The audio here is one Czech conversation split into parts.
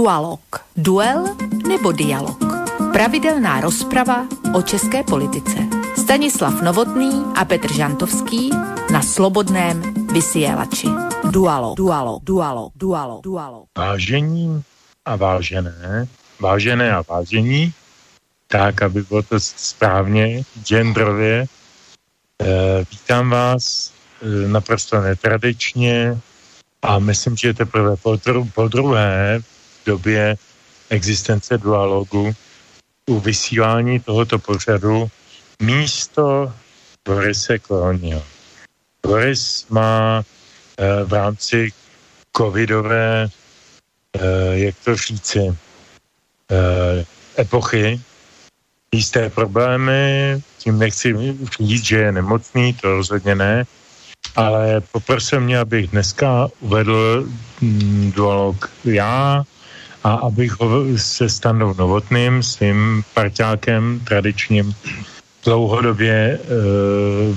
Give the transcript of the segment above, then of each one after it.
Dualog. Duel nebo dialog. Pravidelná rozprava o české politice. Stanislav Novotný a Petr Žantovský na Slobodném vysielači. Dualo, dualo, dualo, dualo, dualo. Vážení a vážené, vážené a vážení, tak, aby bylo to správně, genderově. E, vítám vás e, naprosto netradičně a myslím, že teprve po, po druhé době existence dualogu u vysílání tohoto pořadu místo Borise Koloního. Boris má e, v rámci covidové, e, jak to říci, e, epochy, jisté problémy, tím nechci říct, že je nemocný, to rozhodně ne, ale poprosil mě, abych dneska uvedl mm, dualog já a abych ho se Standou Novotným, svým parťákem tradičním, dlouhodobě e,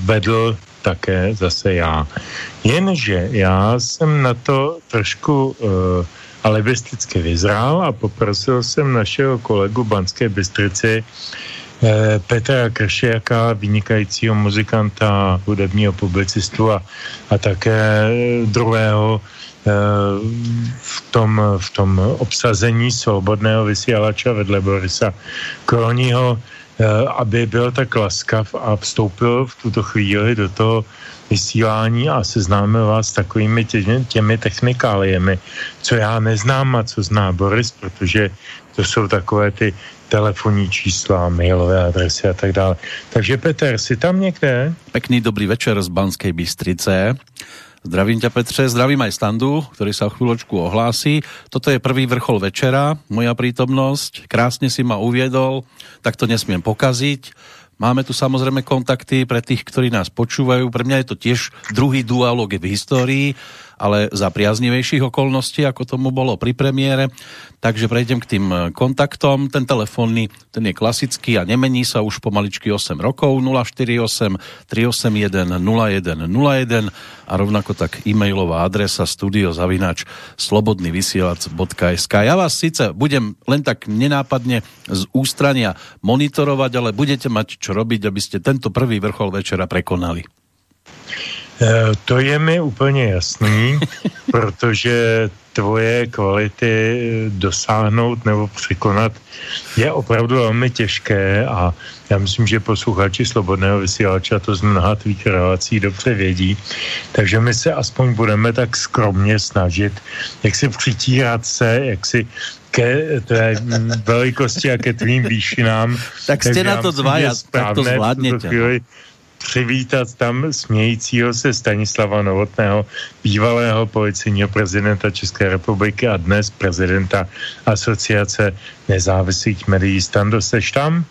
vedl také zase já. Jenže já jsem na to trošku e, alibisticky vyzrál a poprosil jsem našeho kolegu Banské Bystrici eh, Petra Kršiaka, vynikajícího muzikanta, hudebního publicistu a, a také druhého v tom, v tom obsazení svobodného vysílača vedle Borisa Koroního, eh, aby byl tak laskav a vstoupil v tuto chvíli do toho vysílání a seznámil vás s takovými těmi, těmi technikáliemi, co já neznám a co zná Boris, protože to jsou takové ty telefonní čísla, mailové adresy a tak dále. Takže Peter, jsi tam někde? Pekný dobrý večer z Banskej Bystrice. Zdravím ťa Petře, zdravím aj Standu, ktorý sa o chvíľočku ohlásí. Toto je prvý vrchol večera, moja prítomnosť. Krásne si ma uviedol, tak to nesmiem pokaziť. Máme tu samozrejme kontakty pre tých, ktorí nás počúvajú. Pre mňa je to tiež druhý dualog v histórii ale za priaznivejších okolností, ako tomu bolo pri premiére. Takže prejdem k tým kontaktom. Ten telefónny, ten je klasický a nemení sa už pomaličky 8 rokov. 048 381 0101 a rovnako tak e-mailová adresa studiozavinač slobodnyvysielac.sk Ja vás síce budem len tak nenápadne z ústrania monitorovať, ale budete mať čo robiť, aby ste tento prvý vrchol večera prekonali. Eh, to je mi úplně jasný, protože tvoje kvality dosáhnout nebo překonat je opravdu velmi těžké a já myslím, že posluchači Slobodného vysílača to z mnoha tvých relací dobře vědí, takže my se aspoň budeme tak skromně snažit, jak si přitírat se, jak si ke té velikosti a ke tvým výšinám. Tak jste na to dva, tak to zvládněte. No přivítat tam smějícího se Stanislava Novotného, bývalého policejního prezidenta České republiky a dnes prezidenta Asociace nezávislých médií. Stando, seš tam?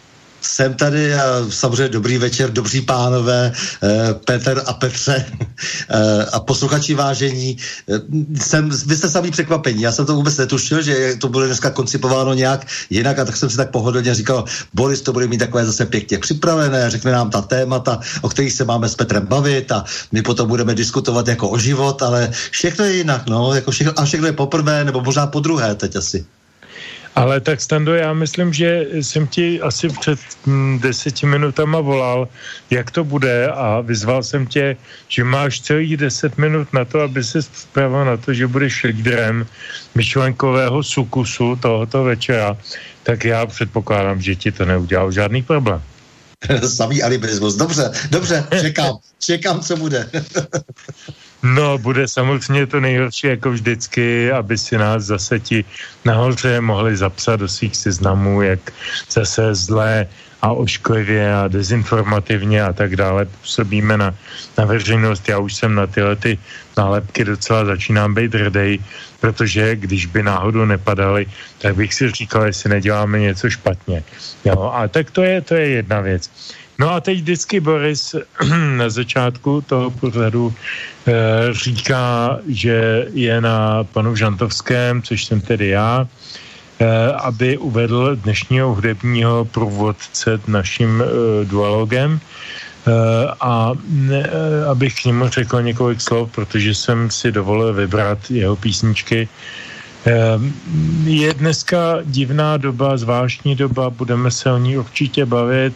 Jsem tady a samozřejmě dobrý večer, dobří pánové, eh, Petr a Petře eh, a posluchači vážení. Eh, jsem, vy jste samý překvapení, já jsem to vůbec netušil, že to bude dneska koncipováno nějak jinak a tak jsem si tak pohodlně říkal, Boris to bude mít takové zase pěkně připravené, řekne nám ta témata, o kterých se máme s Petrem bavit a my potom budeme diskutovat jako o život, ale všechno je jinak, no, jako všechno, a všechno je poprvé nebo možná po druhé teď asi. Ale tak Stando, já myslím, že jsem ti asi před hm, deseti minutama volal, jak to bude a vyzval jsem tě, že máš celých deset minut na to, aby se připravil na to, že budeš lídrem myšlenkového sukusu tohoto večera, tak já předpokládám, že ti to neudělal žádný problém. Samý alibismus. Dobře, dobře, čekám, čekám, co bude. no, bude samozřejmě to nejhorší jako vždycky, aby si nás zase ti nahoře mohli zapsat do svých seznamů, jak zase zlé a ošklivě a dezinformativně a tak dále působíme na, na veřejnost. Já už jsem na tyhle ty nálepky docela začínám být hrdej, protože když by náhodou nepadaly, tak bych si říkal, jestli neděláme něco špatně. Jo, a tak to je, to je jedna věc. No a teď vždycky Boris na začátku toho pořadu e, říká, že je na panu Žantovském, což jsem tedy já, Eh, aby uvedl dnešního hudebního průvodce naším eh, dualogem. A abych k němu řekl několik slov, protože jsem si dovolil vybrat jeho písničky, je dneska divná doba, zvláštní doba, budeme se o ní určitě bavit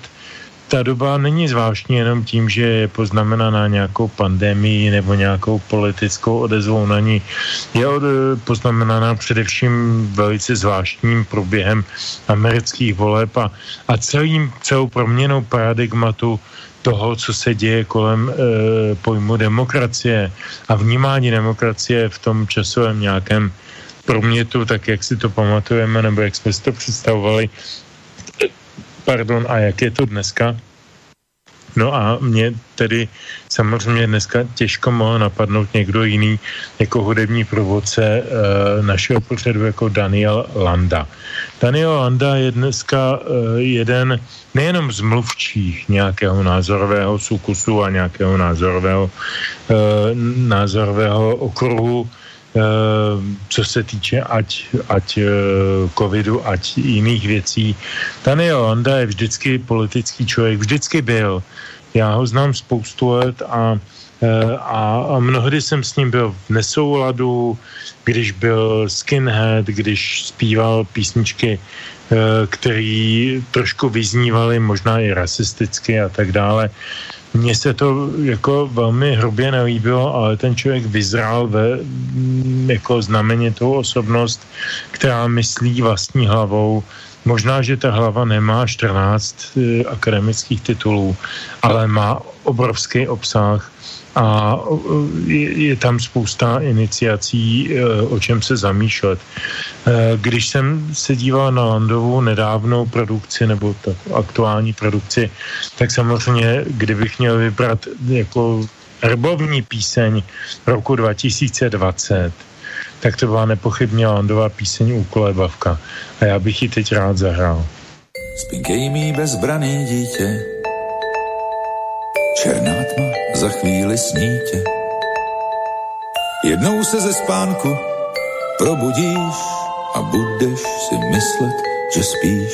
ta doba není zvláštní jenom tím, že je poznamenaná nějakou pandemii nebo nějakou politickou odezvou na ní. Je od, poznamenaná především velice zvláštním průběhem amerických voleb a, a celým, celou proměnou paradigmatu toho, co se děje kolem e, pojmu demokracie a vnímání demokracie v tom časovém nějakém promětu, tak jak si to pamatujeme, nebo jak jsme si to představovali, pardon, a jak je to dneska. No a mě tedy samozřejmě dneska těžko mohl napadnout někdo jiný jako hudební průvodce e, našeho pořadu jako Daniel Landa. Daniel Landa je dneska e, jeden nejenom z mluvčích nějakého názorového sukusu a nějakého názorového, e, názorového okruhu, co se týče ať, ať eh, covidu, ať jiných věcí. Daniel Landa je vždycky politický člověk, vždycky byl. Já ho znám spoustu let a, eh, a, a mnohdy jsem s ním byl v nesouladu, když byl skinhead, když zpíval písničky, eh, které trošku vyznívaly možná i rasisticky a tak dále. Mně se to jako velmi hrubě nelíbilo, ale ten člověk vyzrál ve mm, jako znamenitou osobnost, která myslí vlastní hlavou. Možná, že ta hlava nemá 14 eh, akademických titulů, ale má obrovský obsah a je, je tam spousta iniciací, e, o čem se zamýšlet. E, když jsem se díval na Landovou nedávnou produkci nebo tak aktuální produkci, tak samozřejmě, kdybych měl vybrat jako herbovní píseň roku 2020, tak to byla nepochybně Landová píseň Úkole bavka. A já bych ji teď rád zahrál. Spinkej mi bezbraný dítě, černá tma za chvíli snítě. Jednou se ze spánku probudíš a budeš si myslet, že spíš.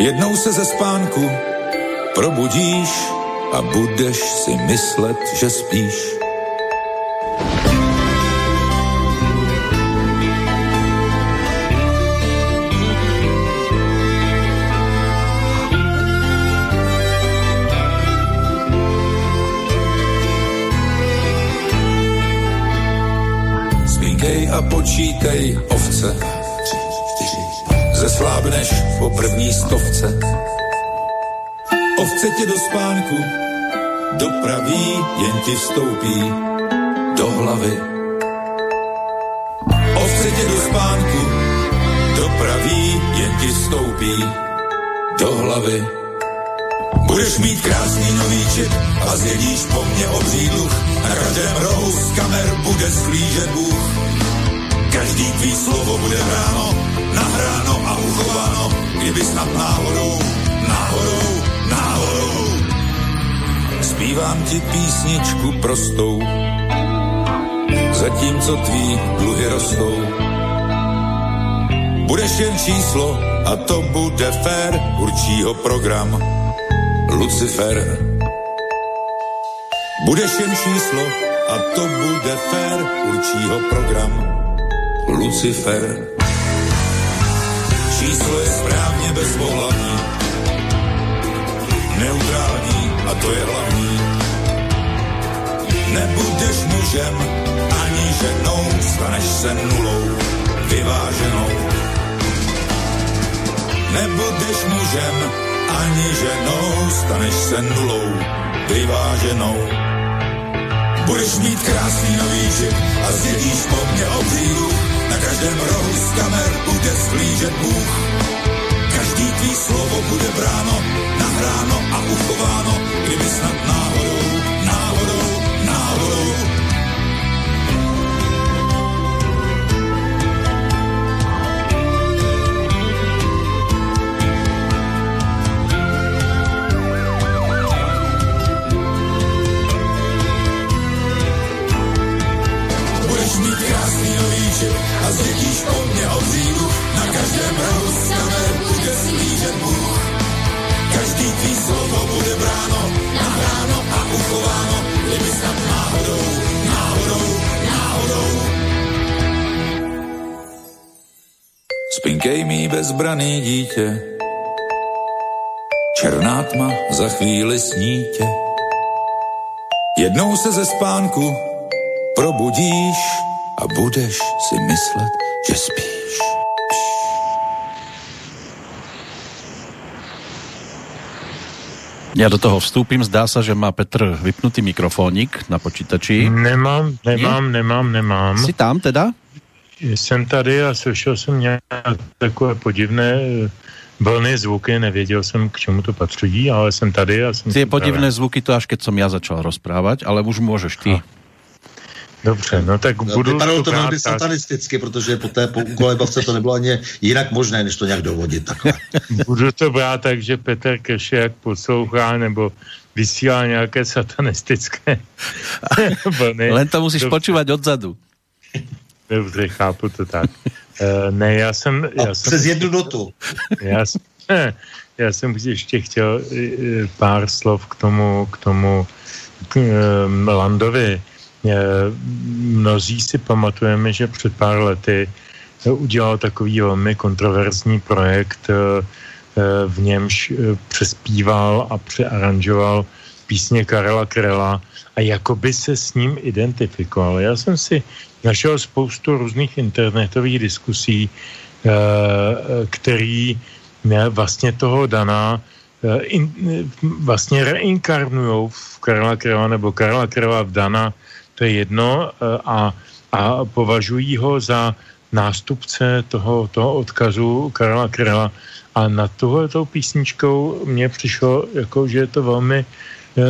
Jednou se ze spánku probudíš a budeš si myslet, že spíš. A počítej ovce. Zeslábneš po první stovce. Ovce tě do spánku dopraví, jen ti vstoupí do hlavy. Ovce tě do spánku dopraví, jen ti vstoupí do hlavy. Budeš mít krásný nový čip a zjedíš po mně obří Na každém rohu z kamer bude sklížet Bůh. Každý tvý slovo bude bráno, nahráno a uchováno, kdyby snad náhodou, náhodou, náhodou. Zpívám ti písničku prostou, zatímco tvý dluhy rostou. Budeš jen číslo a to bude fér, určí ho program Lucifer. Budeš jen číslo a to bude fér, určí ho program Lucifer. Číslo je správně bezvohlavní, neutrální a to je hlavní. Nebudeš mužem ani ženou, staneš se nulou, vyváženou. Nebudeš mužem ani ženou, staneš se nulou, vyváženou. Budeš mít krásný nový žip a zjedíš po mně obřídu na každém rohu z kamer bude sklížet Bůh. Každý tvý slovo bude bráno, nahráno a uchováno, kdyby snad náhodou, náhodou líček a zdědíš po mně od. Na každém rohu z tebe bude slížet Bůh. Každý tvý slovo bude bráno, nahráno a uchováno, kdyby snad náhodou, náhodou, náhodou. Spinkej mi bezbraný dítě, černá tma za chvíli snítě. Jednou se ze spánku probudíš, a budeš si myslet, že spíš. Já do toho vstúpim, zdá se, že má Petr vypnutý mikrofónik na počítači. Nemám, nemám, Nie? nemám, nemám. Jsi tam teda? Jsem tady a slyšel jsem nějak takové podivné eh, vlny, zvuky, nevěděl jsem, k čemu to patří, ale jsem tady a jsem Ty podivné zvuky to až keď jsem já začal rozprávat, ale už můžeš ty. A. Dobře, no tak no, budu... Vypadalo to velmi satanisticky, protože po té kolebavce to nebylo ani jinak možné, než to nějak dovodit takhle. budu to brát tak, že Petr jak poslouchá nebo vysílá nějaké satanistické vlny. Len to musíš Dobře. počúvať odzadu. Dobře, chápu to tak. Uh, ne, já jsem... Já A jsem přes jednu notu. Já jsem, já jsem ještě chtěl uh, pár slov k tomu, k tomu k, uh, Landovi. Mnozí si pamatujeme, že před pár lety udělal takový velmi kontroverzní projekt, v němž přespíval a přearanžoval písně Karela Krela a jakoby se s ním identifikoval. Já jsem si našel spoustu různých internetových diskusí, eh, který vlastně toho daná eh, vlastně reinkarnují v Karla Kreva nebo Karla Kreva v Dana, to je jedno, eh, a, a považují ho za nástupce toho, toho odkazu Karla Krela. A nad tohletou písničkou mně přišlo, jako, že je to velmi,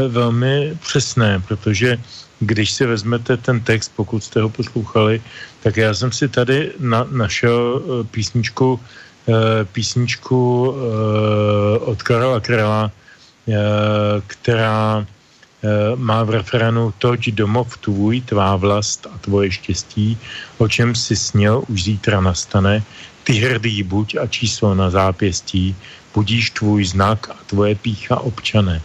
velmi přesné, protože když si vezmete ten text, pokud jste ho poslouchali, tak já jsem si tady na, našel eh, písničku, písničku od Karla Krela, která má v referenu Toť domov tvůj, tvá vlast a tvoje štěstí, o čem si sněl, už zítra nastane, ty hrdý buď a číslo na zápěstí, budíš tvůj znak a tvoje pícha občané.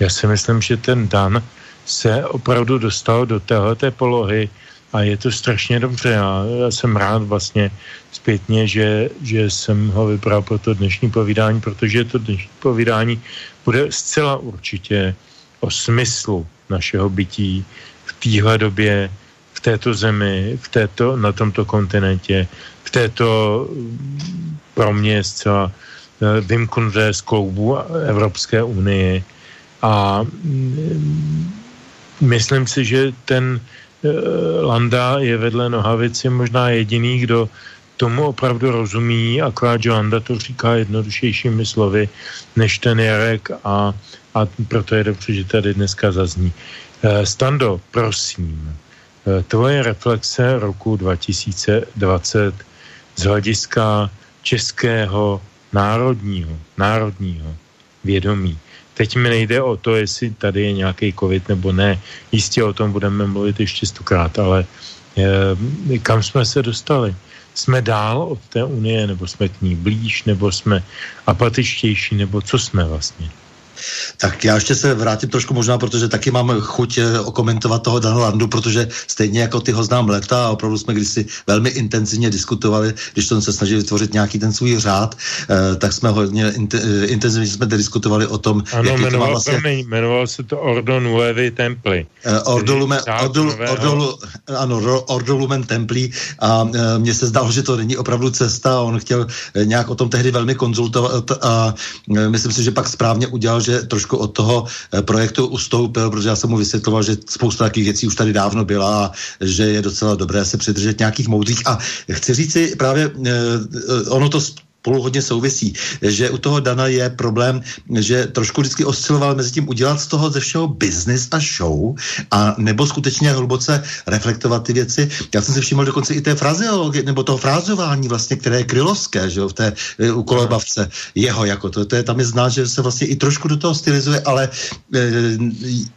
Já si myslím, že ten Dan se opravdu dostal do téhleté polohy a je to strašně dobře. Já, já jsem rád vlastně zpětně, že, že jsem ho vybral pro to dnešní povídání, protože to dnešní povídání bude zcela určitě o smyslu našeho bytí v téhle době, v této zemi, v této, na tomto kontinentě, v této pro mě zcela eh, vymknuté z kloubu Evropské unie. A mm, myslím si, že ten uh, Landa je vedle Nohavici možná jediný, kdo tomu opravdu rozumí, akorát, že Landa to říká jednodušejšími slovy než ten Jarek a, a proto je dobře, že tady dneska zazní. Uh, Stando, prosím, uh, tvoje reflexe roku 2020 z hlediska českého národního, národního vědomí. Teď mi nejde o to, jestli tady je nějaký covid nebo ne. Jistě o tom budeme mluvit ještě stokrát, ale e, kam jsme se dostali? Jsme dál od té unie, nebo jsme k ní blíž, nebo jsme apatičtější, nebo co jsme vlastně? Tak já ještě se vrátím trošku možná, protože taky mám chuť eh, okomentovat toho Dana Landu, protože stejně jako ty ho znám leta a opravdu jsme kdysi velmi intenzivně diskutovali, když jsme se snažili vytvořit nějaký ten svůj řád, eh, tak jsme hodně int, eh, intenzivně jsme diskutovali o tom, ano, jaký jmenoval, to má vlastně... Promiň, jmenoval se to Ordo Nuevi Templi. Eh, Ordolume, Ordol, Ordol, ano, Ordolumen Templi a mně se zdálo, že to není opravdu cesta, on chtěl nějak o tom tehdy velmi konzultovat a myslím si, že pak správně udělal, že že trošku od toho eh, projektu ustoupil, protože já jsem mu vysvětloval, že spousta takových věcí už tady dávno byla a že je docela dobré se přidržet nějakých moudrých. A chci říct si právě, eh, ono to spolu hodně souvisí, že u toho Dana je problém, že trošku vždycky osciloval mezi tím udělat z toho ze všeho business a show a nebo skutečně hluboce reflektovat ty věci. Já jsem si všiml dokonce i té frazeologie, nebo toho frázování vlastně, které je krylovské, že jo, v té e, u jeho jako to, to je tam je znát, že se vlastně i trošku do toho stylizuje, ale e,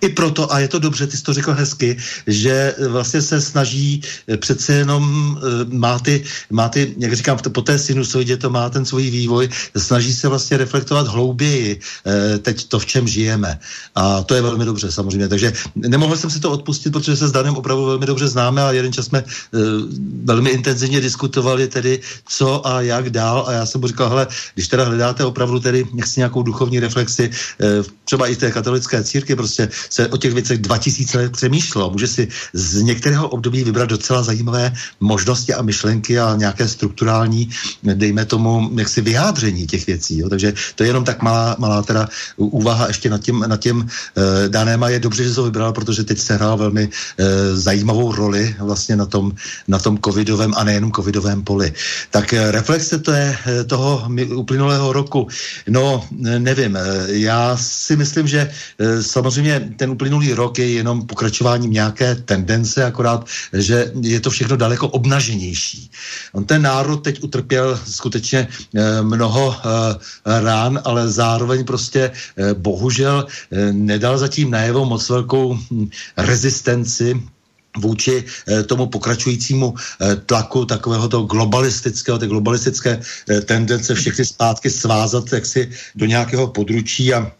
i proto, a je to dobře, ty jsi to řekl hezky, že vlastně se snaží e, přece jenom e, má ty, má ty jak říkám, po té sinusoidě to má ten svůj vývoj, snaží se vlastně reflektovat hlouběji eh, teď to, v čem žijeme. A to je velmi dobře samozřejmě. Takže nemohl jsem si to odpustit, protože se s Danem opravdu velmi dobře známe a jeden čas jsme eh, velmi intenzivně diskutovali tedy, co a jak dál. A já jsem mu říkal, hele, když teda hledáte opravdu tedy nějakou duchovní reflexi, třeba i té katolické círky, prostě se o těch věcech 2000 let přemýšlelo. Může si z některého období vybrat docela zajímavé možnosti a myšlenky a nějaké strukturální, dejme tomu, jaksi vyjádření těch věcí. Jo. Takže to je jenom tak malá, malá teda úvaha ještě nad tím, nad tím e, daném a je dobře, že to vybral, protože teď se hrál velmi e, zajímavou roli vlastně na tom, na tom covidovém a nejenom covidovém poli. Tak e, reflexe to je toho uplynulého roku. No, nevím, já si myslím, že e, samozřejmě ten uplynulý rok je jenom pokračováním nějaké tendence, akorát, že je to všechno daleko obnaženější. On ten národ teď utrpěl skutečně mnoho e, rán, ale zároveň prostě bohužel nedal zatím najevo moc velkou hm, rezistenci vůči tomu pokračujícímu tlaku takového toho globalistického, té globalistické tendence všechny zpátky svázat jaksi do nějakého područí a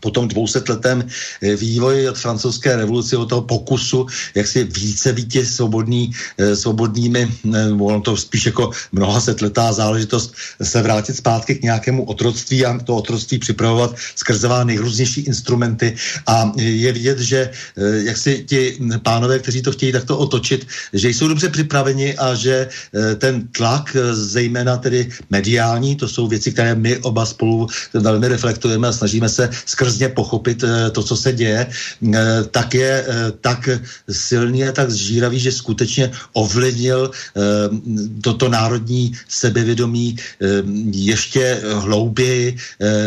po tom dvousetletém eh, vývoji od francouzské revoluce, od toho pokusu, jak si více vítěz svobodný, eh, svobodnými, ono to spíš jako mnoha setletá záležitost, se vrátit zpátky k nějakému otroctví a to otroctví připravovat skrze nejrůznější instrumenty. A je vidět, že eh, jak si ti pánové, kteří to chtějí takto otočit, že jsou dobře připraveni a že ten tlak, zejména tedy mediální, to jsou věci, které my oba spolu velmi reflektujeme a snažíme se skrze skrzně pochopit eh, to, co se děje, eh, tak je eh, tak silný a tak zžíravý, že skutečně ovlivnil toto národní sebevědomí ještě hlouběji,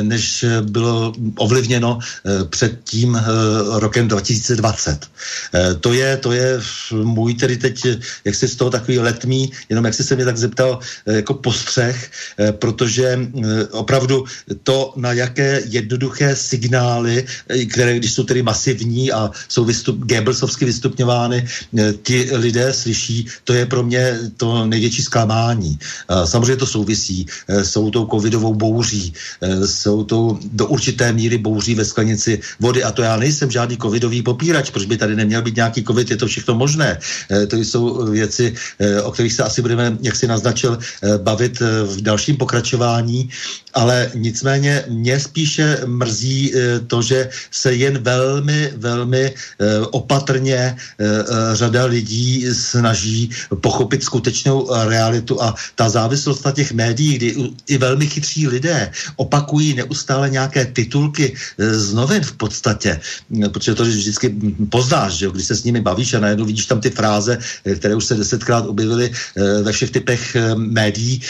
než bylo ovlivněno před tím rokem 2020. To je, to je můj tedy teď, jak se z toho takový letmý, jenom jak jsi se mě tak zeptal, jako postřeh, protože opravdu to, na jaké jednoduché signály signály, eh, které když jsou tedy masivní a jsou vystup, Goebbelsovsky vystupňovány, eh, ti lidé slyší, to je pro mě to největší zklamání. Samozřejmě to souvisí eh, s tou covidovou bouří, jsou to do určité míry bouří ve sklenici vody a to já nejsem žádný covidový popírač, proč by tady neměl být nějaký covid, je to všechno možné. To jsou věci, o kterých se asi budeme, jak si naznačil, bavit v dalším pokračování, ale nicméně mě spíše mrzí Eh, to, že se jen velmi, velmi eh, opatrně eh, řada lidí snaží pochopit skutečnou realitu a ta závislost na těch médiích, kdy i velmi chytří lidé opakují neustále nějaké titulky z novin v podstatě, protože to vždycky poznáš, že když se s nimi bavíš a najednou vidíš tam ty fráze, které už se desetkrát objevily ve všech typech médií,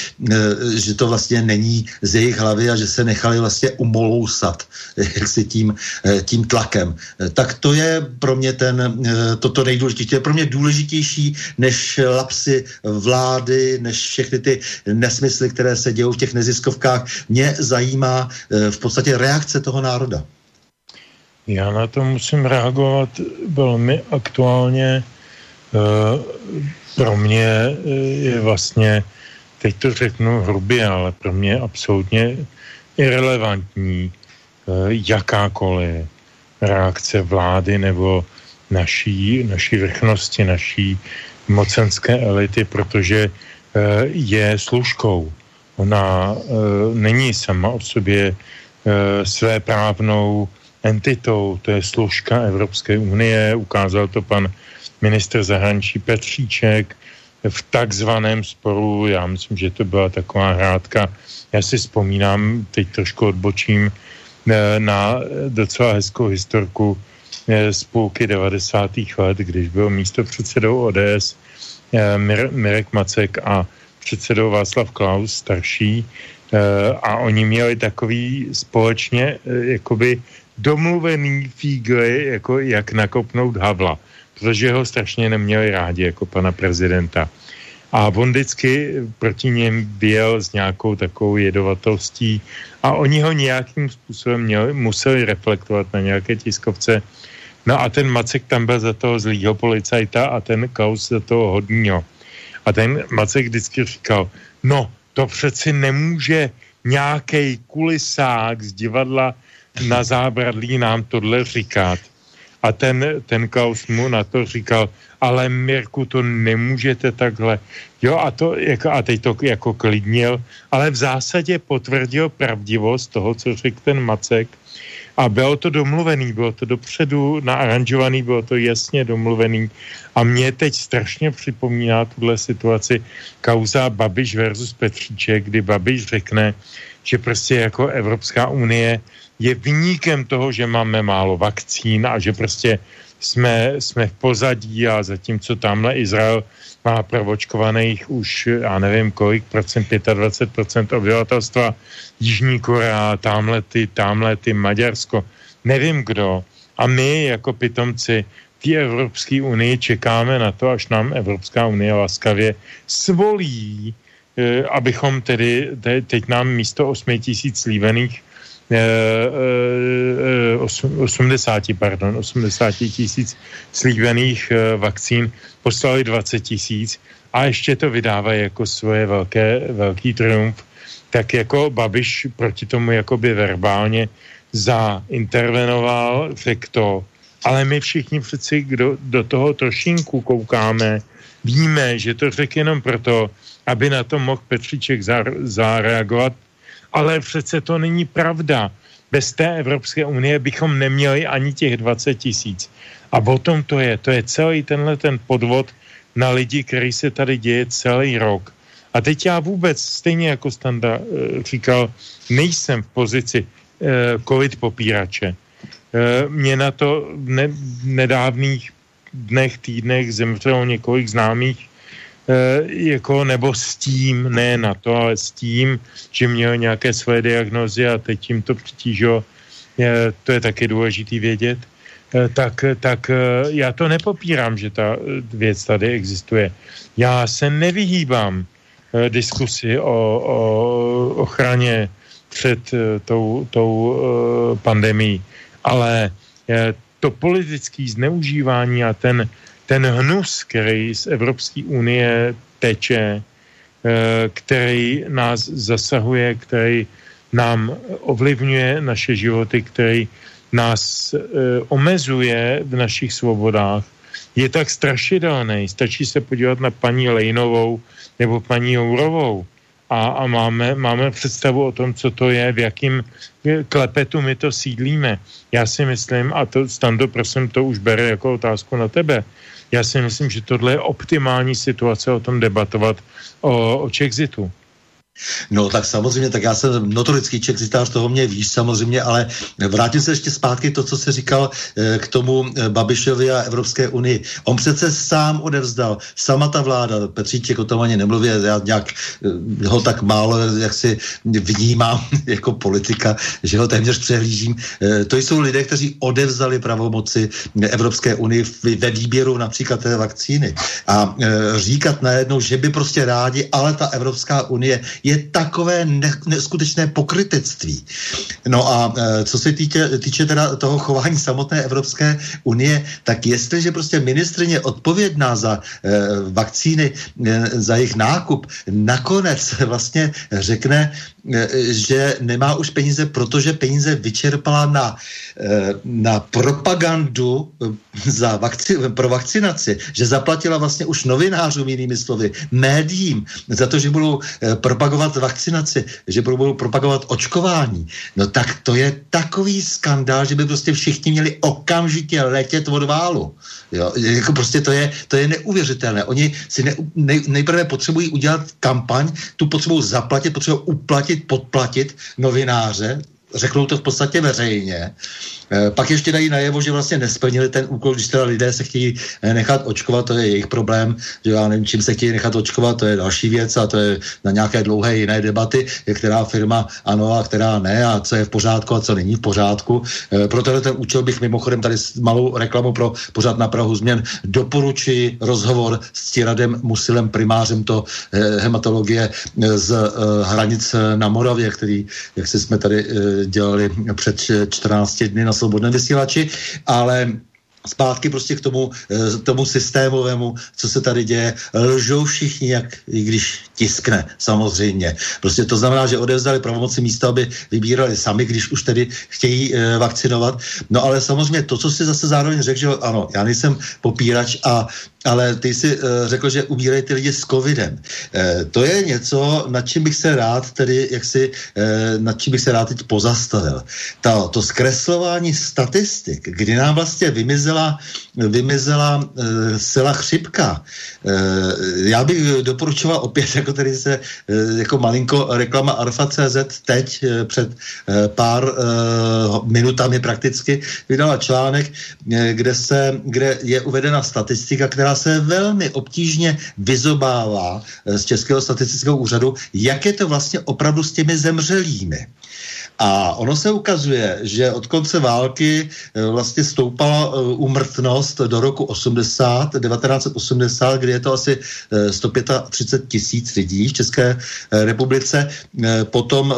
že to vlastně není z jejich hlavy a že se nechali vlastně umolousat jaksi tím, eh, tím tlakem. Eh, tak to je pro mě ten, eh, toto nejdůležitější. To je pro mě důležitější než lapsy vlády, než všechny ty nesmysly, které se dějou v těch neziskovkách. Mě zajímá v podstatě reakce toho národa. Já na to musím reagovat velmi aktuálně. Pro mě je vlastně, teď to řeknu hrubě, ale pro mě absolutně irrelevantní, jakákoliv reakce vlády nebo naší, naší vrchnosti, naší mocenské elity, protože eh, je služkou. Ona eh, není sama o sobě své právnou entitou, to je služka Evropské unie, ukázal to pan minister zahraničí Petříček v takzvaném sporu, já myslím, že to byla taková hrádka, já si vzpomínám, teď trošku odbočím, na docela hezkou historku eh, z půlky 90. let, když byl místo předsedou ODS eh, Mirek Macek a předsedou Václav Klaus starší eh, a oni měli takový společně jakoby domluvený fígly, jako jak nakopnout Havla, protože ho strašně neměli rádi jako pana prezidenta. A on vždycky proti něm byl s nějakou takovou jedovatostí a oni ho nějakým způsobem měli, museli reflektovat na nějaké tiskovce. No a ten Macek tam byl za toho zlýho policajta a ten Kaus za toho hodního. A ten Macek vždycky říkal, no, To přeci nemůže nějaký kulisák z divadla na zábradlí nám tohle říkat. A ten, ten Klaus mu na to říkal, ale Mirku, to nemůžete takhle. Jo, a, to, jako, a teď to jako klidnil, ale v zásadě potvrdil pravdivost toho, co řekl ten Macek. A bylo to domluvený, bylo to dopředu naaranžovaný, bylo to jasně domluvený. A mě teď strašně připomíná tuhle situaci kauza Babiš versus Petříček, kdy Babiš řekne, že prostě jako Evropská unie je vyníkem toho, že máme málo vakcín a že prostě jsme, jsme v pozadí a zatímco tamhle Izrael má provočkovaných už, já nevím kolik procent, 25% obyvatelstva, Jižní Korea, tamhle ty, tamhle ty Maďarsko, nevím kdo. A my jako pitomci té Evropské unii čekáme na to, až nám Evropská unie laskavě svolí, eh, abychom tedy, teď nám místo 8 tisíc slíbených 80, pardon, 80 tisíc slíbených eh, vakcín poslali 20 tisíc a ještě to vydávají jako svoje velké, velký triumf, tak jako Babiš proti tomu jakoby verbálně zaintervenoval, řekl to, ale my všichni přeci, kdo do toho trošinku koukáme, víme, že to řekl jenom proto, aby na to mohl Petříček zareagovat ale přece to není pravda. Bez té Evropské unie bychom neměli ani těch 20 tisíc. A o tom to je. To je celý tenhle ten podvod na lidi, který se tady děje celý rok. A teď já vůbec, stejně jako Standa eh, říkal, nejsem v pozici eh, covid popírače. Eh, mě na to v ne, nedávných dnech, týdnech zemřelo několik známých jako, nebo s tím, ne na to, ale s tím, že měl nějaké své diagnozy a teď jim to přitížilo, to je taky důležitý vědět, eh, tak, tak eh, já to nepopírám, že ta věc tady existuje. Já se nevyhýbám diskusi o, o ochraně před tou, tou pandemí, ale to politické zneužívání a ten ten hnus, který z Evropské unie teče, eh, který nás zasahuje, který nám ovlivňuje naše životy, který nás eh, omezuje v našich svobodách, je tak strašidelný. Stačí se podívat na paní Lejnovou nebo paní Jourovou a, a máme, máme představu o tom, co to je, v jakým klepetu my to sídlíme. Já si myslím, a to Stando, prosím, to už bere jako otázku na tebe, já si myslím, že tohle je optimální situace o tom debatovat o, o Chexitu. No tak samozřejmě, tak já jsem notorický čexitář, toho mě víš samozřejmě, ale vrátím se ještě zpátky to, co se říkal eh, k tomu eh, Babišovi a Evropské unii. On přece sám odevzdal, sama ta vláda, Petříček o tom ani nemluví, já nějak eh, ho tak málo, jak si vnímám jako politika, že ho téměř přehlížím. To jsou lidé, kteří odevzdali pravomoci Evropské unii ve výběru například té vakcíny. A říkat najednou, že by prostě rádi, ale ta Evropská unie je takové ne, neskutečné pokrytectví. No a e, co se týče, týče teda toho chování samotné Evropské unie, tak jestliže prostě ministrině odpovědná za e, vakcíny, e, za jejich nákup, nakonec vlastně řekne, e, že nemá už peníze, protože peníze vyčerpala na, e, na propagandu e, za vakci, pro vakcinaci, že zaplatila vlastně už novinářům, jinými slovy, médiím, za to, že budou propagovat propagovat vakcinaci, že budou propagovat očkování, no tak to je takový skandál, že by prostě všichni měli okamžitě letět od válu. Jo, jako prostě to je, to je neuvěřitelné. Oni si ne, nej, nejprve potřebují udělat kampaň, tu potřebují zaplatit, potřebují uplatit, podplatit novináře, řeknou to v podstatě veřejně Eh, pak ještě dají najevo, že vlastně nesplnili ten úkol, když teda lidé se chtějí eh, nechat očkovat, to je jejich problém, že já nevím, čím se chtějí nechat očkovat, to je další věc a to je na nějaké dlouhé jiné debaty, je která firma ano a která ne a co je v pořádku a co není v pořádku. Eh, pro tenhle ten účel bych mimochodem tady malou reklamu pro pořád na Prahu změn doporučuji rozhovor s Tiradem Musilem, primářem to hematologie z hranic na Moravě, který, jak si jsme tady dělali před 14 dny na svobodném vysílači, ale zpátky prostě k tomu, eh, tomu systémovému, co se tady děje. Lžou všichni, jak, i když tiskne, samozřejmě. Prostě to znamená, že odevzdali pravomoci místo, aby vybírali sami, když už tedy chtějí e, vakcinovat. No ale samozřejmě to, co si zase zároveň řekl, že ano, já nejsem popírač a ale ty jsi uh, řekl, že umírají ty lidi s covidem. Uh, to je něco, nad čím bych se rád tedy, jak si, uh, nad čím bych se rád teď pozastavil. Ta, to zkreslování statistik, kdy nám vlastně vymizela, vymizela uh, sila chřipka. Uh, já bych doporučoval opět, jako tady se, uh, jako malinko reklama Alfa.cz teď uh, před uh, pár minutami prakticky vydala článek, kde, se, kde je uvedena statistika, která se velmi obtížně vyzobává eh, z Českého statistického úřadu, jak je to vlastně opravdu s těmi zemřelými. A ono se ukazuje, že od konce války eh, vlastně stoupala umrtnost eh, do roku 80, 1980, kdy je to asi 135 eh, tisíc lidí v České republice. Potom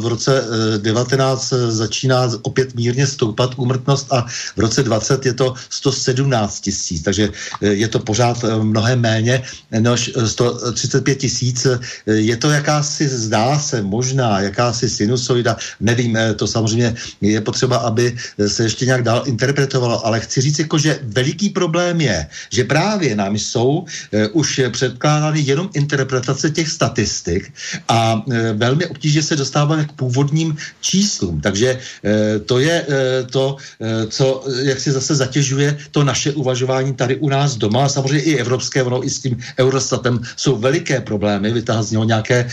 v roce 19 začíná opět mírně stoupat umrtnost a v roce 20 je to 117 tisíc, takže je to pořád mnohem méně než 135 tisíc. Je to jakási, zdá se, možná jakási sinusoida nevím, eh, to samozřejmě je potřeba, aby se ještě nějak dál interpretovalo, ale chci říct, jako, že veliký problém je, že právě nám jsou uh, už předkládány jenom interpretace těch statistik a uh, velmi obtížně se dostáváme k původním číslům. Takže uh, to je to, co jak si zase zatěžuje to naše uvažování tady u nás doma samozřejmě i evropské, ono i s tím Eurostatem jsou veliké problémy, vytáhnout z něho nějaké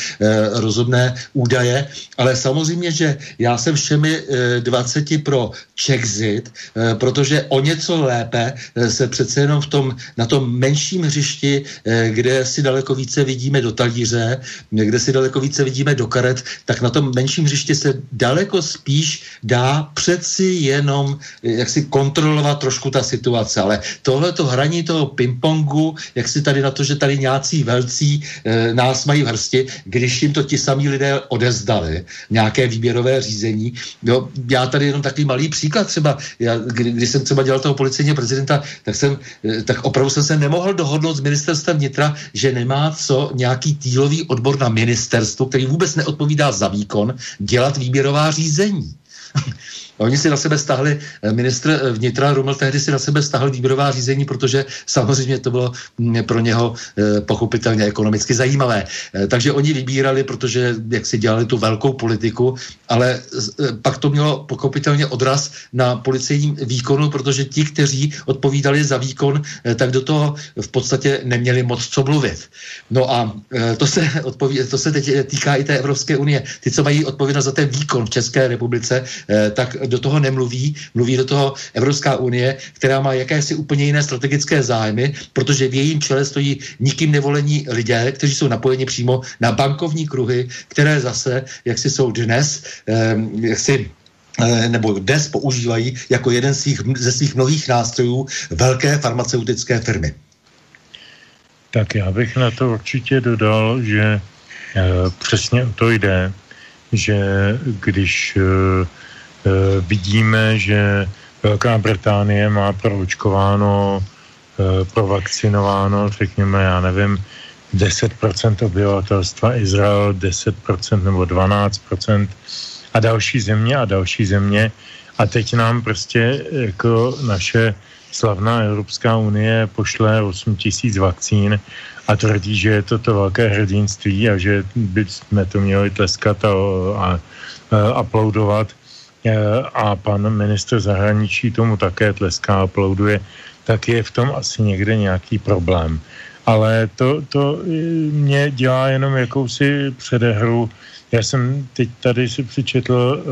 rozumné údaje, ale samozřejmě, že já jsem všemi 20 eh, pro Czexit, eh, protože o něco lépe eh, se přece jenom v tom, na tom menším hřišti, kde si daleko více vidíme do talíře, kde si daleko více vidíme do karet, tak na tom menším hřišti se daleko spíš dá přeci jenom jak si kontrolovat trošku ta situace. Ale tohle to hraní toho pingpongu, jak si tady na to, že tady nějací velcí nás mají v hrsti, když jim to ti samí lidé odezdali, nějaké výběrové řízení. Jo, já tady jenom takový malý příklad třeba, já, kdy, když jsem třeba dělal toho policejního prezidenta, tak jsem, eh, tak opravdu jsem se nemohl dohodnout s ministerstvem vnitra, že nemá co nějaký týlový odbor na ministerstvu, který vůbec neodpovídá za výkon, dělat výběrová řízení. Oni si na sebe stahli, eh, ministr eh, vnitra Ruml tehdy si na sebe stahl výběrová řízení, protože samozřejmě to bylo mm, pro něho eh, pochopitelně ekonomicky zajímavé. Takže oni vybírali, protože jak si dělali tu velkou politiku, ale pak to mělo pochopitelně odraz na policejním výkonu, protože ti, kteří odpovídali za výkon, tak do toho v podstatě neměli moc co mluvit. No a to se, odpoví, to se teď týká i té Evropské unie. Ty, co mají odpovědnost za ten výkon v České republice, tak do toho nemluví, mluví do toho Evropská unie, která má jakési úplně jiné strategické zájmy, protože v jejím čele stojí nikým nevolení lidé, kteří jsou napojeni přímo na bankovní kruhy, které zase, jak si jsou dnes, eh, jak si nebo dnes používají jako jeden z svých, ze svých mnohých nástrojů velké farmaceutické firmy. Tak já bych na to určitě dodal, že e, přesně o to jde, že když e, Eh, vidíme, že Velká Británie má proočkováno, eh, provakcinováno, řekněme, já nevím, 10% obyvatelstva, Izrael 10% nebo 12% a další země a další země. A teď nám prostě jako naše slavná Evropská unie pošle 8 tisíc vakcín a tvrdí, že je to to velké hrdinství a že bychom to měli tleskat a, a, a aplaudovat. Eh, a pan ministr zahraničí tomu také tleská, aplauduje, tak je v tom asi někde nějaký problém. Ale to, to eh, mě dělá jenom jakousi předehru. Já jsem teď tady si přečetl uh,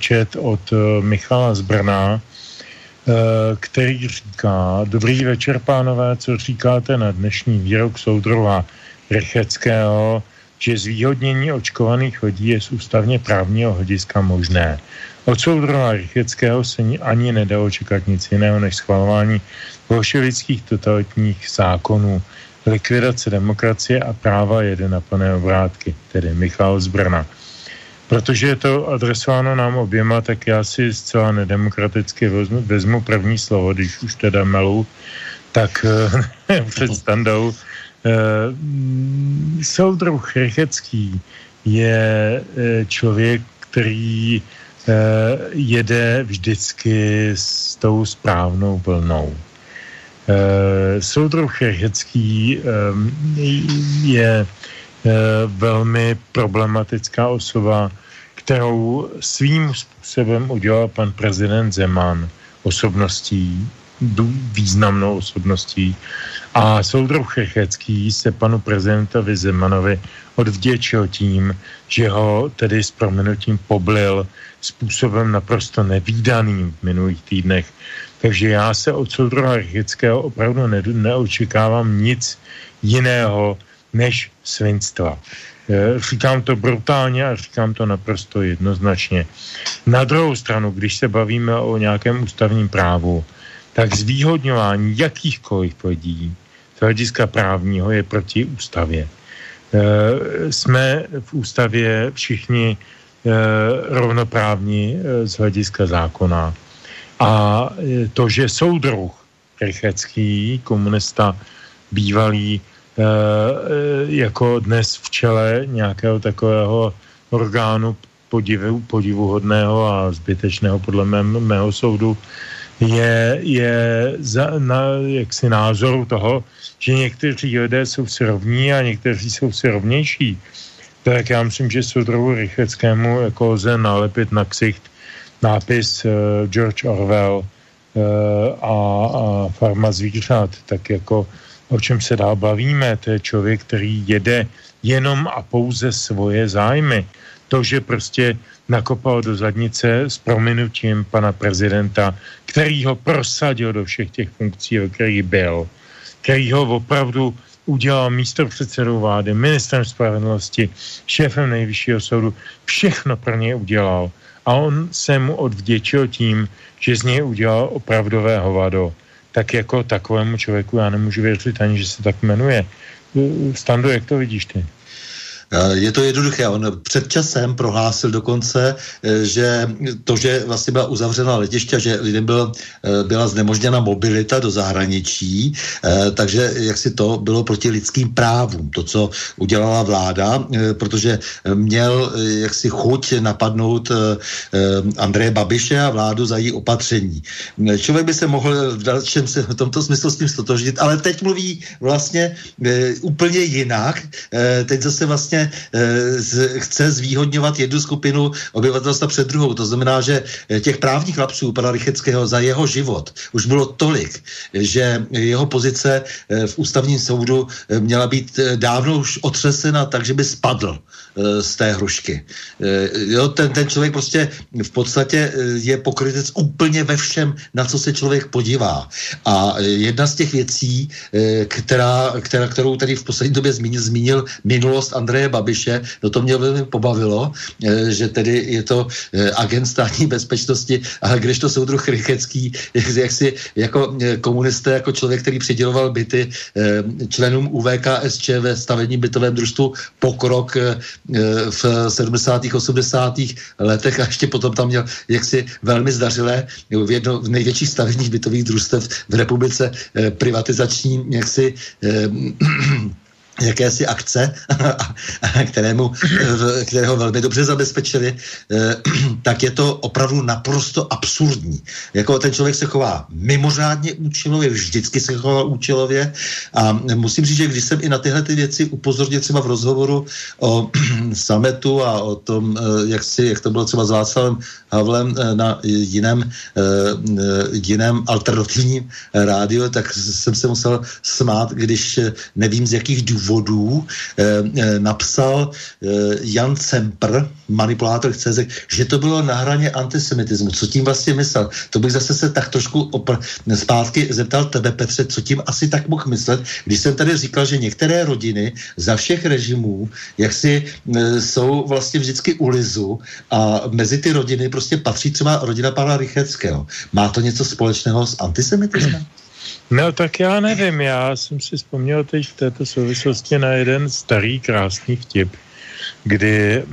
čet od uh, Michala z Brna, uh, který říká, dobrý večer, pánové, co říkáte na dnešní výrok soudrova Rycheckého, že zvýhodnění očkovaných lidí je z ústavně právního hlediska možné. Od soudrova Rycheckého se ani nedalo čekat nic jiného než schvalování bolševických totalitních zákonů, likvidace demokracie a práva jede na plné obrátky, tedy Michal z Brna. Protože je to adresováno nám oběma, tak já si zcela nedemokraticky vezmu, vezmu první slovo, když už teda melu, tak před standou soudruh Rychecký je člověk, který jede vždycky s tou správnou vlnou. Soudruh Rychecký je velmi problematická osoba, kterou svým způsobem udělal pan prezident Zeman osobností, významnou osobností. A soudruh Chechecký se panu prezidentovi Zemanovi odvděčil tím, že ho tedy s proměnutím poblil způsobem naprosto nevýdaným v minulých týdnech. Takže já se od soudruha Checheckého opravdu ne- neočekávám nic jiného než svinstva. Eh, říkám to brutálně a říkám to naprosto jednoznačně. Na druhou stranu, když se bavíme o nějakém ústavním právu, tak zvýhodňování jakýchkoliv lidí z hlediska právního je proti ústavě. Eh, jsme v ústavě všichni eh, rovnoprávní z hlediska zákona. A to, že soudruh Rychecký, komunista bývalý, Eh, eh, jako dnes v čele nějakého takového orgánu podivu, podivuhodného a zbytečného podle mé, mého soudu je, je za, na jaksi názoru toho, že někteří lidé jsou si rovní a někteří jsou si rovnější. Tak já myslím, že soudruhu Rycheckému jako lze nalepit na ksicht nápis uh, George Orwell uh, a, a farma zvířat, tak jako o čem se dál bavíme, to je člověk, který jede jenom a pouze svoje zájmy. To, že prostě nakopal do zadnice s prominutím pana prezidenta, který ho prosadil do všech těch funkcí, o kterých byl, který ho opravdu udělal místo předsedou vlády, ministrem spravedlnosti, šéfem nejvyššího soudu, všechno pro něj udělal. A on se mu odvděčil tím, že z něj udělal opravdové hovado tak jako takovému člověku já nemůžu věřit ani, že se tak jmenuje. Stando, jak to vidíš ty? Eh, je to jednoduché. On před časem prohlásil dokonce, eh, že to, že vlastně byla uzavřena letiště, že lidem byl, eh, byla znemožněna mobilita do zahraničí, takže jak si to bylo proti lidským právům, to, co udělala vláda, protože měl jaksi chuť napadnout Andreje Babiše a vládu za její opatření. Člověk by se mohl v dalším se v tomto smyslu s tím stotožnit, ale teď mluví vlastně úplně jinak. Teď zase vlastně e, chce zvýhodňovat jednu skupinu obyvatelstva před druhou. To znamená, že eh, těch právních lapsů pana Rycheckého za jeho život už bylo tolik, že jeho pozice e, v ústavním soudu měla být dávno už otřesena, takže by spadl z té hrušky. Jo, ten, ten člověk prostě v podstatě je pokrytec úplně ve všem, na co se člověk podívá. A jedna z těch věcí, která, která, kterou tady v poslední době zmínil, zmínil minulost Andreje Babiše, no to mě velmi pobavilo, eh, že tedy je to eh, agent státní bezpečnosti, ale když to soudruh Rychecký, jak si jako eh, komunisté, jako člověk, který přiděloval byty členům UVKSČ ve stavebním bytovém družstvu Pokrok v 70. 80. letech a ještě potom tam měl jaksi velmi zdařilé v jedno v největších stavebních bytových družstev v republice privatizační jaksi jakési akce, kterému, kterého velmi dobře zabezpečili, eh, tak je to opravdu naprosto absurdní. Jako ten člověk se chová mimořádně účelově, vždycky se chová účelově a musím říct, že když jsem i na tyhle ty věci upozornil třeba v rozhovoru o sametu a o tom, eh, jak, si, jak to bylo třeba s Václavem Havlem eh, na jiném, jiném alternativním rádiu, tak jsem se musel smát, když nevím z jakých důvodů důvodů eh, eh, napsal eh, Jan Cempr, manipulátor CZ, že to bylo na hraně antisemitismu. Co tím vlastně myslel? To bych zase se tak trošku opr- zpátky zeptal tebe, Petře, co tím asi tak mohl myslet, když jsem tady říkal, že některé rodiny za všech režimů, jak si jsou vlastně vždycky u lizu a mezi ty rodiny prostě patří třeba rodina pana Rycheckého. Má to něco společného s antisemitismem? No tak já nevím, já jsem si vzpomněl teď v této souvislosti na jeden starý krásný vtip, kdy e,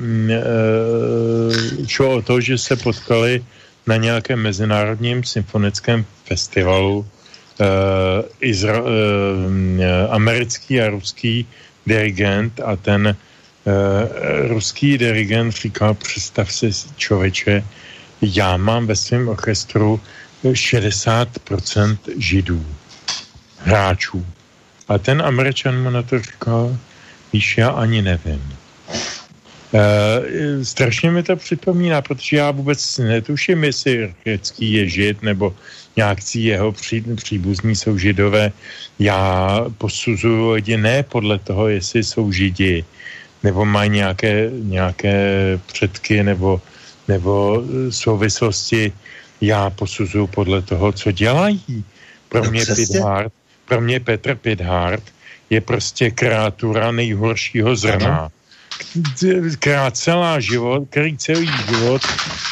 šlo o to, že se potkali na nějakém mezinárodním symfonickém festivalu izra, uh, americký a ruský dirigent a ten uh, ruský dirigent říkal, představ si člověče, já mám ve svém orchestru 60% židů, hráčů. A ten američan mu na to říkal, víš, já ani nevím. Uh, strašně mi to připomíná, protože já vůbec netuším, jestli řecký je žid, nebo nějakcí jeho pří, příbuzní jsou židové. Já posuzuju lidi ne podle toho, jestli jsou židi, nebo mají nějaké, nějaké předky, nebo, nebo souvislosti. Já posuzuju podle toho, co dělají. Pro no mě Pithard, pro mě Petr Pithard je prostě kreatura nejhoršího zrna. Ano krát celá život, který celý život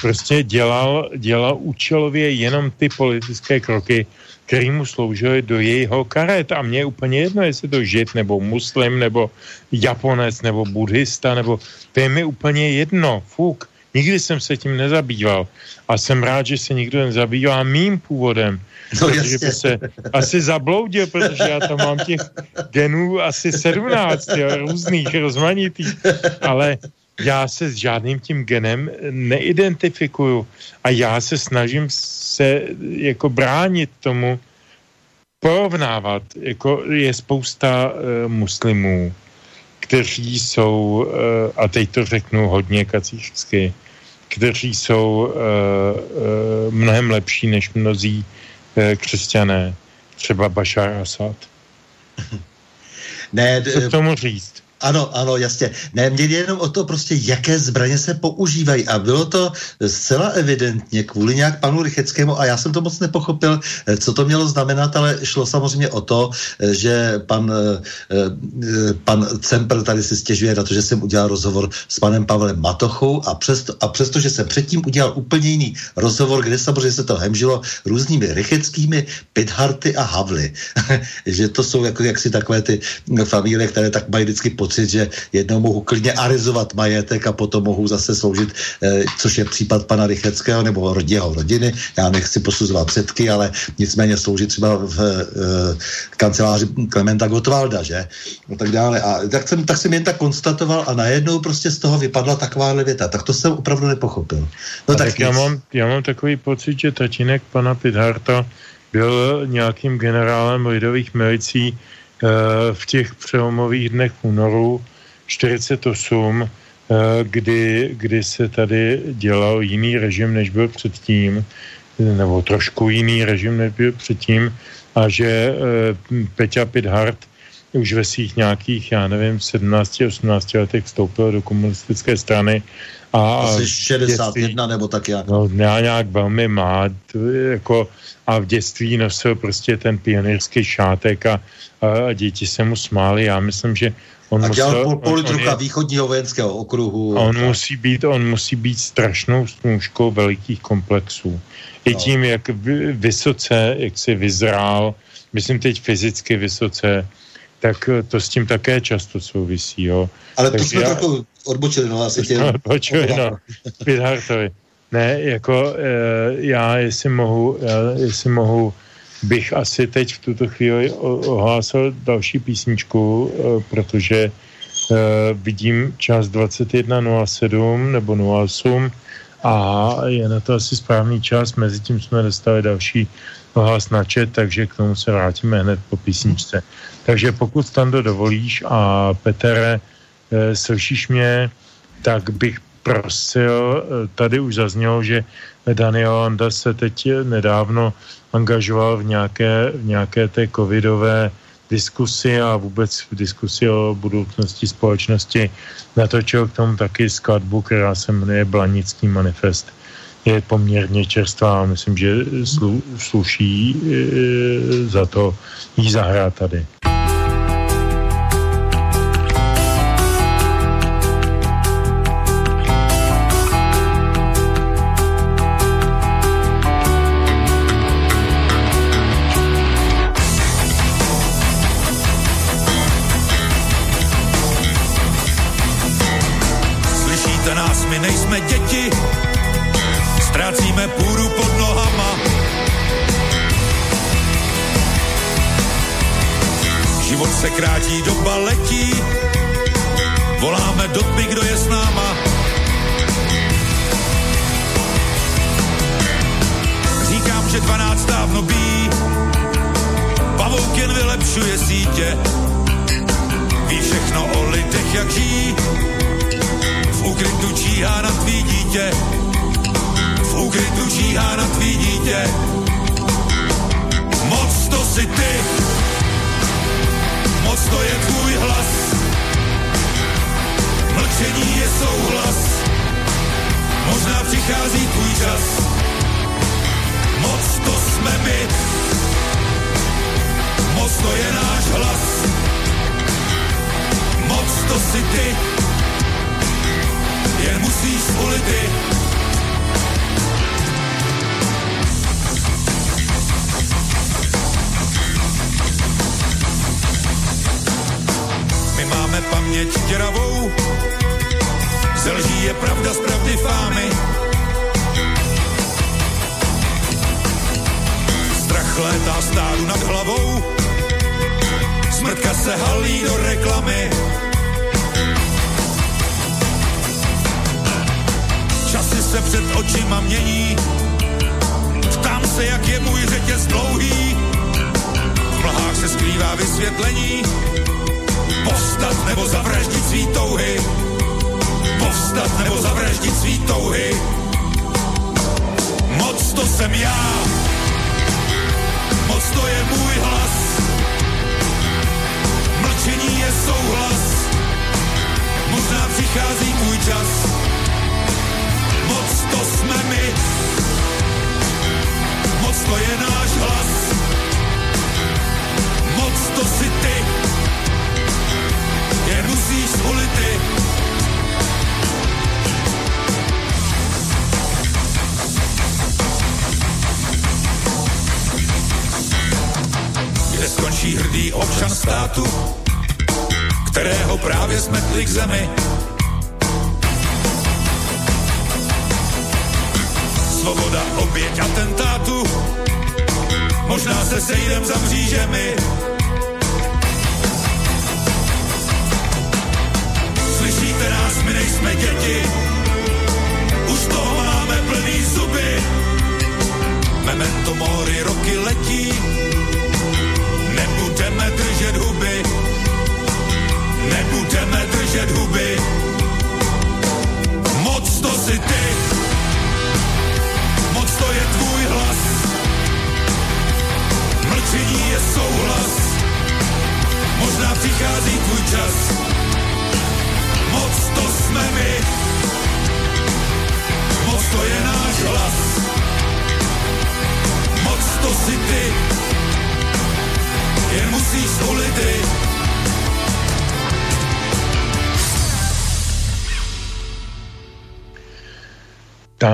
prostě dělal, dělal účelově jenom ty politické kroky, který mu sloužily do jejího karet. A mně je úplně jedno, jestli to žid, nebo muslim, nebo japonec, nebo buddhista, nebo to je mi úplně jedno. Fuk. Nikdy jsem se tím nezabýval. A jsem rád, že se nikdo nezabývá mým původem. No, protože by se asi zabloudil, protože já tam mám těch genů asi 17, jo, různých, rozmanitých, ale já se s žádným tím genem neidentifikuju a já se snažím se jako bránit tomu, porovnávat, jako je spousta uh, muslimů, kteří jsou, uh, a teď to řeknu hodně kacířsky, kteří jsou uh, uh, mnohem lepší než mnozí Eh, křesťané, třeba Bashar Assad. Ne, Co k tomu říct? Ano, ano, jasně. Ne, mě jenom o to prostě, jaké zbraně se používají. A bylo to zcela evidentně kvůli nějak panu Rycheckému, a já jsem to moc nepochopil, eh, co to mělo znamenat, ale šlo samozřejmě o to, eh, že pan, eh, pan Cempr tady si stěžuje na to, že jsem udělal rozhovor s panem Pavlem Matochou a přesto, a přesto že jsem předtím udělal úplně jiný rozhovor, kde samozřejmě se to hemžilo různými Rycheckými, Pitharty a Havly. že to jsou jako jaksi takové ty familie, které tak mají vždycky pod pocit, že jednou mohu klidně arizovat majetek a potom mohu zase sloužit, eh, což je případ pana Rycheckého nebo jeho rodiny. Já nechci posuzovat předky, ale nicméně sloužit třeba v eh, kanceláři Klementa Gottwalda, že? No tak dále. A tak jsem, tak jsem jen tak konstatoval a najednou prostě z toho vypadla takováhle věta. Tak to jsem opravdu nepochopil. No tak, tak já, mám, já mám takový pocit, že tatínek pana Pidharta byl nějakým generálem lidových milicí, v těch přelomových dnech únoru 48, eh, kdy, kdy se tady dělal jiný režim, než byl předtím, nebo trošku jiný režim, než byl předtím, a že eh, Peťa Pithart už ve svých nějakých, já nevím, 17-18 letech vstoupil do komunistické strany. A Asi 61 dětství, nebo tak jak. No, já nějak velmi mlád, jako, a v dětství nosil prostě ten pionýrský šátek a, a děti se mu smály. Já myslím, že on a musel... pol, politruka východního vojenského okruhu. On tak. musí, být, on musí být strašnou snůžkou velikých komplexů. I no. tím, jak vysoce, jak si vyzrál, myslím teď fyzicky vysoce, tak to s tím také často souvisí, jo. Ale Takže to jsme já... trochu odbočili, no asi tě... Odbočili, no. Ne, jako e, já, jestli mohu, já, jestli mohu bych asi teď v tuto chvíli ohlásil další písničku, eh, protože eh, vidím čas 21.07 nebo 08 a je na to asi správný čas. Mezitím jsme dostali další ohlas na chat, takže k tomu se vrátíme hned po písničce. Takže pokud tam dovolíš a Petere, eh, slyšíš mě, tak bych prosil, tady už zaznělo, že Daniel Anda se teď nedávno angažoval v nějaké, v nějaké té covidové diskusi a vůbec v diskusi o budoucnosti společnosti natočil k tomu taky skladbu, která se jmenuje Blanický manifest. Je poměrně čerstvá a myslím, že slu, sluší e, za to jí zahrát tady.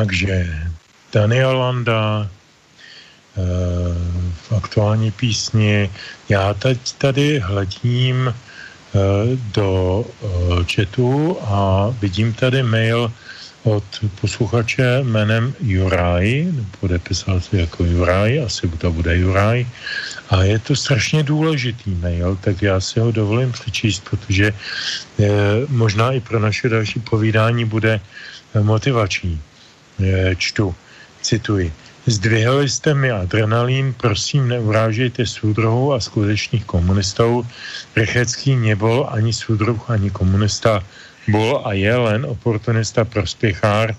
Takže Daniel Landa eh, v aktuální písni. Já teď tady hledím eh, do eh, chatu a vidím tady mail od posluchače jménem Juraj, podepisal se jako Juraj, asi to bude Juraj, a je to strašně důležitý mail, tak já si ho dovolím přečíst, protože eh, možná i pro naše další povídání bude motivační. Eh, čtu, cituji. Zdvihali jste mi adrenalín, prosím neurážejte soudruhů a skutečných komunistů. Rechecký nebol ani soudruh, ani komunista, bol a je len oportunista prospěchár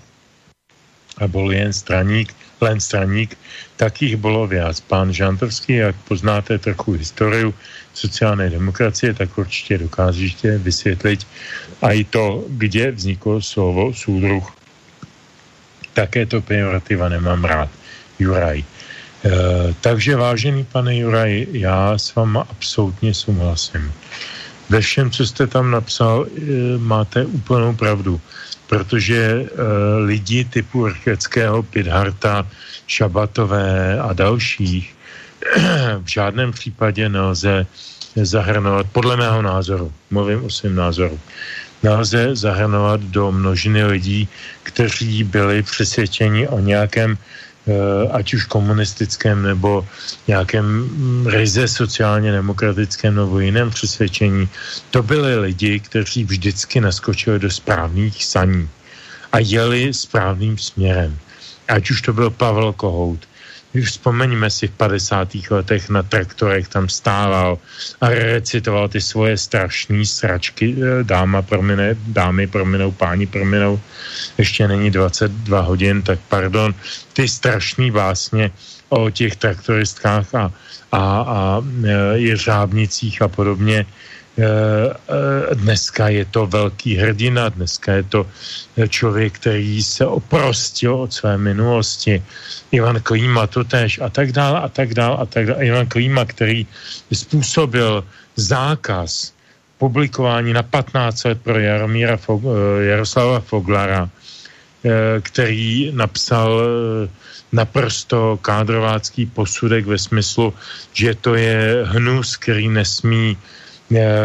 a bol jen straník, len straník, takých bylo viac. Pán Žantovský, jak poznáte trochu historiu sociální demokracie, tak určitě dokážete vysvětlit i to, kde vzniklo slovo soudruh. Také to pejorativa nemám rád. Juraj. E, takže vážený pane Juraj, já s váma absolutně souhlasím. Ve všem, co jste tam napsal, e, máte úplnou pravdu, protože e, lidi typu Rcheckého, Pidharta, Šabatové a dalších v žádném případě nelze zahrnovat, podle mého názoru, mluvím o svém názoru, nelze zahrnovat do množiny lidí, kteří byli přesvědčeni o nějakém ať už komunistickém nebo nějakém mm, ryze sociálně demokratickém nebo jiném přesvědčení, to byli lidi, kteří vždycky naskočili do správných saní a jeli správným směrem. Ať už to byl Pavel Kohout, Vzpomeňme si v 50. letech na traktorech tam stával a recitoval ty svoje strašné sračky. E, dáma promine, dámy prominou, páni prominou. Ještě není 22 hodin, tak pardon. Ty strašné básně o těch traktoristkách a, a, a e, jeřábnicích a podobně Eh, eh, dneska je to velký hrdina, dneska je to člověk, který se oprostil od své minulosti. Ivan Klíma to tež a tak dále a tak dále a tak dále. Ivan Klíma, který způsobil zákaz publikování na 15 let pro Jaromíra Fog, eh, Jaroslava Foglara, který napsal naprosto kádrovácký posudek ve smyslu, že to je hnus, který nesmí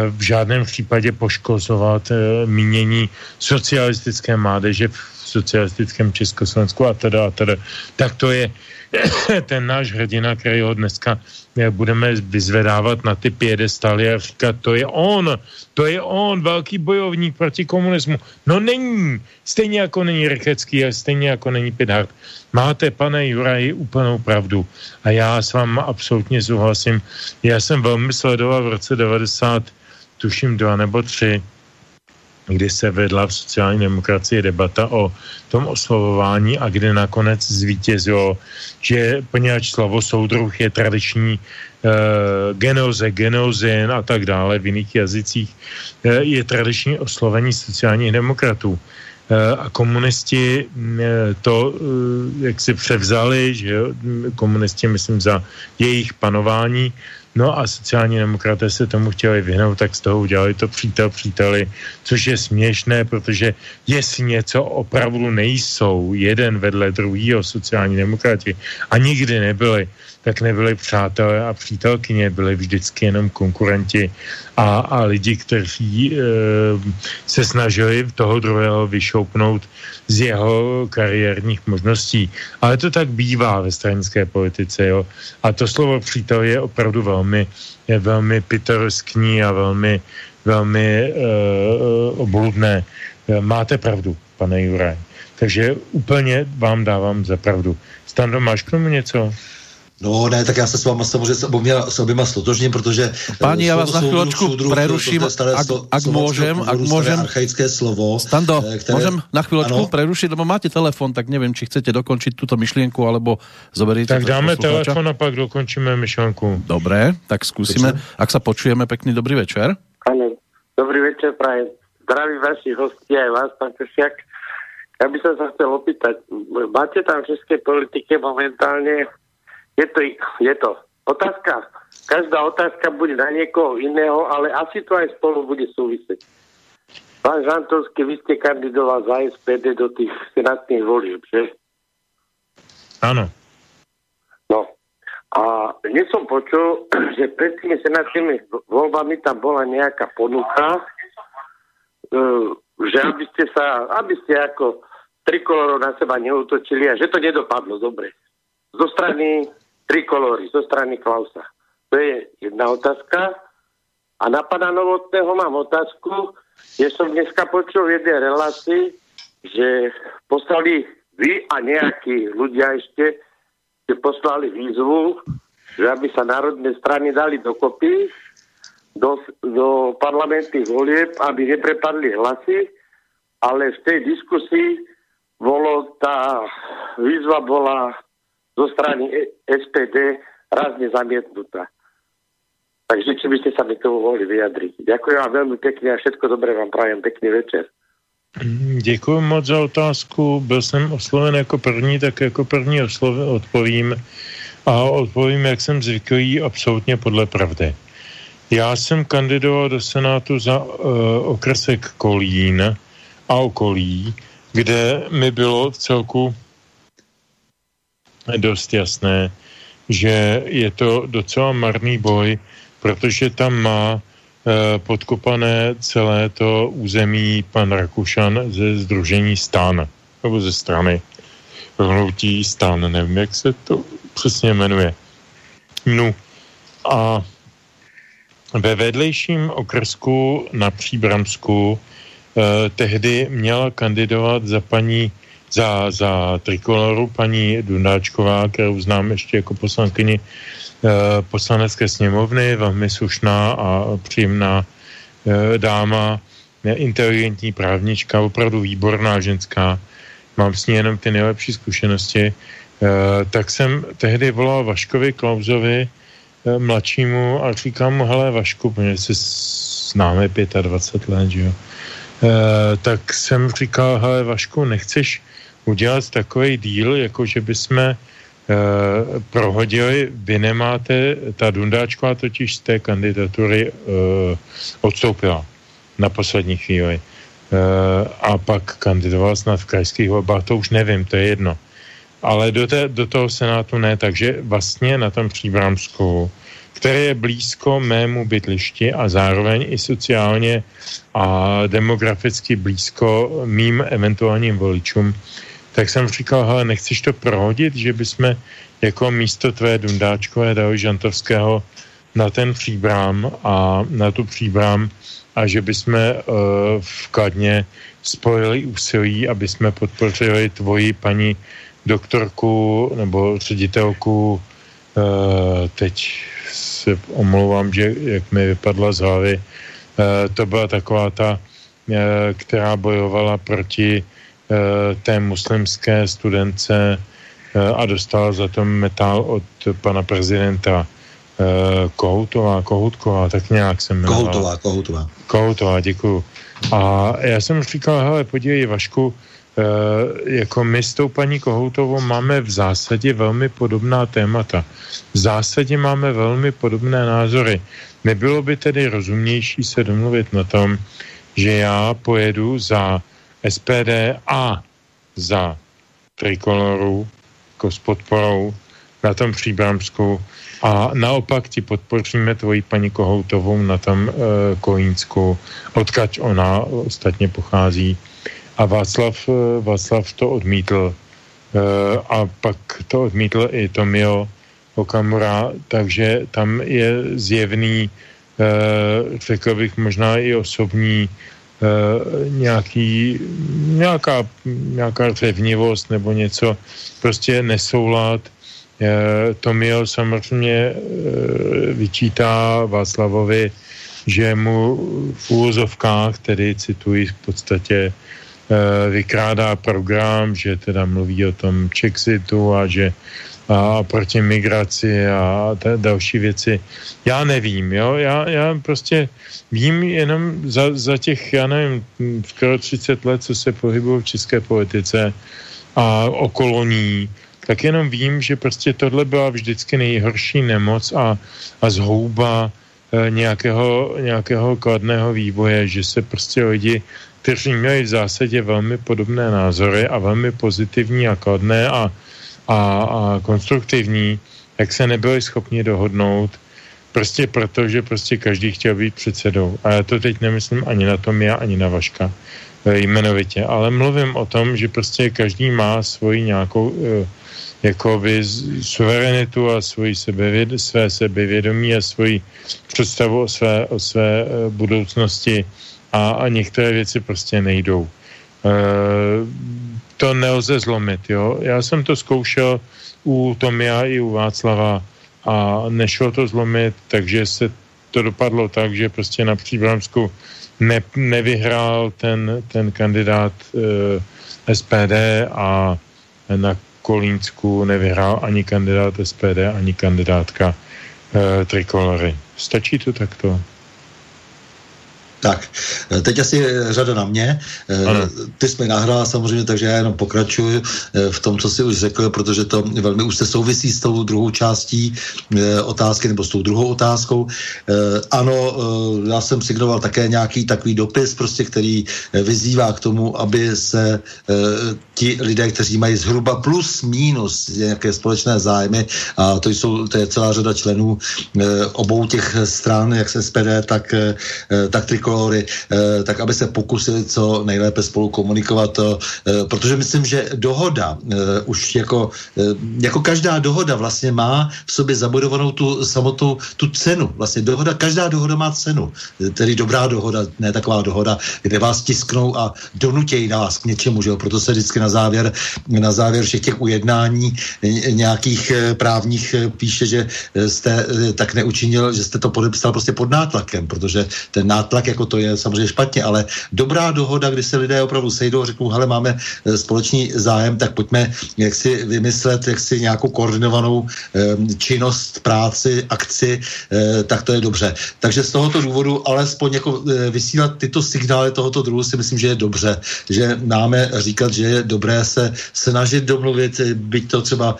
v žádném případě poškozovat eh, mínění socialistické mládeže v socialistickém Československu a teda a teda. Tak to je ten náš hrdina, který ho dneska eh, budeme vyzvedávat na ty piedestaly a říkat, to je on, to je on, velký bojovník proti komunismu. No není, stejně jako není Rechecký a stejně jako není Pidhart. Máte, pane Juraji, úplnou pravdu. A já s vámi absolutně souhlasím. Já jsem velmi sledoval v roce 90, tuším dva nebo tři, kdy se vedla v sociální demokracii debata o tom oslovování a kde nakonec zvítězilo, že poněvadž slovo soudruh je tradiční uh, genoze, genozin a tak dále v jiných jazycích, uh, je tradiční oslovení sociálních demokratů. Uh, a komunisti uh, to, uh, jak si převzali, že jo, komunisti, myslím, za jejich panování, No a sociální demokraté se tomu chtěli vyhnout, tak z toho udělali to přítel příteli, což je směšné, protože jestli něco opravdu nejsou jeden vedle druhého sociální demokrati a nikdy nebyli, tak nebyli přátelé a přítelkyně, byli vždycky jenom konkurenti a, a lidi, kteří e, se snažili toho druhého vyšoupnout z jeho kariérních možností. Ale to tak bývá ve stranické politice, jo. A to slovo přítel je opravdu velmi, je velmi pitorskní a velmi, velmi e, obludné. Máte pravdu, pane Juraj. Takže úplně vám dávám za pravdu. Stando, máš k tomu něco? No ne, tak já se s váma samozřejmě s oběma, s oběma stotožním, protože... Eh, Páni, já vás na chvíľočku preruším, ak, ak môžem, ak môžem... Archaické slovo. Stando, eh, které... môžem na chvíľočku ano? prerušiť, lebo máte telefon, tak neviem, či chcete dokončiť túto myšlienku, alebo zoberiete... Tak dáme telefon a pak dokončíme myšlenku. Dobre, tak skúsime. Pečne. Ak sa počujeme, pekný dobrý večer. Áno, dobrý večer, prajem. Zdraví vaši hosti aj vás, pán Česiak. Ja by som sa chcel opýtať, máte tam v českej politike momentálne je to, je to otázka. Každá otázka bude na niekoho iného, ale asi to aj spolu bude súvisieť. Pán Žantovský, vy ste kandidoval za SPD do tých senátnych volieb, že? Áno. No. A dnes som počul, že pred tými senátnymi voľbami tam bola nejaká ponuka, e, že aby ste sa, aby ste ako trikolorov na seba neutočili a že to nedopadlo dobre. Zo strany trikolory zo strany Klausa. To je jedna otázka. A na pana Novotného mám otázku, že som dneska počul v jednej relácii, že poslali vy a nejakí ľudia ešte, že poslali výzvu, že aby sa národné strany dali dokopy do, do parlamentných volieb, aby neprepadli hlasy, ale v tej diskusii bolo tá výzva bola zo strany e- SPD rázne zamietnutá. Takže či by ste sa mi tomu mohli vyjadriť. Ďakujem vám veľmi pekne a všetko dobré vám prajem. Pekný večer. Děkuji moc za otázku. Byl jsem osloven jako první, tak jako první oslov, odpovím. A odpovím, jak jsem zvyklý, absolutně podle pravdy. Já jsem kandidoval do Senátu za uh, okresek Kolín a okolí, kde mi bylo v celku dost jasné, že je to docela marný boj, protože tam má eh, podkopané celé to území pan Rakušan ze Združení stán, nebo ze strany. hnutí stan, nevím, jak se to přesně jmenuje. No a ve vedlejším okrsku na Příbramsku eh, tehdy měla kandidovat za paní za, za trikoloru paní Dundáčková, kterou znám ještě jako poslankyni eh, poslanecké sněmovny, velmi slušná a příjemná eh, dáma, inteligentní právnička, opravdu výborná ženská. Mám s ní jenom ty nejlepší zkušenosti. Eh, tak jsem tehdy volal Vaškovi Klauzovi, mladšímu, a říkám mu, hele Vašku, protože se známe 25 let, že jo. Eh, tak jsem říkal, hele Vašku, nechceš udělat takový díl, jako že bychom uh, prohodili, vy nemáte, ta Dundáčková totiž z té kandidatury uh, odstoupila na poslední chvíli. Uh, a pak kandidoval snad v krajských volbách, to už nevím, to je jedno. Ale do, té, do toho Senátu ne, takže vlastně na tom Příbramsku, které je blízko mému bydlišti a zároveň i sociálně a demograficky blízko mým eventuálním voličům, tak jsem říkal, hele, nechceš to prohodit, že bychom jako místo tvé Dundáčkové dali Žantovského na ten příbrám a na tu příbrám a že bychom uh, v Kladně spojili úsilí, aby jsme podpořili tvoji paní doktorku nebo ředitelku uh, teď se omlouvám, že jak mi vypadla z hlavy, uh, to byla taková ta, uh, která bojovala proti té muslimské studence eh, a dostala za to metal od pana prezidenta eh, Kohoutová, Kohutková, tak nějak jsem jmenovala. Kohoutová, Kohoutová. Kohoutová, děkuju. A já jsem říkal, hele, podívej, Vašku, jako my s tou paní Kohoutovou máme v zásadě velmi podobná témata. V zásadě máme velmi podobné názory. Nebylo by tedy rozumnější se domluvit na tom, že já pojedu za SPD a za trikoloru jako s podporou na tom Příbramsku a naopak ti podpoříme tvoji paní Kohoutovou na tom e, Kolínsku, odkaď ona ostatně pochází. A Václav, e, Václav to odmítl e, a pak to odmítl i Tomio Okamura, takže tam je zjevný, e, řekl bych možná i osobní Eh, nějaký, nějaká, nějaká řevnivost nebo něco, prostě nesoulad. E, Tomio samozřejmě e, vyčítá Václavovi, že mu v úvozovkách, tedy cituji v podstatě, vykrádá program, že teda mluví o tom Chexitu a že a proti migraci a t- další věci. Já nevím, jo, já, já prostě vím jenom za, za těch, já nevím, skoro 30 let, co se pohybuju v české politice a okolo ní, tak jenom vím, že prostě tohle byla vždycky nejhorší nemoc a, a zhouba e, nějakého, nějakého kladného vývoje, že se prostě lidi, kteří měli v zásadě velmi podobné názory a velmi pozitivní a kladné a a, a konstruktivní, jak se nebyli schopni dohodnout, prostě proto, že prostě každý chtěl být předsedou. A já to teď nemyslím ani na tom já, ani na Vaška e, jmenovitě, ale mluvím o tom, že prostě každý má svoji nějakou e, jakoby suverenitu a svoji sebevěd, své sebevědomí a svoji představu o své, o své e, budoucnosti a, a některé věci prostě nejdou to nelze zlomit. Jo? Já jsem to zkoušel u Tomia i u Václava a nešlo to zlomit, takže se to dopadlo tak, že prostě na Příbramsku ne, nevyhrál ten, ten kandidát eh, SPD a na Kolínsku nevyhrál ani kandidát SPD, ani kandidátka eh, Trikolory. Stačí to takto? Tak, eh, teď asi řada na mě. Eh, ano. Ty jsme nahrál samozřejmě, takže já jenom pokračuji eh, v tom, co jsi už řekl, protože to velmi už se souvisí s tou druhou částí otázky, nebo s tou druhou otázkou. Ano, já jsem signoval také nějaký takový dopis, prostě, který vyzývá k tomu, aby se ti lidé, kteří mají zhruba plus minus nějaké společné zájmy, a to jsou to je celá řada členů obou těch stran, jak se SPD, tak, tak triko folklory, tak aby se pokusili co nejlépe spolu komunikovat, protože myslím, že dohoda už jako, jako každá dohoda vlastně má v sobě zabudovanou tu samotnou tu cenu. Vlastně dohoda, každá dohoda má cenu. Tedy dobrá dohoda, ne taková dohoda, kde vás tisknou a donutějí nás k něčemu, že jo? proto se vždycky na závěr, na závěr všech těch ujednání nějakých právních píše, že jste tak neučinil, že jste to podepsal prostě pod nátlakem, protože ten nátlak jako to je samozřejmě špatně, ale dobrá dohoda, kdy se lidé opravdu sejdou a řeknou, hele, máme eh, společný zájem, tak pojďme jak si vymyslet, jak si nějakou koordinovanou činnost, práci, akci, eh, tak to je dobře. Takže z tohoto důvodu alespoň jako vysílat tyto signály tohoto druhu si myslím, že je dobře, že máme říkat, že je dobré se snažit domluvit, byť to třeba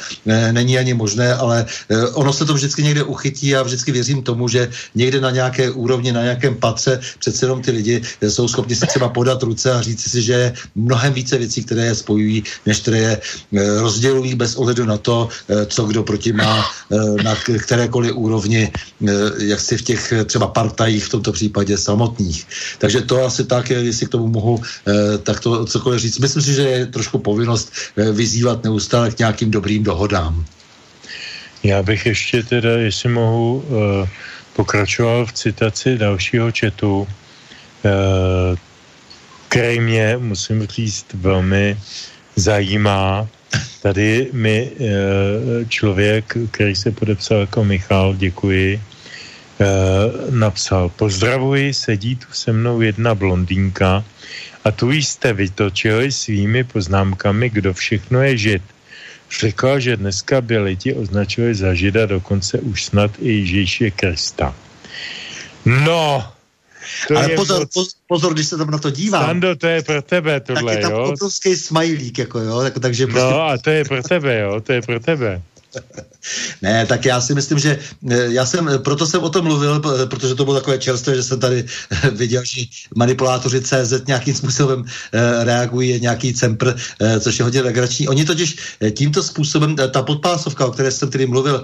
není ani možné, ale ono se to vždycky někde uchytí. Já vždycky věřím tomu, že někde na nějaké úrovni, na nějakém patře přece jenom ty lidi jsou schopni si třeba podat ruce a říct si, že je mnohem více věcí, které je spojují, než které je eh, rozdělují bez ohledu na to, eh, co kdo proti má eh, na kterékoliv úrovni, jak si v těch třeba partajích v tomto případě samotných. Takže to asi tak, jestli k tomu mohu tak to cokoliv říct. Myslím si, že je trošku povinnost vyzývat neustále k nějakým dobrým dohodám. Já bych ještě teda, jestli mohu, pokračoval v citaci dalšího četu, který mě, musím říct, velmi zajímá. Tady mi uh, člověk, který se podepsal jako Michal, děkuji, uh, napsal, pozdravuji, sedí tu se mnou jedna blondýnka a tu jste vytočili svými poznámkami, kdo všechno je žid Řekla, že dneska by lidi označili za žida dokonce už snad i Ježíše Krista. No, to Ale pozor, moc... pozor, pozor, když se tam na to dívám. Sando, to je pro tebe tohle, tak je tam jo? obrovský smajlík, jako jo, tak, takže prostě... No a to je pro tebe, jo, to je pro tebe. Ne, tak já si myslím, že eh, já jsem, eh, proto jsem o tom mluvil, protože to bylo takové čerstvé, že jsem tady eh, viděl, že manipulátoři CZ nějakým způsobem reagují, nějaký cempr, což je hodně legrační. Oni totiž tímto způsobem, ta podpásovka, o které jsem tedy mluvil,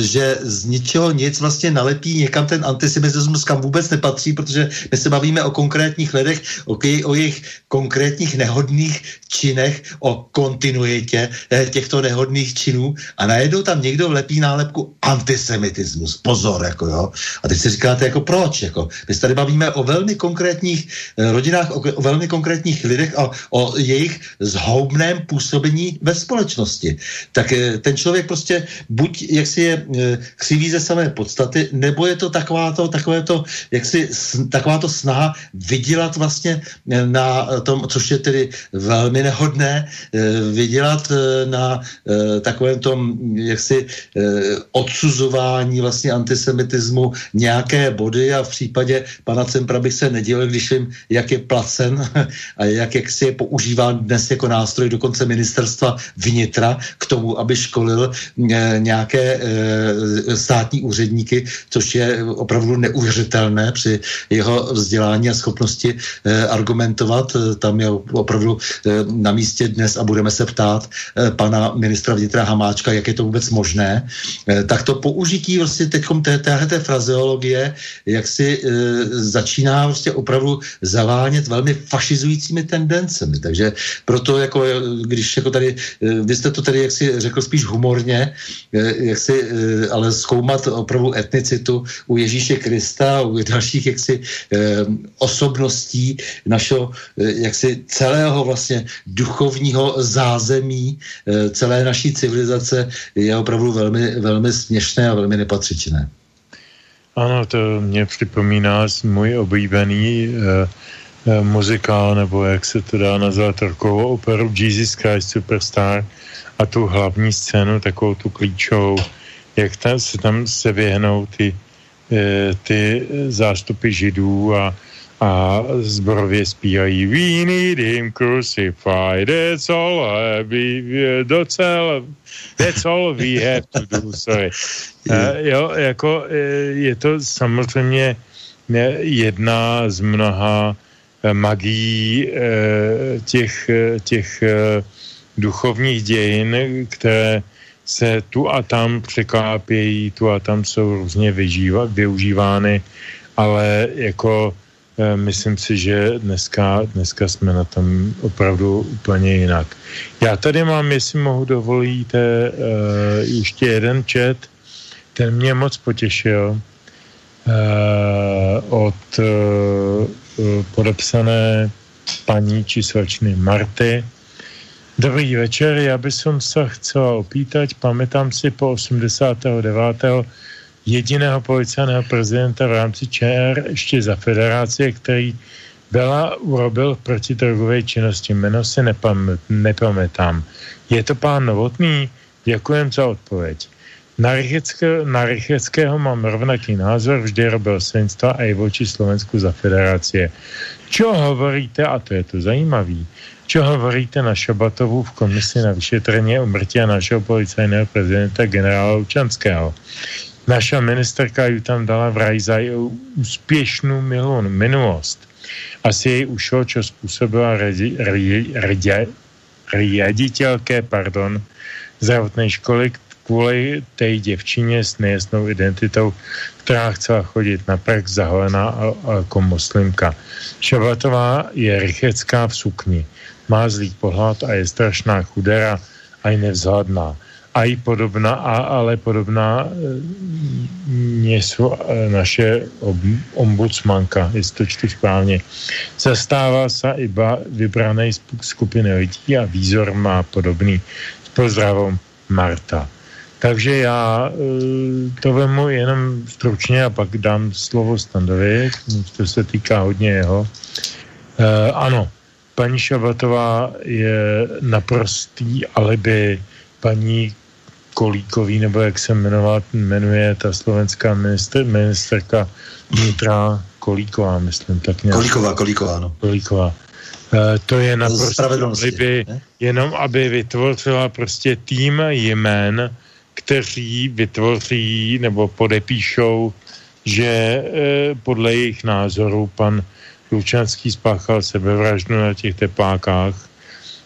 že z ničeho nic vlastně nalepí někam ten antisemitismus, kam vůbec nepatří, protože my se bavíme o konkrétních lidech, o, o jejich konkrétních nehodných činech, o kontinuitě těchto nehodných činů a najednou tam někdo vlepí nálepku antisemitismus. Pozor, jako jo. A teď si říkáte, jako proč? Jako, my se tady bavíme o velmi konkrétních eh, rodinách, o, o velmi konkrétních lidech a o jejich zhoubném působení ve společnosti. Tak eh, ten člověk prostě buď jak si je eh, křiví ze samé podstaty, nebo je to taková to, takové to, jak si, taková to snaha vydělat vlastně na tom, což je tedy velmi nehodné, vydělat na takovém tom jaksi eh, odsuzování vlastně antisemitismu nějaké body a v případě pana Cempra bych se nedělil, když vím, jak je placen a jak, jak si je používán dnes jako nástroj dokonce ministerstva vnitra k tomu, aby školil eh, nějaké eh, státní úředníky, což je opravdu neuvěřitelné při jeho vzdělání a schopnosti argumentovat. Tam je opravdu na místě dnes a budeme se ptát pana ministra vnitra Hamáčka, jak je to vůbec možné, eh, tak to použití vlastně teď té, téhle té frazeologie, jak si e, začíná vlastně opravdu zavánět velmi fašizujícími tendencemi. Takže proto, jako, když jako tady, vy jste to tady, jak si řekl spíš humorně, jak si, ale zkoumat opravdu etnicitu u Ježíše Krista, u dalších jaksi osobností našeho jaksi celého vlastně duchovního zázemí celé naší civilizace je opravdu velmi, velmi směšné a velmi nepatřičné. Ano, to mě připomíná můj oblíbený eh, eh, muzikál, nebo jak se to dá nazvat, rokovou operu Jesus Christ Superstar a tu hlavní scénu, takovou tu klíčovou, jak tam se tam se vyhnou ty, eh, ty zástupy židů a a zborově zpívají We need him crucified, that's all we, all, that's all we have to do, sorry. Uh, jo, jako eh, je to samozřejmě jedna z mnoha eh, magií těch, těch duchovních dějin, které se tu a tam překlápějí, tu a tam jsou různě vyžívat, využívány, ale jako myslím si, že dneska, dneska jsme na tom opravdu úplně jinak. Já tady mám, jestli mohu dovolíte, ještě jeden čet, ten mě moc potěšil od podepsané paní číselčny Marty. Dobrý večer, já bych se chcela opýtať, pamätám si po 89 jediného policajného prezidenta v rámci ČR ještě za federace, který byla urobil proti drogové činnosti. Jméno si nepam, nepamětám. Je to pán Novotný? Děkujem za odpověď. Na, Rychecké, na Rycheckého mám rovnaký názor, vždy robil svinstva a i voči Slovensku za federacie. Čo hovoríte, a to je to zajímavý, čo hovoríte na Šabatovu v komisi na vyšetření umrtí našeho policajného prezidenta generála Učanského? Naša ministerka ju tam dala vraj za úspěšnou milon, minulost. Asi jej ušlo, čo způsobila riaditeľke pardon, zdravotnej školy kvůli té děvčině s nejasnou identitou, která chcela chodit na prax zaholená jako muslimka. Šabatová je rychecká v sukni, má zlý pohled a je strašná chudera a je nevzhledná a i podobná, a, ale podobná jsou e, naše ombudsmanka, jestli to čtu správně. Zastává se iba vybrané skupiny lidí a výzor má podobný. S pozdravom Marta. Takže já e, to vemu jenom stručně a pak dám slovo Standovi, to se týká hodně jeho. E, ano, paní Šabatová je naprostý alibi paní Kolíkový, nebo jak se jmenovat, jmenuje ta slovenská minister, ministerka vnitra Kolíková, myslím, tak nějak. Kolíková, Kolíková, no. Kolíková. E, to je naprosto alibi, jenom aby vytvořila prostě tým jmen, kteří vytvoří nebo podepíšou, že e, podle jejich názoru pan Lučanský spáchal sebevraždu na těch teplákách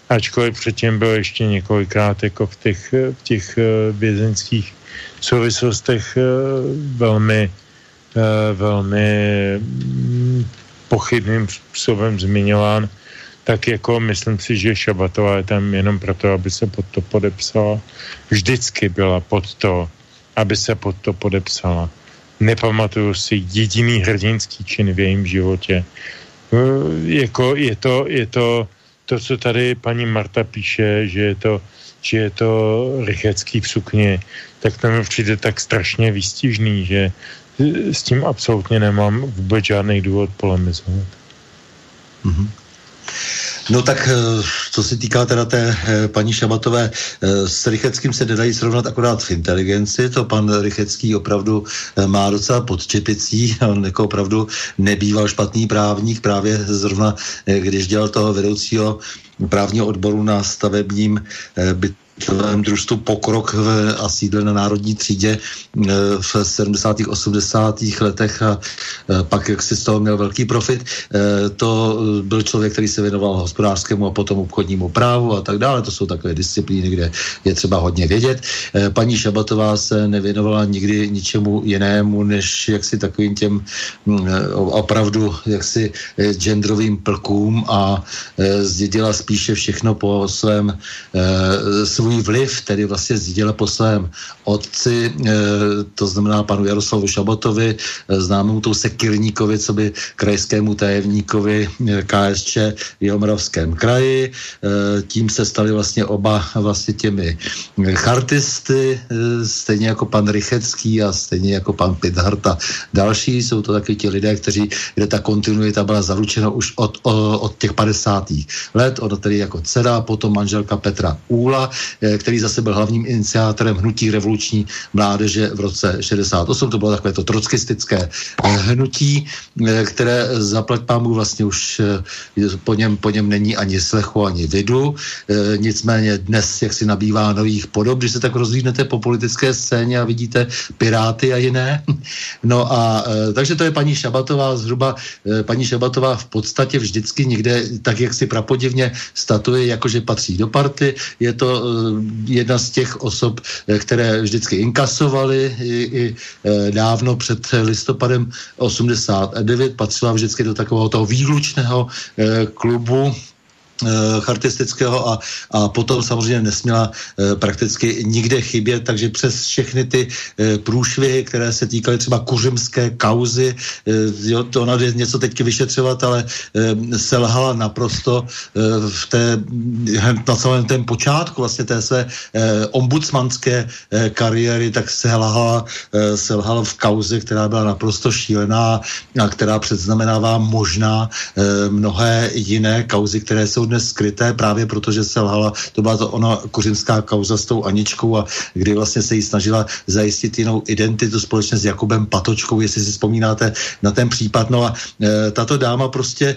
ačkoliv předtím byl ještě několikrát jako v těch, v těch eh, vězeňských souvislostech eh, velmi, eh, velmi mm, pochybným způsobem zmiňován, tak jako myslím si, že Šabatová je tam jenom proto, aby se pod to podepsala. Vždycky byla pod to, aby se pod to podepsala. Nepamatuju si jediný hrdinský čin v jejím životě. Jako je to, je to to, co tady paní Marta píše, že je to, že je to rychecký v sukně, tak to mi přijde tak strašně výstižný, že s tím absolutně nemám vůbec žádný důvod polemizovat. Mm-hmm. No tak eh, co se týká teda té eh, paní Šabatové, eh, s Rycheckým se nedají srovnat akorát v inteligenci, to pan Rychecký opravdu má docela pod čepicí, on jako opravdu nebýval špatný právník, právě zrovna když dělal toho vedoucího právního odboru na stavebním byt bytovém družstvu Pokrok v, a sídle na Národní třídě e, v 70. 80. letech a e, pak jak si z toho měl velký profit. E, to byl člověk, který se věnoval hospodářskému a potom obchodnímu právu a tak dále. To jsou takové disciplíny, kde je třeba hodně vědět. Paní Šabatová se nevěnovala nikdy ničemu jinému, než jaksi takovým těm opravdu jaksi genderovým plkům a zdědila spíše všechno po svém svém svůj vliv, tedy vlastně zdědila po svém otci, e, to znamená panu Jaroslavu Šabotovi, e, známému tou sekirníkovi, co by krajskému tajemníkovi e, KSČ v Jihomoravském kraji. Tím se stali vlastně oba vlastně těmi chartisty, stejně jako pan Rychecký a stejně jako pan Pitharta. Další jsou to taky ti lidé, kteří, kde ta kontinuita byla zaručena už od, od těch 50. let, od tedy jako dcera, potom manželka Petra Úla, Eh, který zase byl hlavním iniciátorem hnutí revoluční mládeže v roce 68. To bylo takové to trockistické eh, hnutí, eh, které zaplať pámu vlastně už po něm, po něm není ani slechu, ani vidu. Nicméně dnes jak si nabývá nových podob, když se tak rozlídnete po politické scéně a vidíte Piráty a jiné. No a takže to je paní Šabatová, zhruba paní Šabatová v podstatě vždycky někde tak, jak si prapodivně statuje, jakože patří do party. Je to jedna z těch osob, které vždycky inkasovali i, i dávno před listopadem 89, patřila vždycky do takového toho výlučného klubu. Eh, chartistického a, a potom samozřejmě nesměla e, prakticky nikde chybět, takže přes všechny ty e, průšvihy, které se týkaly třeba kuřimské kauzy, jo, to ona jde něco teď vyšetřovat, ale selhala naprosto v té, na celém ten počátku vlastně té své ombudsmanské kariéry, tak selhala, selhala v kauze, která byla naprosto šílená a která předznamenává možná mnohé jiné kauzy, které jsou dnes skryté právě proto, že se lhala, to byla to ona kořinská kauza s tou Aničkou a kdy vlastně se jí snažila zajistit jinou identitu společně s Jakubem Patočkou, jestli si vzpomínáte na ten případ. No a e, tato dáma prostě e,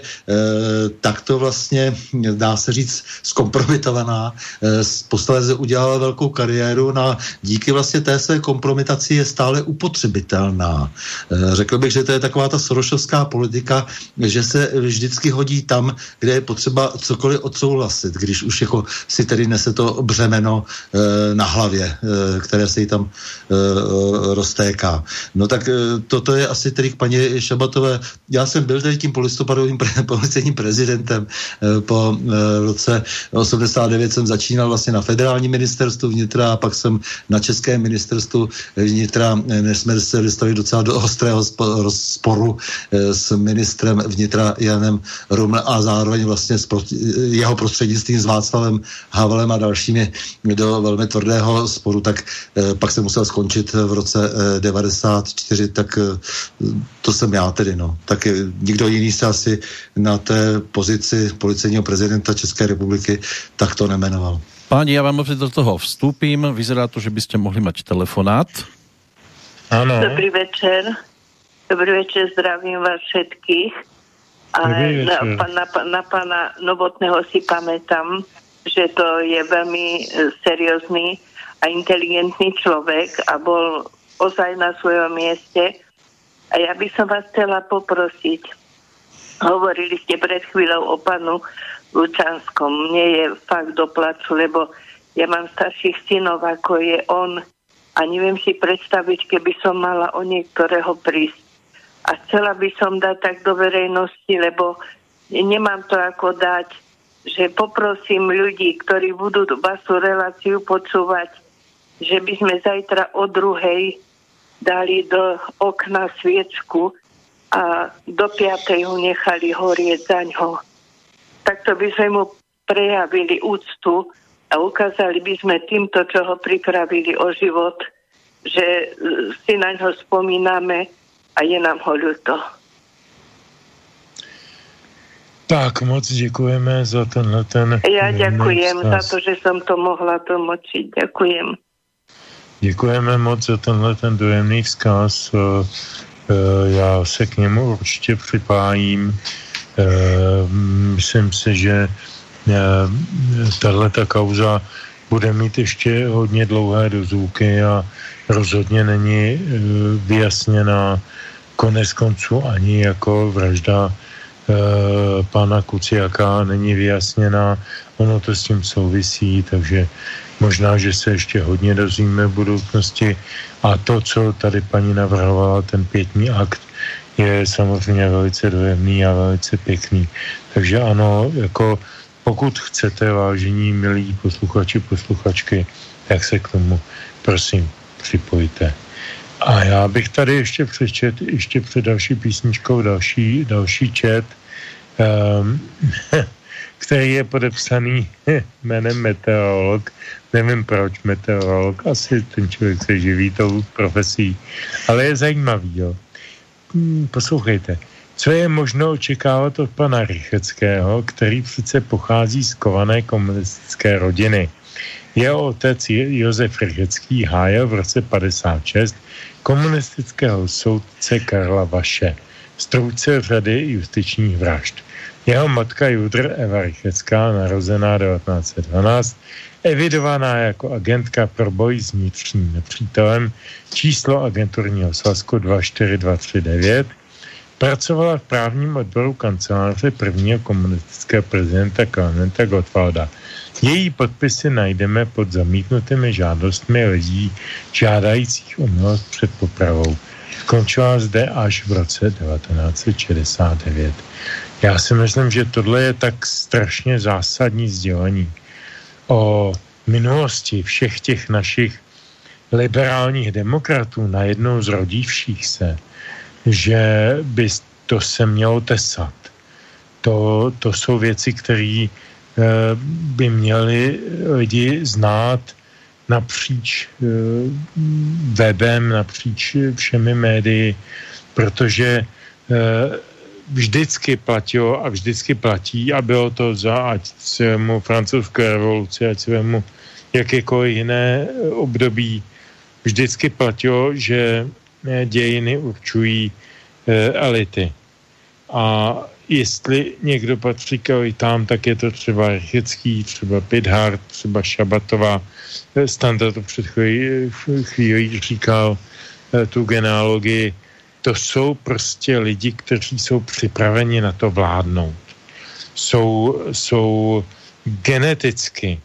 takto vlastně, dá se říct, zkompromitovaná, e, posléze udělala velkou kariéru na no díky vlastně té své kompromitaci je stále upotřebitelná. E, řekl bych, že to je taková ta sorošovská politika, že se vždycky hodí tam, kde je potřeba cokoliv odsouhlasit, když už jako si tedy nese to břemeno e, na hlavě, e, které se jí tam e, roztéká. No tak e, toto je asi tedy k paní Šabatové. Já jsem byl tady tím polistopadovým pre, policejním prezidentem e, po e, roce 89 jsem začínal vlastně na federálním ministerstvu vnitra a pak jsem na českém ministerstvu vnitra, než jsme se dostali docela do ostrého sporu s ministrem vnitra Janem Rumle a zároveň vlastně jeho prostřednictvím s Václavem Havelem a dalšími do velmi tvrdého sporu, tak eh, pak se musel skončit v roce eh, 94, tak eh, to jsem já tedy, no. Tak eh, nikdo jiný se asi na té pozici policejního prezidenta České republiky tak to nemenoval. Páni, já vám opět do toho vstupím. Vyzerá to, že byste mohli mať telefonát. Ano. Dobrý večer. Dobrý večer, zdravím vás všetkých. A na, na, na pána Novotného si pamätám, že to je veľmi e, seriózny a inteligentný človek a bol ozaj na svojom mieste. A ja by som vás chcela poprosiť, hovorili ste pred chvíľou o panu Lučanskom. Mne je fakt do placu, lebo ja mám starších synov, ako je on a neviem si predstaviť, keby som mala o niektorého prísť a chcela by som dať tak do verejnosti, lebo nemám to ako dať, že poprosím ľudí, ktorí budú vašu reláciu počúvať, že by sme zajtra o druhej dali do okna sviečku a do piatej ho nechali horieť za ňo. Takto by sme mu prejavili úctu a ukázali by sme týmto, čo ho pripravili o život, že si na ňo spomíname a je nám ho ľúto. Tak moc děkujeme za tenhle ten... Já děkujem za to, že jsem to mohla tlmočit. Děkujem. Děkujeme moc za tenhle ten dojemný vzkaz. Eh, eh, já se k němu určitě připájím. Eh, myslím si, že tahle ta kauza bude mít ještě hodně dlouhé dozvuky a rozhodně není vyjasněna konec konců ani jako vražda e, pana Kuciaka není vyjasněná, ono to s tím souvisí, takže možná, že se ještě hodně dozvíme v budoucnosti. A to, co tady paní navrhovala, ten pětní akt, je samozřejmě velice dojemný a velice pěkný. Takže ano, jako pokud chcete, vážení, milí posluchači, posluchačky, tak se k tomu prosím připojte. A já bych tady ještě přečet, ještě před další písničkou další, další čet, um, který je podepsaný jménem meteorolog. Nevím proč meteorolog, asi ten člověk se živí tou profesí, ale je zajímavý, jo. Hmm, poslouchejte. Co je možno očekávat od pana Rycheckého, který přece pochází z kované komunistické rodiny? Jeho otec Josef Rychecký hájel v roce 56 komunistického soudce Karla Vaše, strůjce řady justičních vražd. Jeho matka Judr Eva Rychecká, narozená 1912, evidovaná jako agentka pro boj s vnitřním nepřítelem, číslo agenturního svazku 24239, pracovala v právním odboru kanceláře prvního komunistického prezidenta Klementa Gottwalda. Její podpisy najdeme pod zamítnutými žádostmi lidí žádajících o milost před popravou. Končila zde až v roce 1969. Já si myslím, že tohle je tak strašně zásadní sdělení o minulosti všech těch našich liberálních demokratů najednou zrodivších se, že by to se mělo tesat. To, to jsou věci, které by měli lidi znát napříč eh, webem, napříč všemi médii, protože eh, vždycky platilo a vždycky platí a bylo to za ať svému francouzské revoluci, ať svému jakékoliv jiné období, vždycky platilo, že dějiny určují elity. A jestli někdo patří k elitám, tak je to třeba Rychecký, třeba Pidhart, třeba Šabatová. E, Standa to před chvílí, chvílí říkal e, tu genealogii. To jsou prostě lidi, kteří jsou připraveni na to vládnout. Jsou, jsou geneticky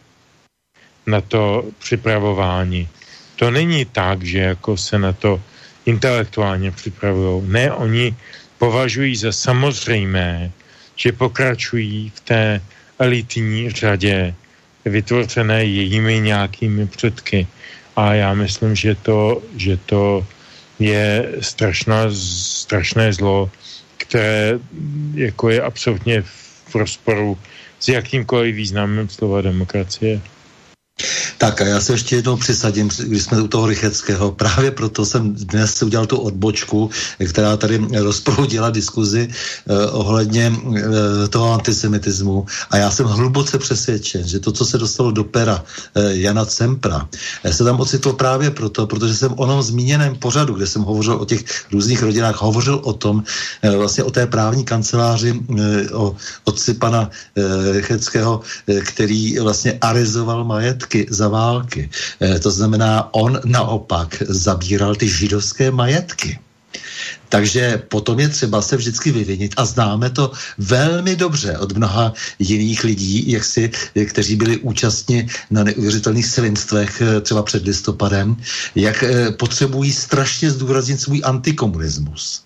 na to připravování. To není tak, že jako se na to intelektuálně připravují. Ne, oni považují za samozřejmé, že pokračují v té elitní řadě vytvořené jejími nějakými předky. A já myslím, že to, že to je strašná, strašné zlo, které jako je absolutně v rozporu s jakýmkoliv významem slova demokracie. Tak a já se ještě jednou přisadím, když jsme u toho Rycheckého. Právě proto jsem dnes udělal tu odbočku, která tady rozproudila diskuzi eh, ohledně eh, toho antisemitismu. A já jsem hluboce přesvědčen, že to, co se dostalo do pera eh, Jana Cempra, eh, se tam ocitlo právě proto, protože jsem o tom zmíněném pořadu, kde jsem hovořil o těch různých rodinách, hovořil o tom, eh, vlastně o té právní kanceláři, eh, o otci pana eh, Rycheckého, eh, který vlastně arizoval majetky za války. Eh, to znamená, on naopak zabíral ty židovské majetky. Takže potom je třeba se vždycky vyvinit a známe to velmi dobře od mnoha jiných lidí, jak si, kteří byli účastni na neuvěřitelných svinstvech eh, třeba před listopadem, jak eh, potřebují strašně zdůraznit svůj antikomunismus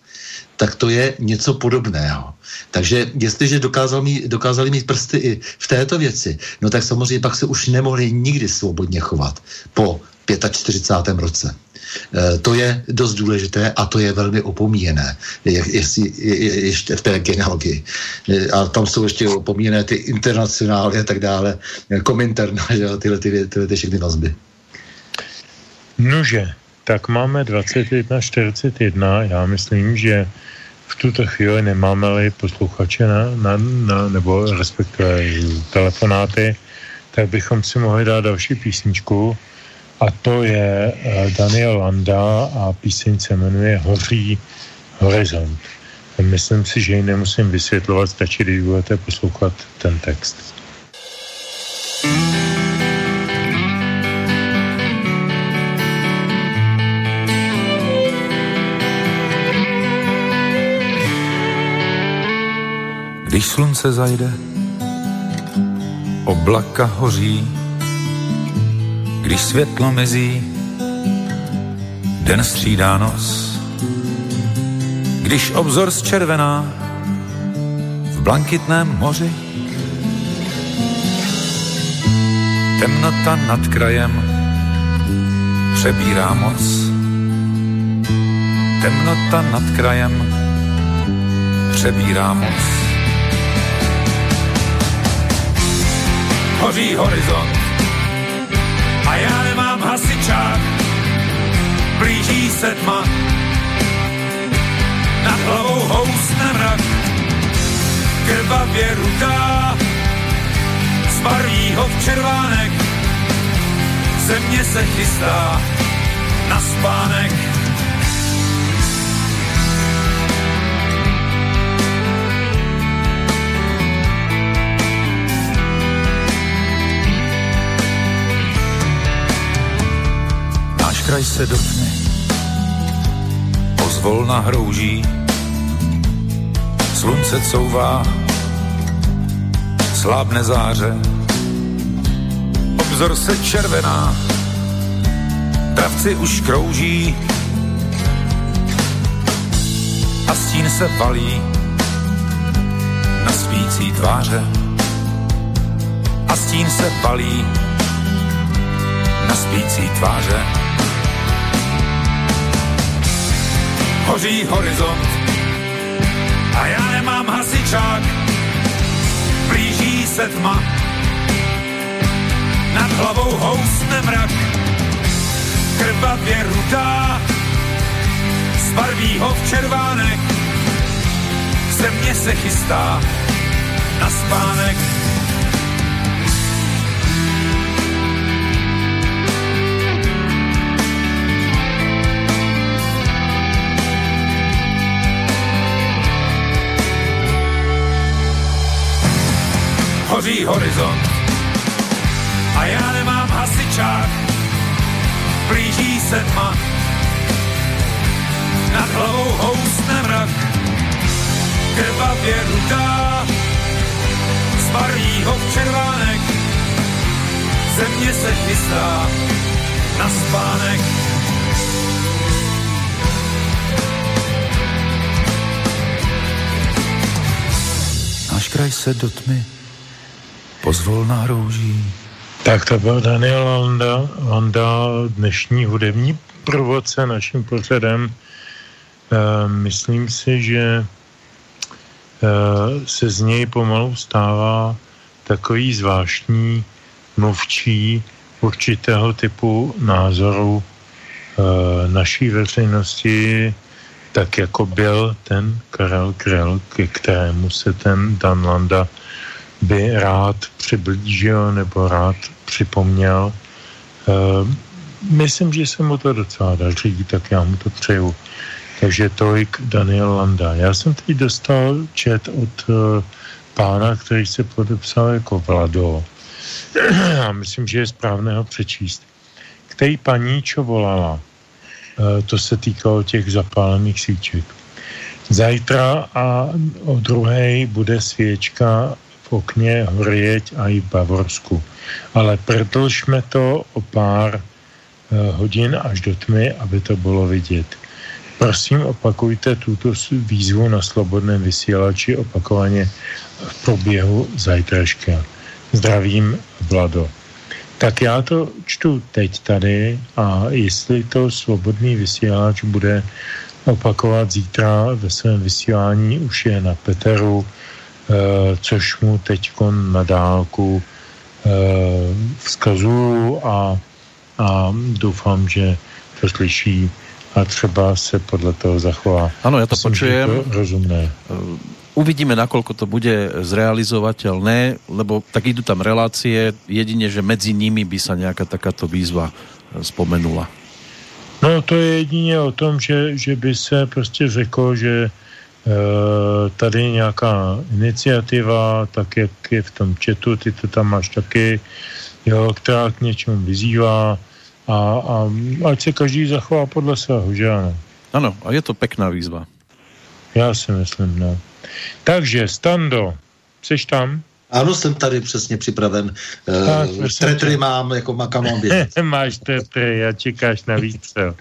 tak to je něco podobného. Takže jestliže dokázal mít, dokázali mít prsty i v této věci, no tak samozřejmě pak se už nemohli nikdy svobodně chovat po 45. roce. E, to je dost důležité a to je velmi opomíjené, je, jestli, je, ještě v té genealogii. E, a tam jsou ještě opomíjené ty internacionály a tak dále, kominterna, že tyhle, ty, tyhle ty všechny vazby. Nože, tak máme 21.41. Já myslím, že v tuto chvíli nemáme-li posluchače na, na, na, nebo respektive telefonáty, tak bychom si mohli dát další písničku a to je eh, Daniel Landa a píseň se jmenuje Hoří horizont. Myslím si, že ji nemusím vysvětlovat, stačí, když budete poslouchat ten text. Když slunce zajde, oblaka hoří, když světlo mizí, den střídá noc. Když obzor zčervená v blankitném moři, temnota nad krajem přebírá moc. Temnota nad krajem přebírá moc. Hoří horizont, a já nemám hasičák. Blíží se tma, nad hlavou housne mrak, krvavě rudá, zbarví ho v červánek, země se chystá na spánek. Kraj se dotkne, pozvolna hrouží, slunce couvá, slábne záře, vzor se červená, dravci už krouží. A stín se valí na spící tváře. A stín se valí na spící tváře. Hoří horizont. A já nemám hasičák, blíží se tma, nad hlavou housne mrak, krvavě rudá, zbarví ho v červánek, země se chystá na spánek. Hoří horizont. A já nemám hasičák, blíží se tma, nad hlavou housne mrak, krvavě rudá, zbarví ho v červánek, země se chystá na spánek. Náš kraj se do tmy pozvolná rouží. Tak to byl Daniel Landa, Landa dnešní hudební provodce naším pořadem. E, myslím si, že Eh, se z něj pomalu stává takový zvláštní mluvčí určitého typu názoru eh, naší veřejnosti, tak jako byl ten Karel Krell, ke kterému se ten Dan Landa by rád přiblížil nebo rád připomněl. Eh, myslím, že se mu to docela daří, tak já mu to přeju. Takže tolik Daniel Landa. Já jsem teď dostal čet od uh, pána, který se podepsal jako Vlado. A myslím, že je správné ho přečíst. Který paní čo volala? Uh, to se týkalo těch zapálených svíček. Zajtra a o druhé bude svěčka okně horieť a i v Bavorsku. Ale prodlžme to o pár uh, hodin až do tmy, aby to bylo vidět. Prosím, opakujte tuto výzvu na slobodném vysílači opakovaně v průběhu zajtraška. Zdravím, Vlado. Tak já to čtu teď tady a jestli to svobodný vysílač bude opakovat zítra ve svém vysílání, už je na Peteru, eh, což mu teď na dálku eh, vzkazuju a, a doufám, že to slyší a třeba se podle toho zachová. Ano, já to Myslím, počujem. To rozumné. Uvidíme, nakoľko to bude zrealizovateľné, lebo tak idú tam relácie, jedine, že medzi nimi by sa nejaká takáto výzva spomenula. No to je jedině o tom, že, že by se prostě řeklo, že tady nějaká iniciativa, tak jak je v tom četu, ty to tam máš taky, jo, která k něčemu vyzývá, a, a ať se každý zachová podle svého, že ano. Ano, a je to pekná výzva. Já si myslím, no. Takže, Stando, jsi tam? Ano, jsem tady přesně připraven. Tak, uh, tretry mám, jako makam Máš tretry, já čekáš na výstřel.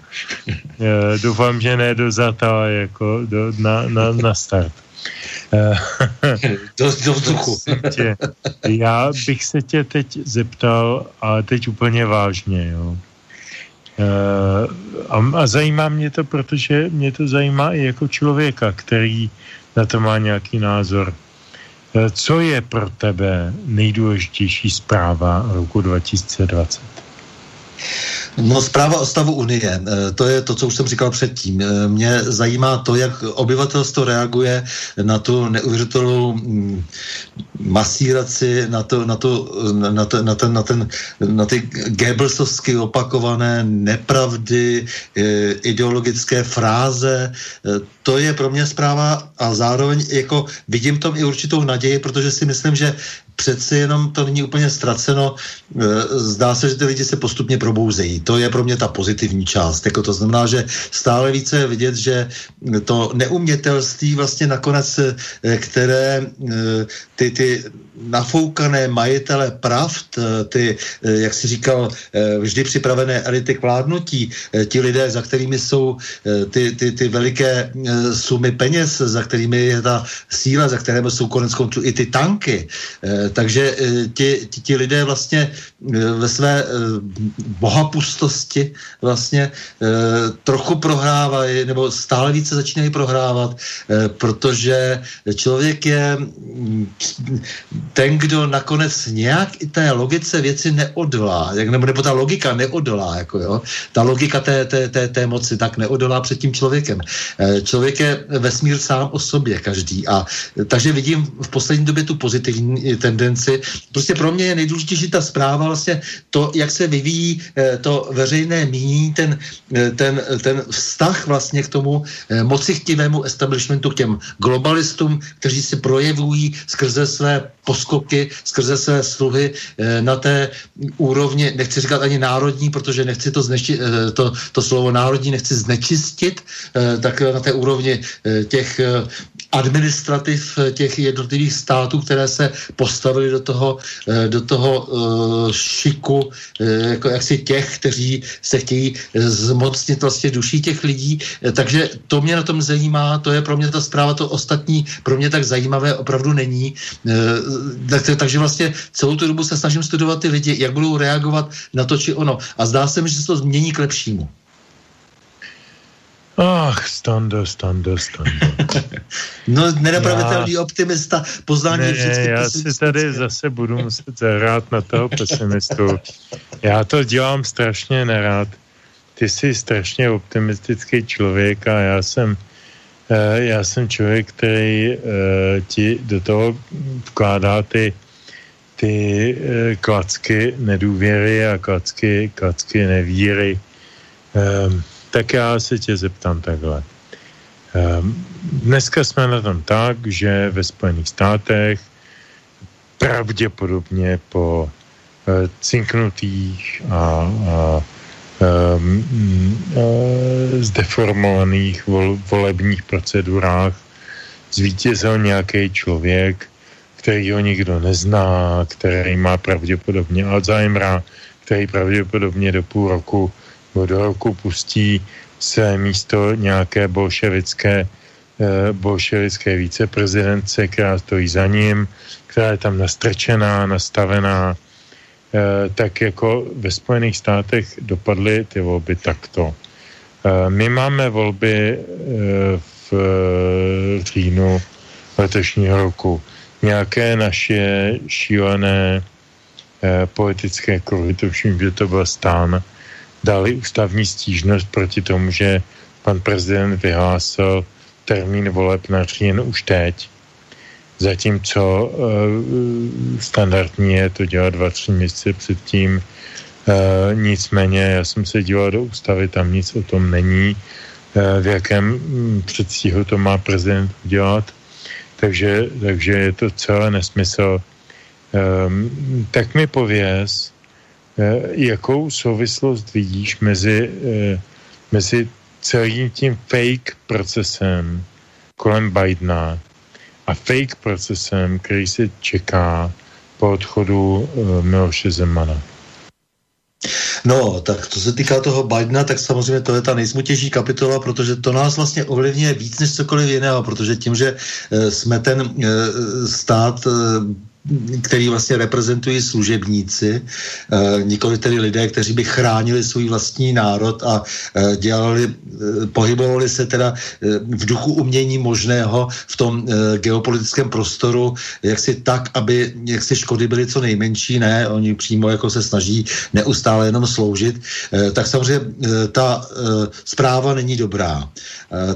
uh, doufám, že ne do zata, jako do, na, na, na start. do, do vzduchu. Tě, já bych se tě teď zeptal, ale teď úplně vážně, jo. Eh, a, a zajímá mě to, protože mě to zajímá i jako člověka, který na to má nějaký názor. Eh, co je pro tebe nejdůležitější zpráva roku 2020? No zpráva o stavu Unie, eh, to je to, co už jsem říkal předtím. Eh, mě zajímá to, jak obyvatelstvo reaguje na tu neuvěřitelnou mm, masíraci, na, to, na, to, na, to, na, ten, na, ten, na ty Goebbelsovsky opakované nepravdy, ideologické fráze, to je pro mě zpráva a zároveň jako vidím tom i určitou naději, protože si myslím, že přeci jenom to není úplně ztraceno. E, zdá se, že ty lidi se postupně probouzejí. To je pro mě ta pozitivní část. Jako to znamená, že stále více je vidět, že to neumětelství vlastně nakonec, e, které e, ty, ty nafoukané majitele pravd, ty, jak si říkal, vždy připravené elity k vládnutí, ti lidé, za kterými jsou ty, ty, ty veliké sumy peněz, za kterými je ta síla, za kterými jsou konec konců i ty tanky, takže eh, ti, ti, ti lidé vlastně eh, ve své eh, bohapustosti vlastně trochu prohrávají, nebo stále více začínají prohrávat, protože člověk je mm, ten, kdo nakonec nějak i té logice věci neodolá, jak, nebo, nebo ta logika neodolá, jako jo, ta logika té, té, té, té moci tak neodolá před tím člověkem. Člověk je vesmír sám o sobě každý a takže vidím v poslední době tu pozitivní ten tendenci. Prostě pro mě je nejdůležitější ta zpráva, vlastně to, jak se vyvíjí eh, to veřejné mínění, ten, ten, ten vztah vlastně k tomu mocichtivému establishmentu, k těm globalistům, kteří se projevují skrze své poskoky, skrze své sluhy na té úrovni, nechci říkat ani národní, protože nechci to, zneči, to, to slovo národní nechci znečistit, tak na té úrovni těch administrativ těch jednotlivých států, které se postavili do toho, eh, do toho šiku jako jaksi těch, kteří se chtějí zmocnit vlastně duší těch lidí. Takže to mě na tom zajímá, to je pro mě ta zpráva, to ostatní pro mě tak zajímavé opravdu není. Takže vlastně celou tu dobu se snažím studovat ty lidi, jak budou reagovat na to či ono. A zdá se mi, že se to změní k lepšímu. Ach, standa, standa, standa. no, nenapravitelný já... optimista, poznání ne, vždycky já si tady zase budu muset zahrát na toho pesimistu. Já to dělám strašně nerád. Ty jsi strašně optimistický člověk a já jsem eh, já jsem člověk, který uh, ti do toho vkládá ty, ty uh, klacky nedůvěry a klacky, klacky nevíry. Um, tak já se tě zeptám takhle. Ehm, dneska jsme na tom tak, že ve Spojených státech pravděpodobně po eh, cinknutých a, a um, zdeformovaných vol, volebních procedurách zvítězil nějaký člověk, který ho nikdo nezná, který má pravděpodobně Alzheimera, který pravděpodobně do půl roku do roku pustí se místo nějaké bolševické, eh, bolševické viceprezidence, která stojí za ním, která je tam nastrčená, nastavená, eh, tak jako ve Spojených státech dopadly ty volby takto. Eh, my máme volby v říjnu letošního roku. Nějaké naše šílené politické kruhy, tuším, že to byl stán, dali ústavní stížnost proti tomu, že pan prezident vyhlásil termín voleb na říjen už teď. Zatímco uh, standardní je to dělat dva, tři měsíce předtím. Uh, nicméně já jsem se díval do ústavy, tam nic o tom není, uh, v jakém um, předstihu to má prezident udělat. Takže, takže je to celé nesmysl. Um, tak mi pověz, jakou souvislost vidíš mezi, eh, mezi celým tím fake procesem kolem Bidena a fake procesem, který se čeká po odchodu eh, Miloše Zemana? No, tak co se týká toho Bidena, tak samozřejmě to je ta nejsmutější kapitola, protože to nás vlastně ovlivňuje víc než cokoliv jiného, protože tím, že jsme ten stát který vlastně reprezentují služebníci, eh, nikoli tedy lidé, kteří by chránili svůj vlastní národ a eh, dělali, eh, pohybovali se teda v duchu umění možného v tom geopolitickém prostoru, jak si tak, aby jak si škody byly co nejmenší, ne, oni přímo jako se snaží neustále jenom sloužit, tak samozřejmě ta zpráva není dobrá.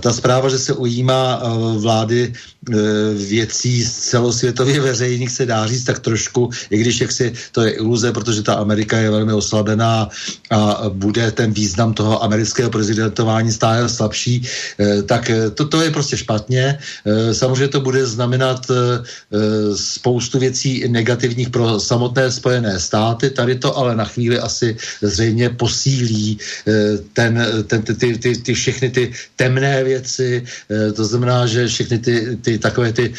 Ta zpráva, že se ujímá vlády věcí celosvětově veřejných se dá říct tak trošku, i když jaksi to je iluze, protože ta Amerika je velmi oslabená a bude ten význam toho amerického prezidentování stále slabší, eh, tak eh, to, to je prostě špatně. Samozřejmě to bude znamenat spoustu věcí negativních pro samotné Spojené státy. Tady to ale na chvíli asi zřejmě posílí ten, ten, ty, ty, ty, ty všechny ty temné věci, to znamená, že všechny ty, ty takové ty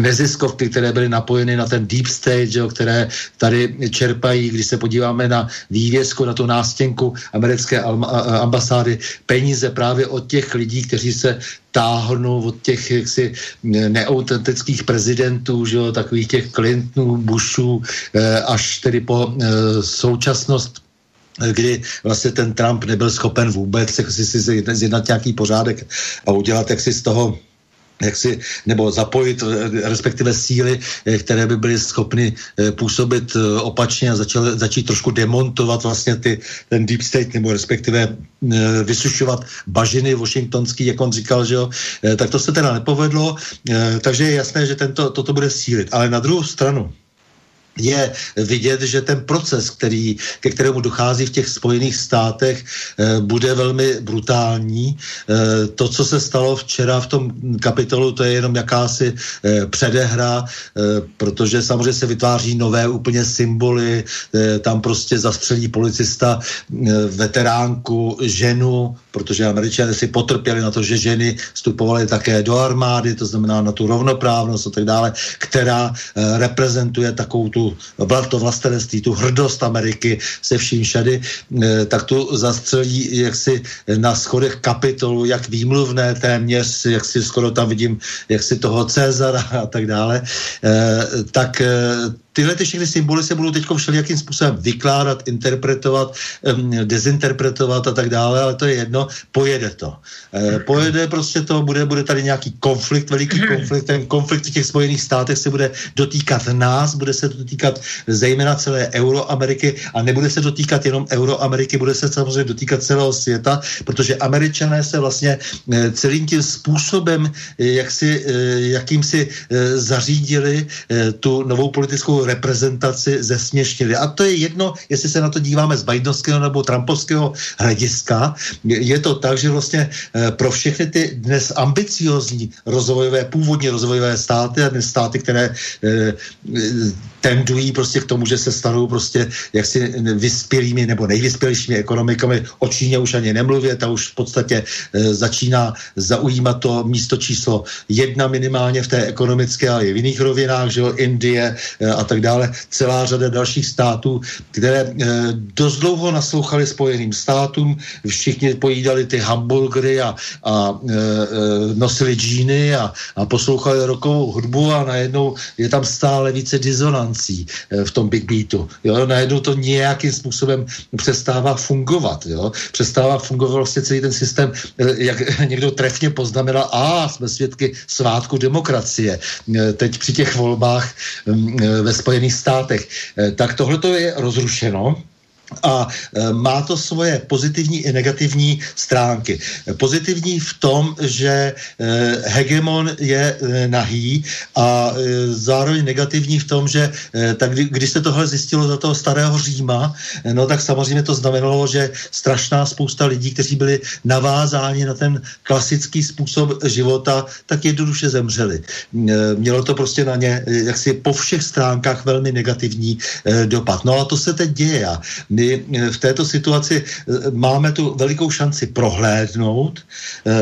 neziskovky, které byly napojeny na ten deep state, že, které tady čerpají, když se podíváme na vývězku, na tu nástěnku americké ambasády, peníze právě od těch lidí, kteří se táhnou od těch jaksi neautentických prezidentů, že jo, takových těch Clintonů, Bushů, eh, až tedy po eh, současnost kdy vlastně ten Trump nebyl schopen vůbec si, si zjednat nějaký pořádek a udělat jak si z toho jak si, nebo zapojit eh, respektive síly, eh, které by byly schopny eh, působit opačně a začal, začít trošku demontovat vlastně ty, ten deep state, nebo respektive vysušovat bažiny washingtonský, jak on říkal, že jo, tak to se teda nepovedlo, takže je jasné, že tento, toto bude sílit. Ale na druhou stranu, je vidět, že ten proces, který, ke kterému dochází v těch Spojených státech, eh, bude velmi brutální. Eh, to, co se stalo včera v tom kapitolu, to je jenom jakási eh, předehra, protože samozřejmě se vytváří nové úplně symboly, tam prostě zastřelí policista veteránku, ženu, protože američané si potrpěli na to, že ženy vstupovaly také do armády, to znamená na tu rovnoprávnost a tak dále, která reprezentuje takovou tu to vlastenství, tu hrdost Ameriky se vším všady, eh, tak tu zastřelí jaksi na schodech kapitolu, jak výmluvné téměř, jak si skoro tam vidím, jak si toho Cezara a tak dále, eh, tak eh, tyhle ty všechny symboly se budou teď všelijakým způsobem vykládat, interpretovat, dezinterpretovat a tak dále, ale to je jedno, pojede to. E, pojede prostě to, bude, bude tady nějaký konflikt, veliký konflikt, ten konflikt v těch Spojených státech se bude dotýkat nás, bude se dotýkat zejména celé Euroameriky a nebude se dotýkat jenom Euroameriky, bude se samozřejmě dotýkat celého světa, protože američané se vlastně e, celým tím způsobem, e, jak si, jakým si zařídili tu novou politickou reprezentaci zesměšnili. A to je jedno, jestli se na to díváme z Bidenovského nebo Trumpovského hlediska. Je to tak, že vlastně eh, pro všechny ty dnes ambiciozní rozvojové, původně rozvojové státy a dnes státy, které eh, tendují prostě k tomu, že se stanou prostě jaksi vyspělými nebo nejvyspělejšími ekonomikami. O Číně už ani nemluvě, ta už v podstatě e, začíná zaujímat to místo číslo jedna minimálně v té ekonomické, ale i v jiných rovinách, že jo, Indie a tak dále. Celá řada dalších států, které e, dost dlouho naslouchali Spojeným státům, všichni pojídali ty hamburgery a, a e, e, nosili džíny a, a poslouchali rokovou hudbu a najednou je tam stále více eh, v tom Big Beatu. Jo? Najednou to nějakým způsobem přestává fungovat. Jo? Přestává fungovat vlastně celý ten systém, eh, jak někdo trefně poznamenal, a jsme svědky svátku demokracie eh, teď při těch volbách mm, ve Spojených státech. Tak tohle to je rozrušeno a e, má to svoje pozitivní i negativní stránky. Pozitivní v tom, že e, hegemon je e, nahý a zároveň negativní v tom, že tak kdy, když se tohle zjistilo za toho starého Říma, no tak samozřejmě to znamenalo, že strašná spousta lidí, kteří byli navázáni na ten klasický způsob života, tak jednoduše zemřeli. Mělo to prostě na ně jaksi po všech stránkách velmi negativní dopad. No a to se teď děje. My eh, v této situaci eh, máme tu velikou šanci prohlédnout, eh,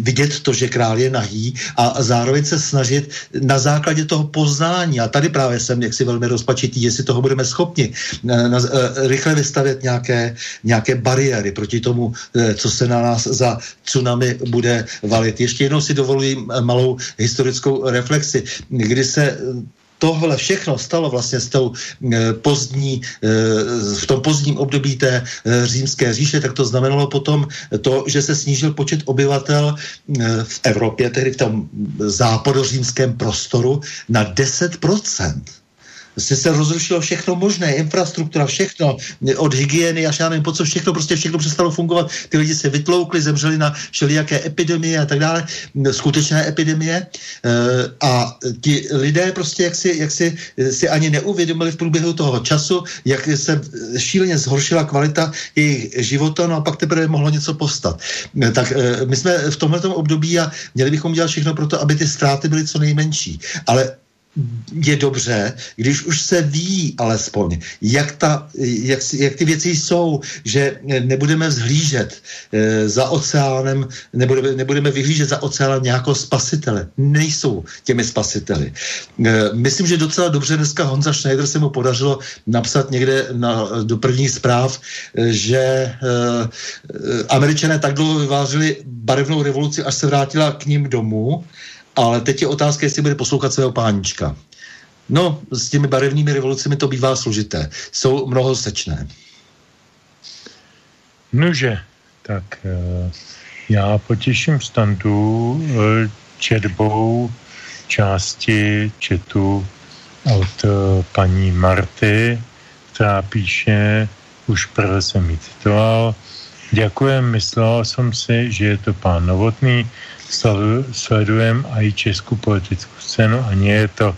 vidět to, že král je nahý a zároveň se snažit na základě toho poznání, a tady právě jsem jaksi velmi rozpačitý, jestli toho budeme schopni, rychle vystavět nějaké, nějaké bariéry proti tomu, co se na nás za tsunami bude valit. Ještě jednou si dovoluji malou historickou reflexi, kdy se tohle všechno stalo vlastně s tou eh, pozdní, eh, v tom pozdním období té eh, římské říše, tak to znamenalo potom to, že se snížil počet obyvatel v Evropě, tedy v tom západořímském prostoru, na 10% se, se rozrušilo všechno možné, infrastruktura, všechno, od hygieny až já nevím, po co všechno, prostě všechno přestalo fungovat. Ty lidi se vytloukli, zemřeli na všelijaké epidemie a tak dále, skutečné epidemie. A ti lidé prostě jak si, jak si, si ani neuvědomili v průběhu toho času, jak se šíleně zhoršila kvalita jejich života, no a pak teprve mohlo něco postat. Tak my jsme v tomto období a měli bychom dělat všechno pro to, aby ty ztráty byly co nejmenší. Ale je dobře, když už se ví alespoň, jak, ta, jak, jak ty věci jsou, že nebudeme vzhlížet e, za oceánem, nebudeme, nebudeme vyhlížet za oceánem nějakého spasitele. Nejsou těmi spasiteli. E, myslím, že docela dobře dneska Honza Schneider se mu podařilo napsat někde na, do prvních zpráv, e, že e, američané tak dlouho vyvářili barevnou revoluci, až se vrátila k ním domů, ale teď je otázka, jestli bude poslouchat svého pánička. No, s těmi barevnými revolucemi to bývá složité. Jsou mnohosečné. Nože, tak eh, já potěším standu eh, četbou části četu od eh, paní Marty, která píše, už prvé jsem ji citoval, Děkujem, myslel jsem si, že je to pán Novotný, sledujem i českou politickou scénu a nie je to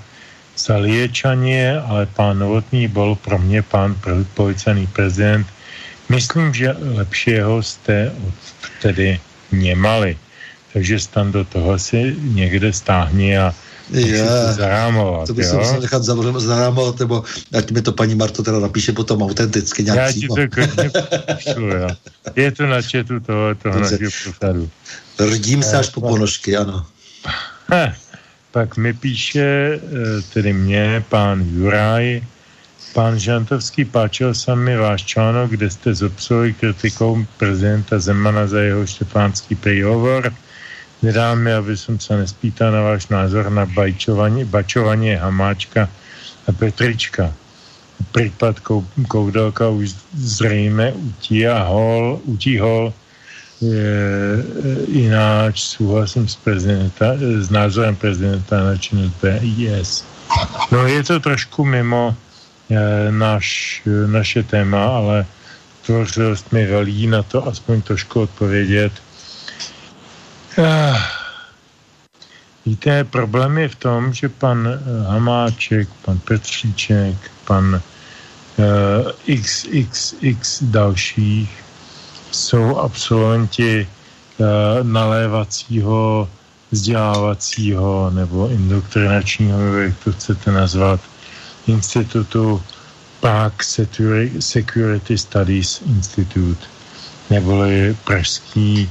Saliečanie, ale pán Novotný byl pro mě pán policajný prezident. Myslím, že lepšího jste vtedy nemali. Takže tam do toho si někde stáhni a je, zarámovat. To by se musel nechat zarámovat, nebo ať mi to paní Marto teda napíše potom autenticky nějak Já ti to píšu, jo. Je to na četu toho, toho našeho pořadu. Rdím se až po ponožky, ano. Ha, pak mi píše, eh, tedy mě, pán Juraj, Pán Žantovský, páčil se mi váš článok, kde jste zopsuli kritikou prezidenta Zemana za jeho štefánský príhovor. Nedá mi, aby som sa nespýtal na váš názor na bajčovanie, bačovanie Hamáčka a Petrička. Prípad Koudelka už zřejmě utíhol, utíhol je ináč súhlasím s, prezidenta, s názorem prezidenta na činnosť BIS. No je to trošku mimo e, naš, naše téma, ale tvořilost mi velí na to aspoň trošku odpovědět. Víte, problém je v tom, že pan Hamáček, pan Petříček, pan uh, XXX dalších jsou absolventi uh, nalévacího, vzdělávacího nebo indoktrinačního, jak to chcete nazvat, institutu Prague Security Studies Institute, neboli Pražský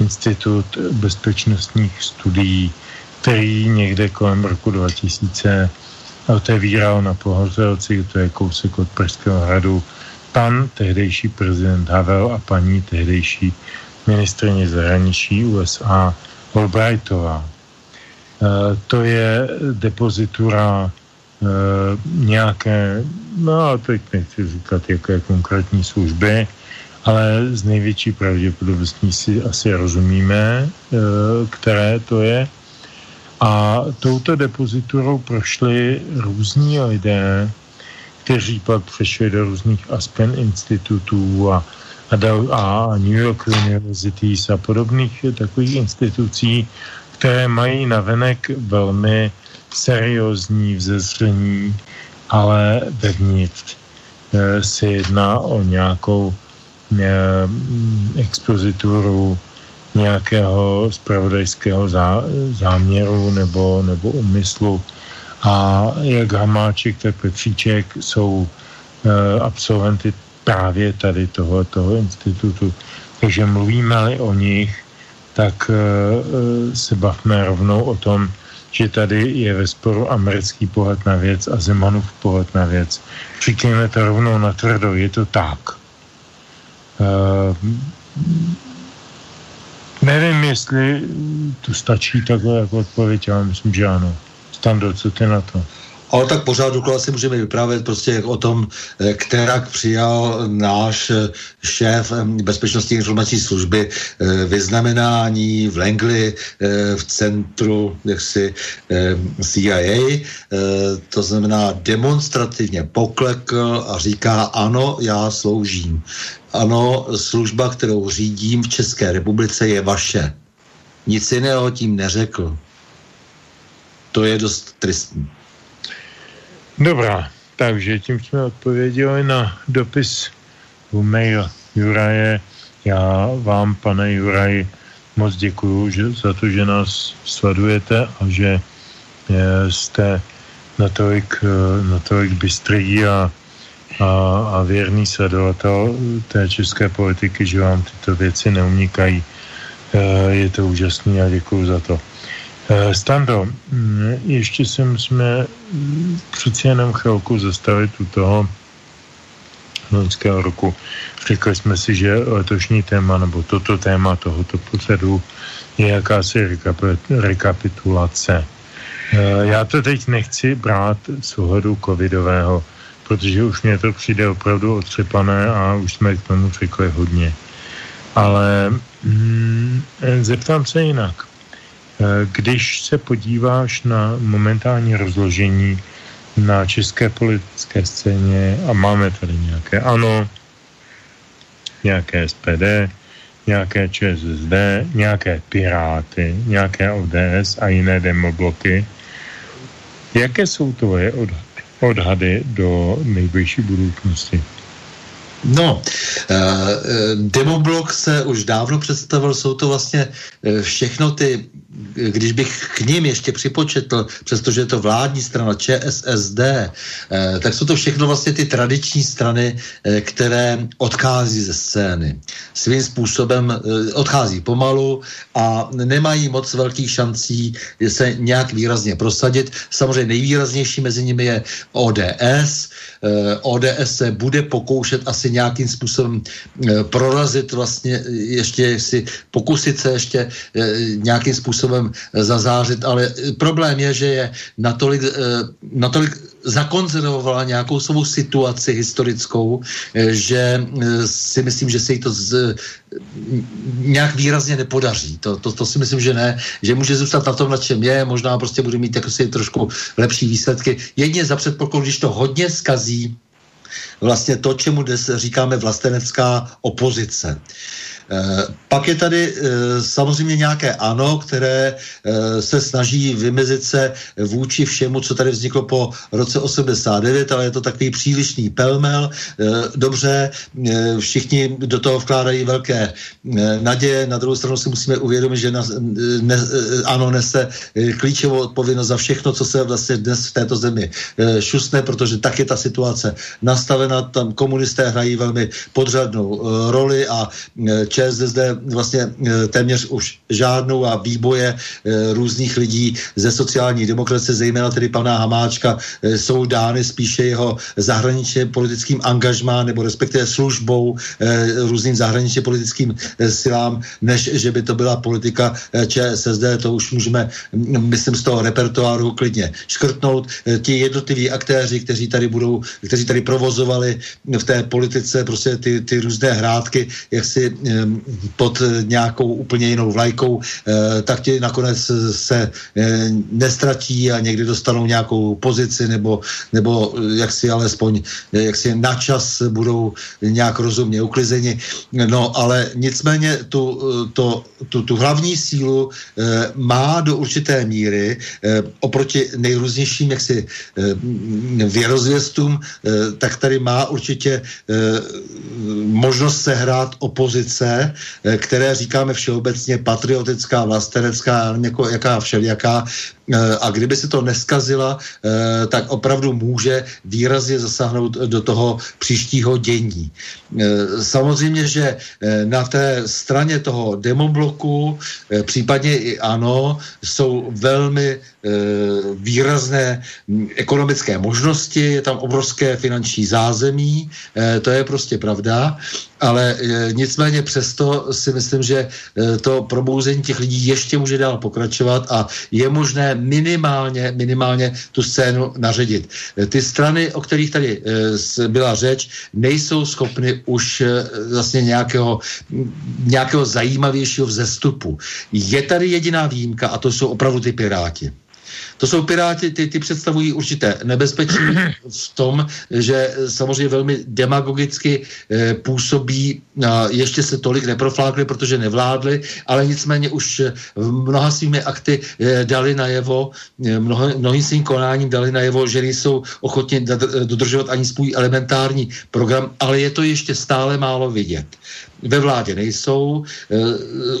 institut bezpečnostních studií, který někde kolem roku 2000 otevíral na Pohořelci, to je kousek od Pražského hradu, pan tehdejší prezident Havel a paní tehdejší ministrině zahraničí USA Albrightová. E, to je depozitura e, nějaké, no teď nechci říkat, jaké konkrétní služby, ale z největší pravděpodobností si asi rozumíme, e, které to je. A touto depoziturou prošli různí lidé, kteří pak přešli do různých Aspen institutů a, a, a New York Universities a podobných takových institucí, které mají navenek velmi seriózní vzezření, ale vevnitř e, se jedná o nějakou e, expozituru nějakého spravodajského zá, záměru nebo, nebo úmyslu a jak Hamáček, tak Petříček jsou e, absolventy právě tady toho, toho institutu. Takže mluvíme-li o nich, tak e, se bavme rovnou o tom, že tady je ve sporu americký pohled na věc a Zemanův pohled na věc. Říkejme to rovnou na tvrdo, je to tak. E, nevím, jestli tu stačí takhle jako odpověď, ale myslím, že ano. Stando, co ty na to? Ale tak pořád dokola si můžeme vyprávět prostě o tom, eh, která přijal náš eh, šéf bezpečnostní informační služby vyznamenání v Langley v centru jaksi CIA. To znamená demonstrativně poklekl a říká ano, já sloužím. Ano, služba, kterou řídím v České republice je vaše. Nic jiného tím neřekl. To je dost tristní. Dobrá, takže tím jsme odpověděli na dopis mail Juraje. Já vám, pane Juraj, moc děkuju že, za to, že nás sledujete a že eh, jste natolik, eh, natolik bystrý a, a, a věrný sledovatel té české politiky, že vám tyto věci neunikají. Eh, je to úžasný a děkuju za to. Eh, Stando, mm, ještě se musíme přeci jenom chvilku zastavit u toho loňského roku. Řekli jsme si, že letošní téma, nebo toto téma tohoto pořadu je jakási rekapitulace. Eh, já to teď nechci brát z ohledu covidového, protože už mě to přijde opravdu otřepané a už jsme k tomu řekli hodně. Ale mm, eh, zeptám se jinak. Eh, když se podíváš na momentální rozložení na české politické scéně a máme tady nějaké ANO, nějaké SPD, nějaké ČSSD, nějaké Piráty, nějaké ODS a jiné demobloky. Jaké jsou tvoje odhady do nejbližší budoucnosti? No, uh, demoblok se už dávno představil, jsou to vlastně uh, všechno ty když bych k ním ještě připočetl, přestože je to vládní strana ČSSD, eh, tak jsou to všechno vlastně ty tradiční strany, eh, které odchází ze scény. Svým způsobem eh, odchází pomalu a nemají moc velkých šancí se nějak výrazně prosadit. Samozřejmě nejvýraznější mezi nimi je ODS. ODS se bude pokoušet asi nějakým způsobem prorazit vlastně ještě si pokusit se ještě nějakým způsobem způsobem zazářit, ale problém je, že je natolik, eh, natolik zakonzervovala nějakou svou situaci historickou, eh, že eh, si myslím, že se jí to z, nějak výrazně nepodaří. To, to, to si myslím, že ne, že může zůstat na tom, na čem je, možná prostě bude mít jako si trošku lepší výsledky. Jedně za předpokladu, když to hodně skazí, vlastně to, čemu dnes říkáme vlastenecká opozice. Eh, pak je tady eh, samozřejmě nějaké ano, které eh, se snaží vymezit se vůči všemu, co tady vzniklo po roce 89, ale je to takový přílišný pelmel. Dobře, všichni do toho vkládají velké naděje, na druhou stranu si musíme uvědomit, že ano nese klíčovou odpovědnost za všechno, co se vlastně dnes v této zemi šusne, protože tak je ta situace nastavena, tam komunisté hrají velmi podřadnou roli a ČSSD vlastně e, téměř už žádnou a výboje e, různých lidí ze sociální demokracie, zejména tedy pana Hamáčka, e, jsou dány spíše jeho zahraničně politickým angažmá nebo respektive službou různým zahraničně politickým silám, než že by to byla politika ČSSD, to už můžeme, myslím, z toho repertoáru klidně škrtnout. Ti jednotliví aktéři, kteří tady budou, kteří tady provozovali v té politice prostě ty, ty různé hrádky, jak si pod nějakou úplně jinou vlajkou, eh, tak ti nakonec se eh, nestratí a někdy dostanou nějakou pozici nebo, nebo jak si alespoň jak si načas budou nějak rozumně uklizeni. No ale nicméně tu, to, tu, tu hlavní sílu eh, má do určité míry oproti nejrůznějším jaksi věrozvěstům, tak tady má určitě možnost sehrát opozice, Eh, které říkáme všeobecně patriotická, vlastenecká, jako, jaká všelijaká, a kdyby se to neskazila, eh, tak opravdu může výrazně zasáhnout do toho příštího dění. Eh, samozřejmě, že na té straně toho demobloku, případně i ano, jsou velmi výrazné hm, ekonomické možnosti, je tam obrovské finanční zázemí, to je prostě pravda, ale nicméně přesto si myslím, že to probouzení těch lidí ještě může dál pokračovat a je možné minimálně, minimálně tu scénu naředit. Ty strany, o kterých tady byla řeč, nejsou schopny už vlastně nějakého, nějakého zajímavějšího vzestupu. Je tady jediná výjimka a to jsou opravdu ty piráti. To jsou piráti, ty, ty představují určité nebezpečí v tom, že samozřejmě velmi demagogicky e, působí, a ještě se tolik neproflákli, protože nevládli, ale nicméně už v mnoha svými akty e, dali najevo, mnoho, mnohým svým konáním dali najevo, že nejsou ochotni dodržovat ani svůj elementární program, ale je to ještě stále málo vidět. Ve vládě nejsou,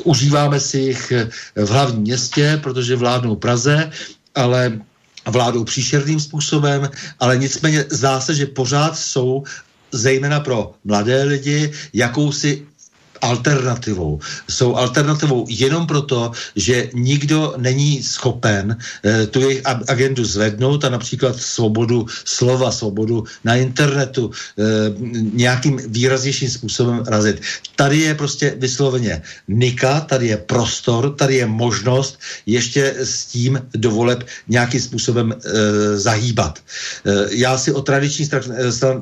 užíváme si jich v hlavním městě, protože vládnou Praze, ale vládou příšerným způsobem, ale nicméně zdá se, že pořád jsou zejména pro mladé lidi jakousi alternativou. Jsou alternativou jenom proto, že nikdo není schopen e, tu jejich agendu zvednout a například svobodu slova, svobodu na internetu e, nějakým výraznějším způsobem razit. Tady je prostě vysloveně nika, tady je prostor, tady je možnost ještě s tím dovoleb nějakým způsobem e, zahýbat. Já si o tradiční stran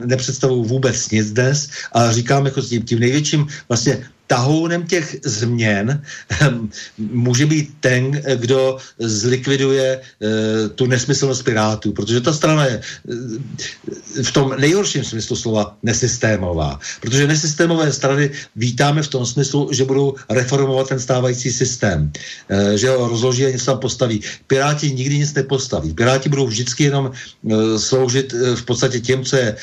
nepředstavuju vůbec nic dnes a říkám jako tím, tím největším vlastně tahounem těch změn ehm, může být ten, kdo zlikviduje uh, tu nesmyslnost Pirátů, protože ta strana je uh, v tom nejhorším smyslu slova nesystémová. Protože nesystémové strany vítáme v tom smyslu, že budou reformovat ten stávající systém, uh, že ho rozloží a něco tam postaví. Piráti nikdy nic nepostaví. Piráti budou vždycky jenom sloužit v podstatě těm, co je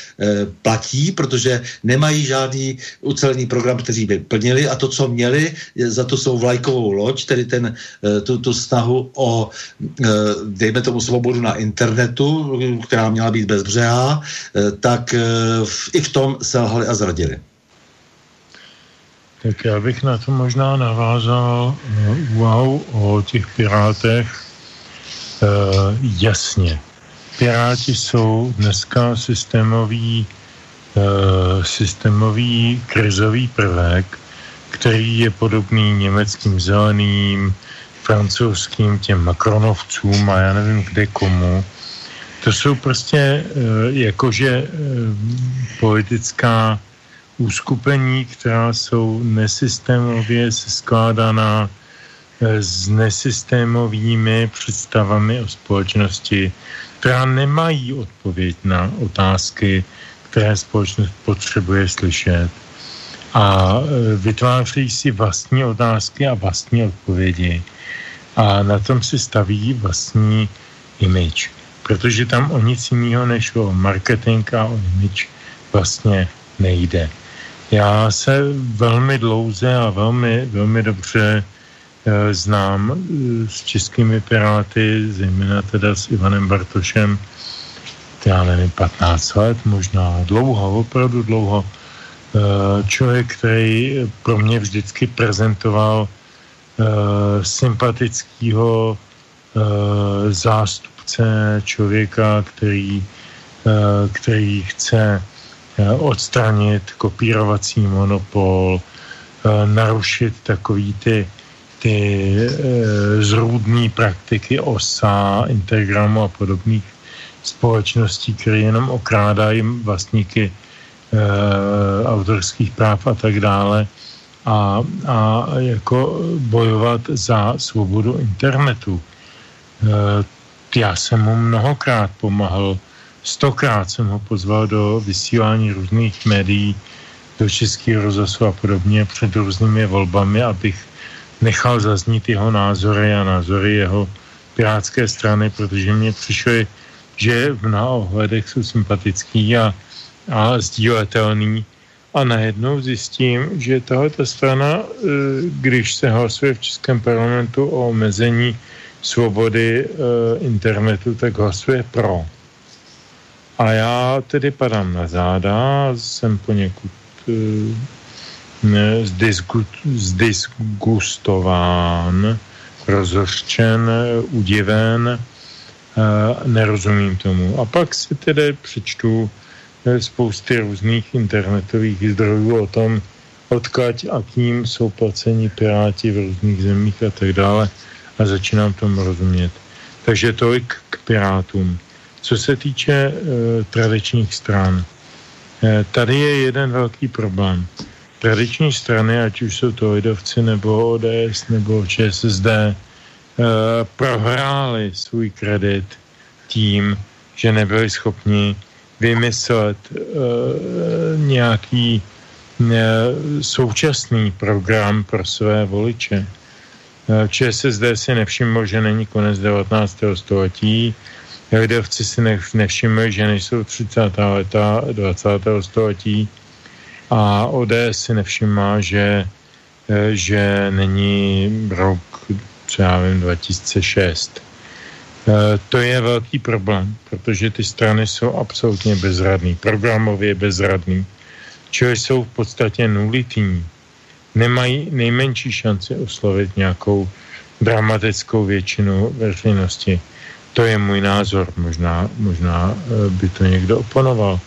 platí, protože nemají žádný ucelený program, který by plnili měli a to, co měli, za to jsou vlajkovou loď, tedy ten, eh, tu, tu snahu o, eh, dejme tomu, svobodu na internetu, která měla být bezbřehá, eh, tak i v tom selhali a zradili. Tak já bych na to možná navázal úvahu o těch pirátech. E, jasně, piráti jsou dneska systémový, e, systémový krizový prvek, který je podobný německým zeleným, francouzským těm Macronovcům a já nevím kde komu. To jsou prostě eh, jakože eh, politická úskupení, která jsou nesystémově skládaná eh, s nesystémovými představami o společnosti, která nemají odpověď na otázky, které společnost potřebuje slyšet a e, vytvářejí si vlastní otázky a vlastní odpovědi. A na tom si staví vlastní image, protože tam o nic jiného než o marketing a o image vlastně nejde. Já se velmi dlouze a velmi, velmi dobře e, znám e, s českými piráty, zejména teda s Ivanem Bartošem, já nevím, 15 let možná, dlouho, opravdu dlouho, člověk, který pro mě vždycky prezentoval eh, sympatického eh, zástupce člověka, který, který chce odstranit kopírovací monopol, narušit takový ty, ty zrůdné praktiky OSA, Integramu a podobných společností, které jenom okrádají vlastníky Eh, autorských práv a tak dále a, a jako bojovat za svobodu internetu. Eh, já jsem mu mnohokrát pomáhal, stokrát jsem ho pozval do vysílání různých médií, do Českého rozhlasu a podobně před různými volbami, abych nechal zaznít jeho názory a názory jeho pirátské strany, protože mě přišlo, že v mnoha ohledech jsou sympatický a a sdíletelný. A najednou zjistím, že tahle strana, e, když se hlasuje v Českém parlamentu o omezení svobody e, internetu, tak hlasuje pro. A já tedy padám na záda, jsem poněkud e, zdisgustován, rozhořčen, udiven, nerozumím tomu. A pak si tedy přečtu spousty různých internetových zdrojů o tom, odkud a kým jsou placeni piráti v různých zemích a tak dále a začínám tomu rozumět. Takže tolik k Pirátům. Co se týče e, tradičních stran, e, tady je jeden velký problém. Tradiční strany, ať už jsou to lidovci nebo ODS nebo ČSSD, e, prohráli svůj kredit tím, že nebyli schopni vymyslet e, nějaký e, současný program pro své voliče. E, ČSSD si nevšiml, že není konec 19. století, lidovci si nevšimli, že nejsou 30. leta 20. století a ODS si nevšimla, že, že není rok, co já vím, 2006 Eh, to je velký problém, protože ty strany jsou absolutně bezradný, programově bezradný, čili jsou v podstatě nulitní. Nemají nejmenší šanci oslovit nějakou dramatickou většinu veřejnosti. To je můj názor, možná, možná eh, by to někdo oponoval,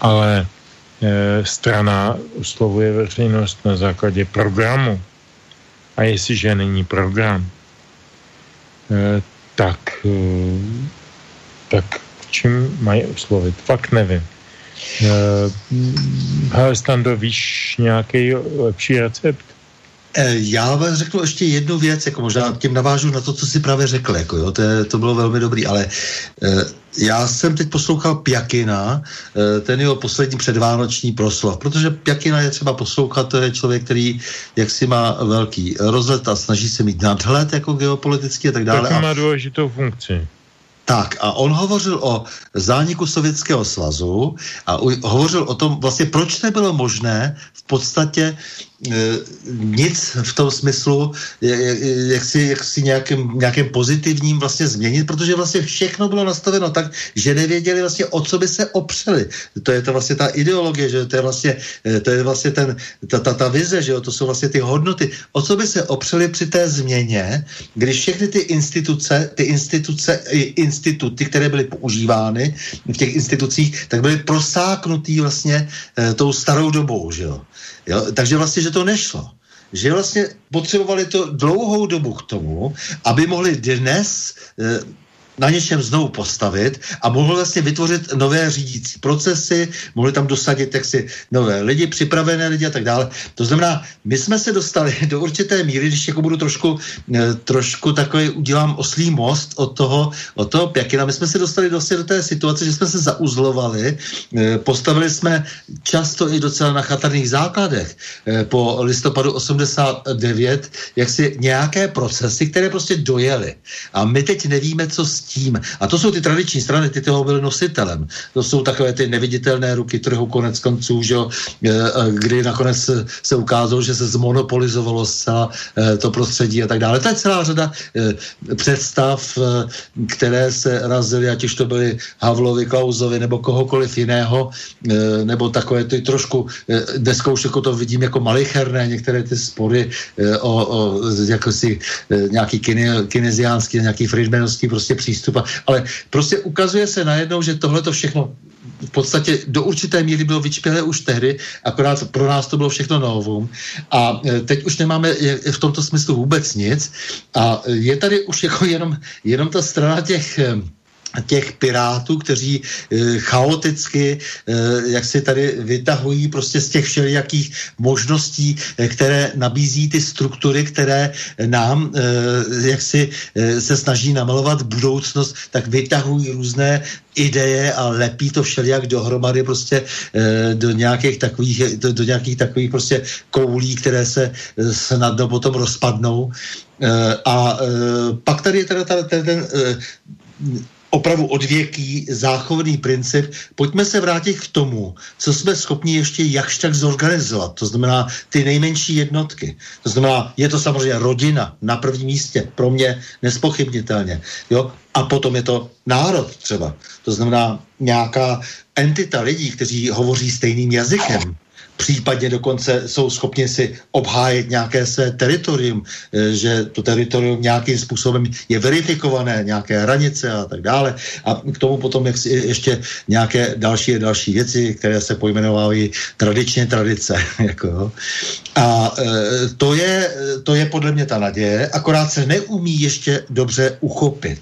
ale e, strana oslovuje veřejnost na základě programu. A jestliže není program, tak, eh, tak čím mají oslovit? Fakt nevím. Eh, hele, Stando, víš nějaký lepší recept? Eh, já vám řeknu ještě jednu věc, jako možná tím navážu na to, co si právě řekl, jako jo, to, je, to bylo velmi dobrý, ale e, já jsem teď poslouchal Pjakina, e, ten jeho poslední předvánoční proslov, protože Pjakina je třeba poslouchat, to je člověk, který jaksi má velký rozhled a snaží se mít nadhled jako geopolitický a tak dále. Tak má důležitou funkci. Tak a on hovořil o zániku Sovětského svazu a hovořil o tom vlastně, proč nebylo možné v podstatě nic v tom smyslu, jak si, jak si nějakým, nějakým pozitivním vlastně změnit, protože vlastně všechno bylo nastaveno tak, že nevěděli vlastně, o co by se opřeli. To je to vlastně ta ideologie, že to je vlastně, e, to je vlastně ten, ta, ta, ta vize, že jo, to jsou vlastně ty hodnoty. O co by se opřeli při té změně, když všechny ty instituce, ty instituce, instituty, které byly používány v těch institucích, tak byly prosáknutý vlastně e, tou starou dobou, že jo. Jo? Takže vlastně, že to nešlo. Že vlastně potřebovali to dlouhou dobu k tomu, aby mohli dnes eh, na něčem znovu postavit a mohl vlastně vytvořit nové řídící procesy, mohli tam dosadit jaksi nové lidi, připravené lidi a tak dále. To znamená, my jsme se dostali do určité míry, když jako budu trošku, eh, trošku takový, udělám oslý most od toho, od toho Pěkina, my jsme se dostali vlastně do té situace, že jsme se zauzlovali, eh, postavili jsme často i docela na chatrných základech eh, po listopadu 89, jak si nějaké procesy, které prostě dojely. A my teď nevíme, co s tím. A to jsou ty tradiční strany, ty toho byly nositelem. To jsou takové ty neviditelné ruky trhu konec konců, že, e, e, kdy nakonec se ukázalo, že se zmonopolizovalo zcela e, to prostředí a tak dále. To je celá řada představ, které se razily, ať už to byly Havlovi, Klausovi nebo kohokoliv jiného, nebo takové ty trošku, dneska už jako to vidím jako malicherné, některé ty spory o, o jako si nějaký kine, kineziánský, nějaký friedmanovský prostě přístup přístup. Ale prostě ukazuje se najednou, že tohle to všechno v podstatě do určité míry bylo vyčpělé už tehdy, akorát pro nás to bylo všechno novum. A e, teď už nemáme v tomto smyslu vůbec nic. A je tady už jako jenom, jenom ta strana těch e, těch pirátů, kteří e, chaoticky, e, jak si tady vytahují prostě z těch všelijakých možností, e, které nabízí ty struktury, které nám, e, jak si e, se snaží namalovat budoucnost, tak vytahují různé ideje a lepí to všelijak dohromady prostě e, do nějakých takových, do, do nějakých takových prostě koulí, které se snadno potom rozpadnou. E, a e, pak tady je teda ten, opravdu odvěký záchovný princip. Pojďme se vrátit k tomu, co jsme schopni ještě jakž tak zorganizovat. To znamená ty nejmenší jednotky. To znamená, je to samozřejmě rodina na prvním místě, pro mě nespochybnitelně. Jo? A potom je to národ třeba. To znamená nějaká entita lidí, kteří hovoří stejným jazykem případně dokonce jsou schopni si obhájit nějaké své teritorium, eh, že to teritorium nějakým způsobem je verifikované, nějaké hranice a tak dále. A k tomu potom jak si ještě nějaké další a další věci, které se pojmenovávají tradičně tradice. jako. A e, to, je, to je podle mě ta naděje, akorát se neumí ještě dobře uchopit.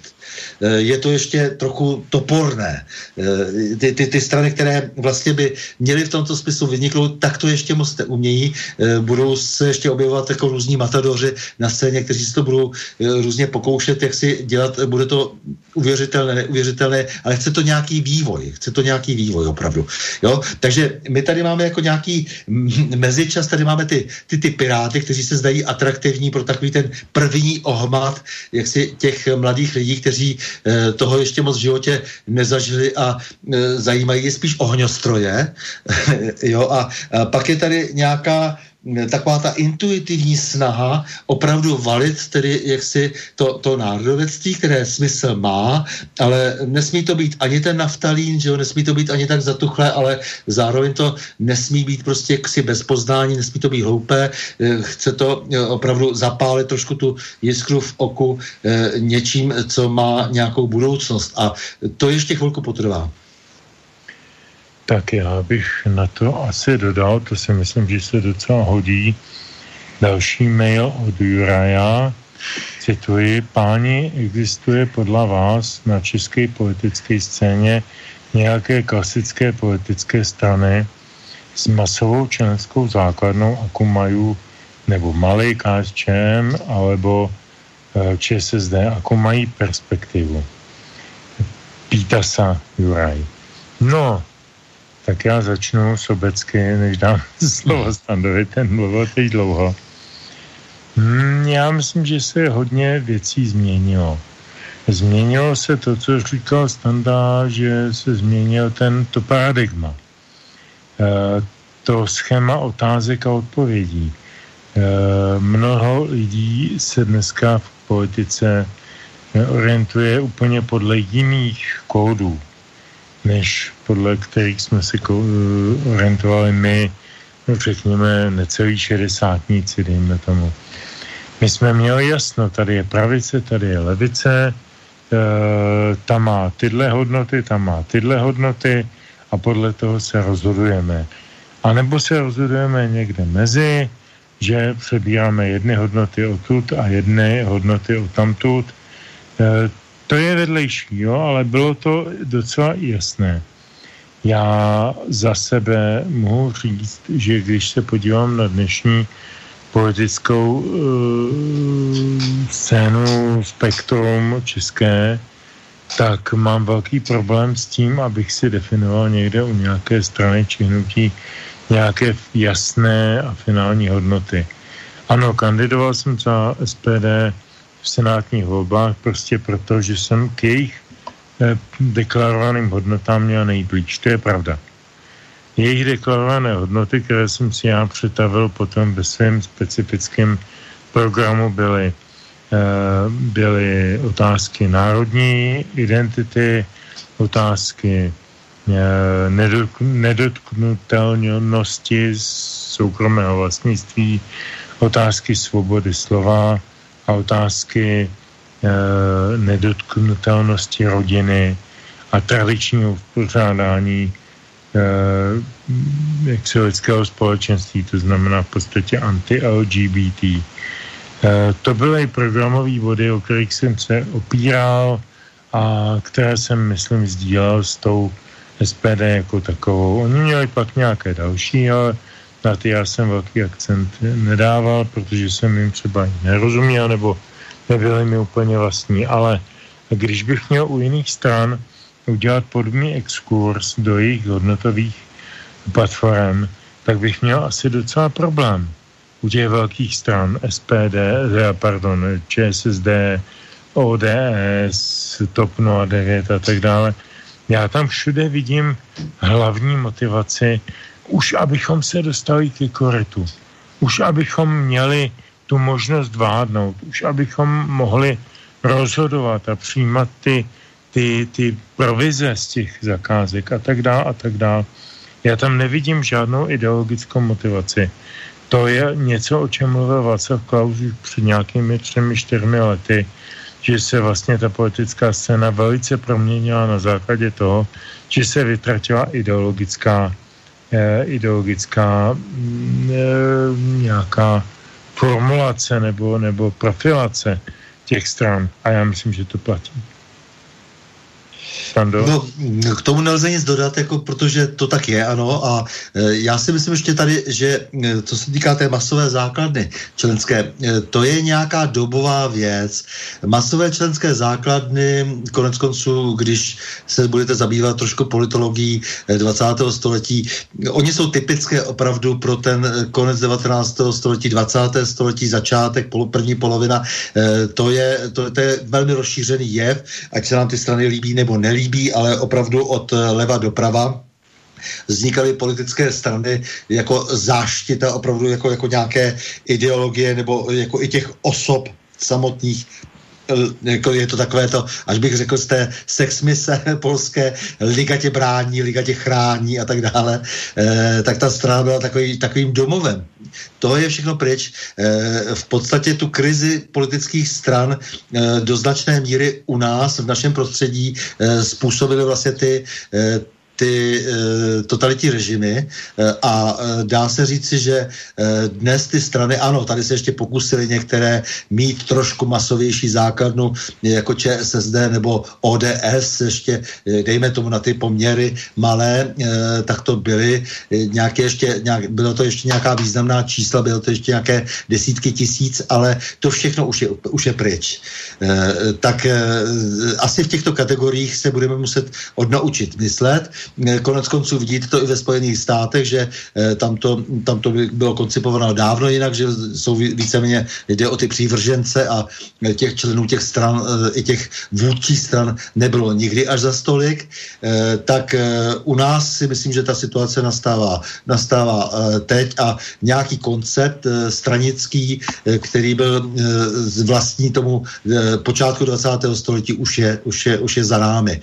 Eh, je to ještě trochu toporné. Eh, ty, ty, ty strany, které vlastně by měly v tomto smyslu vyniknout, tak to ještě moc neumějí. Eh, budou se ještě objevovat jako různí matadoři na scéně, kteří si to budou různě pokoušet, jak si dělat. Bude to uvěřitelné, neuvěřitelné, ale chce to nějaký vývoj. Chce to nějaký vývoj opravdu. Jo? Takže my tady máme jako nějaký mezičas, tady máme ty, ty, ty piráty, kteří se zdají atraktivní pro takový ten první ohmat jak si těch mladých lidí, kteří Eh, toho ještě moc v životě nezažili a eh, zajímají je spíš ohňostroje. jo, a, a pak je tady nějaká taková ta intuitivní snaha opravdu valit tedy jaksi to, to národovectví, které smysl má, ale nesmí to být ani ten naftalín, že jo, nesmí to být ani tak zatuchlé, ale zároveň to nesmí být prostě jaksi bez poznání, nesmí to být hloupé, eh, chce to eh, opravdu zapálit trošku tu jiskru v oku eh, něčím, co má nějakou budoucnost a to ještě chvilku potrvá. Tak já bych na to asi dodal, to si myslím, že se docela hodí, další mail od Juraja. Cituji, páni, existuje podle vás na české politické scéně nějaké klasické politické strany s masovou členskou základnou, jako mají nebo malý KSČM, alebo eh, ČSSD, jako mají perspektivu. Pýta se Juraj. No, tak já začnu sobecky, než dám slovo Standovi, ten mluvil teď dlouho. Hmm, já myslím, že se hodně věcí změnilo. Změnilo se to, co říkal Standa, že se změnil ten, to paradigma. E, to schéma otázek a odpovědí. E, mnoho lidí se dneska v politice orientuje úplně podle jiných kódů než podle kterých jsme si orientovali my, no řekněme, necelý šedesátníci, dejme tomu. My jsme měli jasno, tady je pravice, tady je levice, e, tam má tyhle hodnoty, tam má tyhle hodnoty a podle toho se rozhodujeme. A nebo se rozhodujeme někde mezi, že přebíráme jedny hodnoty odtud a jedny hodnoty odtamtud. E, to je vedlejší, jo, ale bylo to docela jasné. Já za sebe mohu říct, že když se podívám na dnešní politickou uh, scénu spektrum české, tak mám velký problém s tím, abych si definoval někde u nějaké strany či hnutí nějaké jasné a finální hodnoty. Ano, kandidoval jsem za SPD v senátních volbách prostě proto, že jsem k jejich eh, deklarovaným hodnotám měl nejblíž. To je pravda. Jejich deklarované hodnoty, které jsem si já přetavil potom ve svém specifickém programu, byly, eh, byly otázky národní identity, otázky eh, nedotknutelnosti soukromého vlastnictví, otázky svobody slova, a otázky e, nedotknutelnosti rodiny a tradičního pořádání e, lidského společenství, to znamená v podstatě anti-LGBT. E, to byly programové body, o kterých jsem se opíral a které jsem, myslím, sdílel s tou SPD jako takovou. Oni měli pak nějaké další, ale na ty já jsem velký akcent nedával, protože jsem jim třeba nerozuměl nebo nebyli mi úplně vlastní, ale když bych měl u jiných stran udělat podobný exkurs do jejich hodnotových platform, tak bych měl asi docela problém. U těch velkých stran SPD, eh, pardon, ČSSD, ODS, TOP 09 a tak dále, já tam všude vidím hlavní motivaci už abychom se dostali ke koretu, už abychom měli tu možnost vládnout, už abychom mohli rozhodovat a přijímat ty, ty, ty provize z těch zakázek a tak dále a tak dále. Já tam nevidím žádnou ideologickou motivaci. To je něco, o čem mluvil Václav Klaus před nějakými třemi, čtyřmi lety, že se vlastně ta politická scéna velice proměnila na základě toho, že se vytratila ideologická, ideologická mm, eh, nějaká formulace nebo, nebo profilace těch stran. A já myslím, že to platí. No, k tomu nelze nic dodat, jako, protože to tak je, ano. A e, já si myslím ještě tady, že e, co se týká té masové základny členské, e, to je nějaká dobová věc. Masové členské základny, konec konců, když se budete zabývat trošku politologií 20. století, oni jsou typické opravdu pro ten konec 19. století, 20. století, začátek, pol, první polovina. To je, to, to je velmi rozšířený jev, ať se nám ty strany líbí nebo nelíbí, ale opravdu od leva doprava vznikaly politické strany jako záštita, opravdu jako, jako nějaké ideologie nebo jako i těch osob samotných jako je to takové to, až bych řekl z té sexmise polské, liga tě brání, liga tě chrání a tak dále, eh, tak ta strana byla takový, takovým domovem. To je všechno pryč. Eh, v podstatě tu krizi politických stran eh, do značné míry u nás, v našem prostředí, eh, způsobily vlastně ty eh, ty e, totalitní režimy e, a e, dá se říci, že e, dnes ty strany, ano, tady se ještě pokusili některé mít trošku masovější základnu, jako ČSSD nebo ODS, ještě dejme tomu na ty poměry malé, e, tak to byly nějaké ještě, nějak, bylo to ještě nějaká významná čísla, bylo to ještě nějaké desítky tisíc, ale to všechno už je, už je pryč. E, tak e, asi v těchto kategoriích se budeme muset odnaučit myslet, konec konců vidíte to i ve Spojených státech, že eh, tam to, tam to bylo koncipováno dávno jinak, že jsou víceméně, jde o ty přívržence a eh, těch členů těch stran, i těch vůdčích stran nebylo nikdy až za stolik, tak u nás si myslím, že ta situace nastává, nastává teď a nějaký koncept stranický, který byl vlastní tomu počátku 20. století, už je, už je, už je za námi.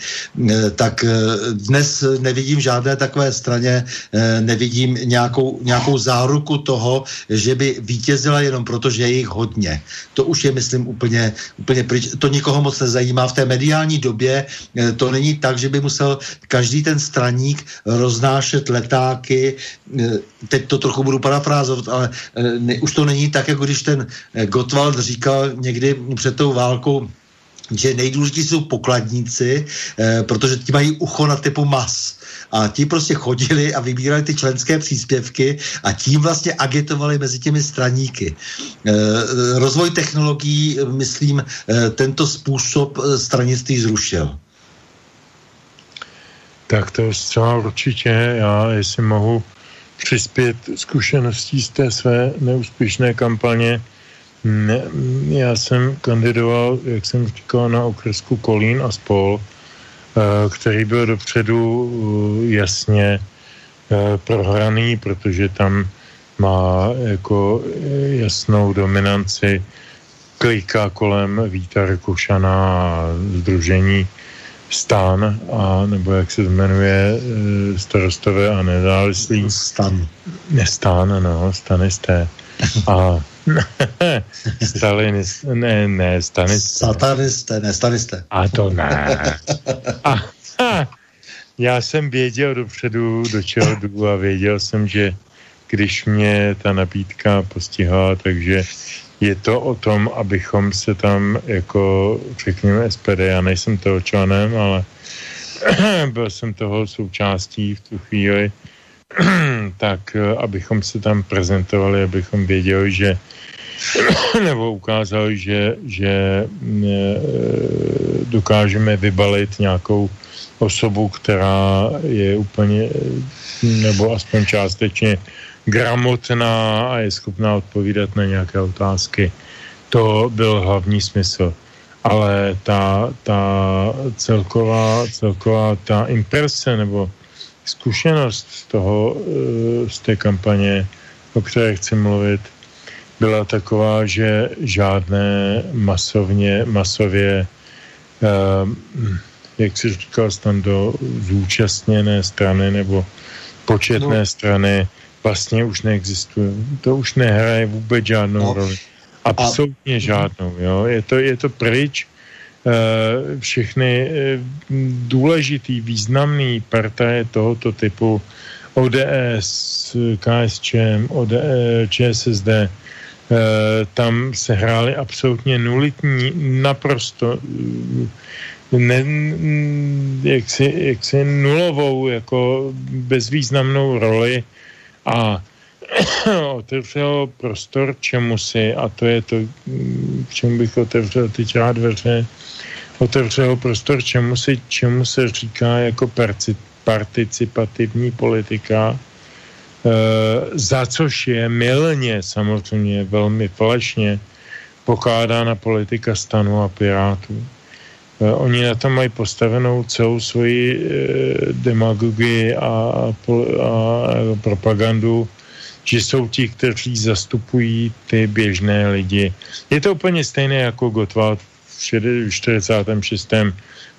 Tak dnes nevidím žádné takové straně, eh, nevidím nějakou, nějakou záruku toho, že by vítězila jenom proto, že je jich hodně. To už je, myslím, úplně, úplně pryč. To nikoho moc nezajímá. V té mediální době eh, to není tak, že by musel každý ten straník roznášet letáky. Eh, teď to trochu budu parafrázovat, ale ne, už to není tak, jako když ten Gottwald říkal někdy před tou válkou, že nejdůležitější jsou pokladníci, eh, protože ti mají ucho na typu mas. A ti prostě chodili a vybírali ty členské příspěvky a tím vlastně agitovali mezi těmi straníky. Eh, rozvoj technologií, myslím, eh, tento způsob eh, stranictví zrušil. Tak to je zcela určitě. Já, jestli mohu přispět zkušeností z té své neúspěšné kampaně, ne, já jsem kandidoval, jak jsem říkal, na okresku Kolín a spol, eh, který byl dopředu eh, jasně eh, prohraný, protože tam má jako jasnou dominanci klika kolem Víta Rekušana a združení Stan, a, nebo jak se jmenuje, starostové a nezávislí. Stan. Ne, Stan, no, stanisté. A Stalinist, ne, ne, stanisté. Satanisté, ne, stanisté. A to ne. A, a, já jsem věděl dopředu, do čeho jdu a věděl jsem, že když mě ta nabídka postihla, takže je to o tom, abychom se tam jako, řekněme, SPD, já nejsem toho členem, ale byl jsem toho součástí v tu chvíli, tak abychom se tam prezentovali, abychom věděli, že nebo ukázali, že, že mm, e, dokážeme vybalit nějakou osobu, která je úplně, nebo aspoň částečně gramotná a je schopná odpovídat na nějaké otázky. To byl hlavní smysl. Ale ta, ta celková, celková ta imprese nebo zkušenost z toho, e, z té kampaně, o které chci mluvit, byla taková, že žádné masovně, masově, um, jak si říkal, tam do zúčastněné strany nebo početné no. strany vlastně už neexistují. To už nehraje vůbec žádnou no. roli. Absolutně a... žádnou. Jo? Je, to, je to pryč. E, všechny e, důležitý, významný partaje tohoto typu ODS, KSČM, ODS, ČSSD, e, tam se hrály absolutně nulitní, naprosto ne, jaksi, jaksi nulovou, jako bezvýznamnou roli. A otevřel prostor čemu si, a to je to, čemu bych otevřel ty dveře, otevřel prostor čemu si, čemu se říká jako participativní politika, e, za což je milně samozřejmě velmi falešně pokládána politika stanu a pirátů. E, oni na to mají postavenou celou svoji e, demagogii a, a, a propagandu, že jsou ti, kteří zastupují ty běžné lidi. Je to úplně stejné jako Gottwald v 46.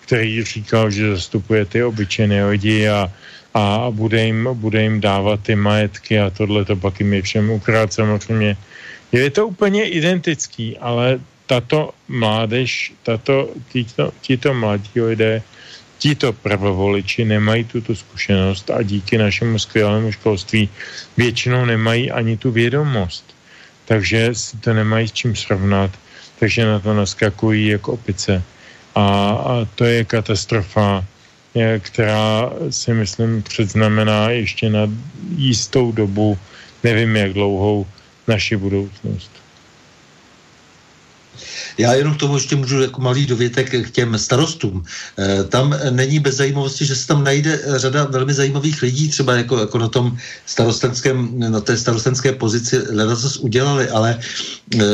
který říkal, že zastupuje ty obyčejné lidi a, a bude, jim, bude jim dávat ty majetky a tohle to pak jim je všem ukrát samozřejmě. Je to úplně identický, ale tato mládež, tato, títo, títo mladí lidé, títo prvovoliči nemají tuto zkušenost a díky našemu skvělému školství většinou nemají ani tu vědomost. Takže si to nemají s čím srovnat, takže na to naskakují jako opice. A, a to je katastrofa, která si myslím předznamená ještě na jistou dobu, nevím jak dlouhou, naši budoucnost. Já jenom k tomu ještě můžu jako malý dovětek k těm starostům. E, tam není bez zajímavosti, že se tam najde řada velmi zajímavých lidí, třeba jako, jako na tom starostenském, na té starostenské pozici leda co udělali, ale, e,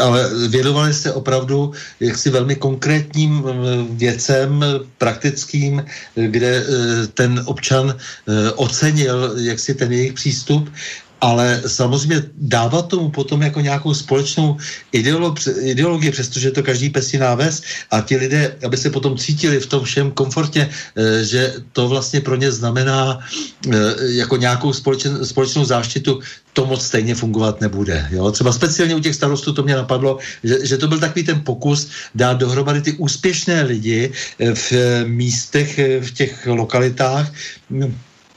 ale věnovali se opravdu jaksi velmi konkrétním věcem, praktickým, kde ten občan ocenil jaksi ten jejich přístup ale samozřejmě dávat tomu potom jako nějakou společnou ideologii, přestože to každý pesí náves a ti lidé, aby se potom cítili v tom všem komfortě, eh, že to vlastně pro ně znamená eh, jako nějakou společen, společnou záštitu, to moc stejně fungovat nebude. Jo? Třeba speciálně u těch starostů to mě napadlo, že, že to byl takový ten pokus dát dohromady ty úspěšné lidi eh, v místech, v těch lokalitách,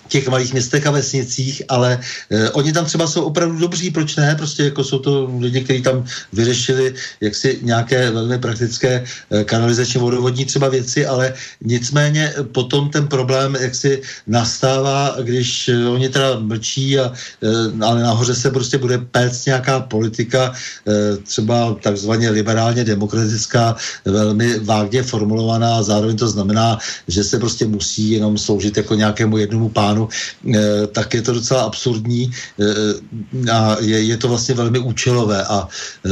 těch malých městech a vesnicích, ale eh, oni tam třeba jsou opravdu dobří, proč ne? Prostě jako jsou to lidi, kteří tam vyřešili jaksi nějaké velmi praktické eh, kanalizační vodovodní třeba věci, ale nicméně potom ten problém jaksi nastává, když eh, oni teda mlčí, a, eh, ale nahoře se prostě bude péct nějaká politika, eh, třeba takzvaně liberálně demokratická, velmi vágně formulovaná a zároveň to znamená, že se prostě musí jenom sloužit jako nějakému jednomu pánu plánu, eh, tak je to docela absurdní eh, a je, je to vlastně velmi účelové a eh,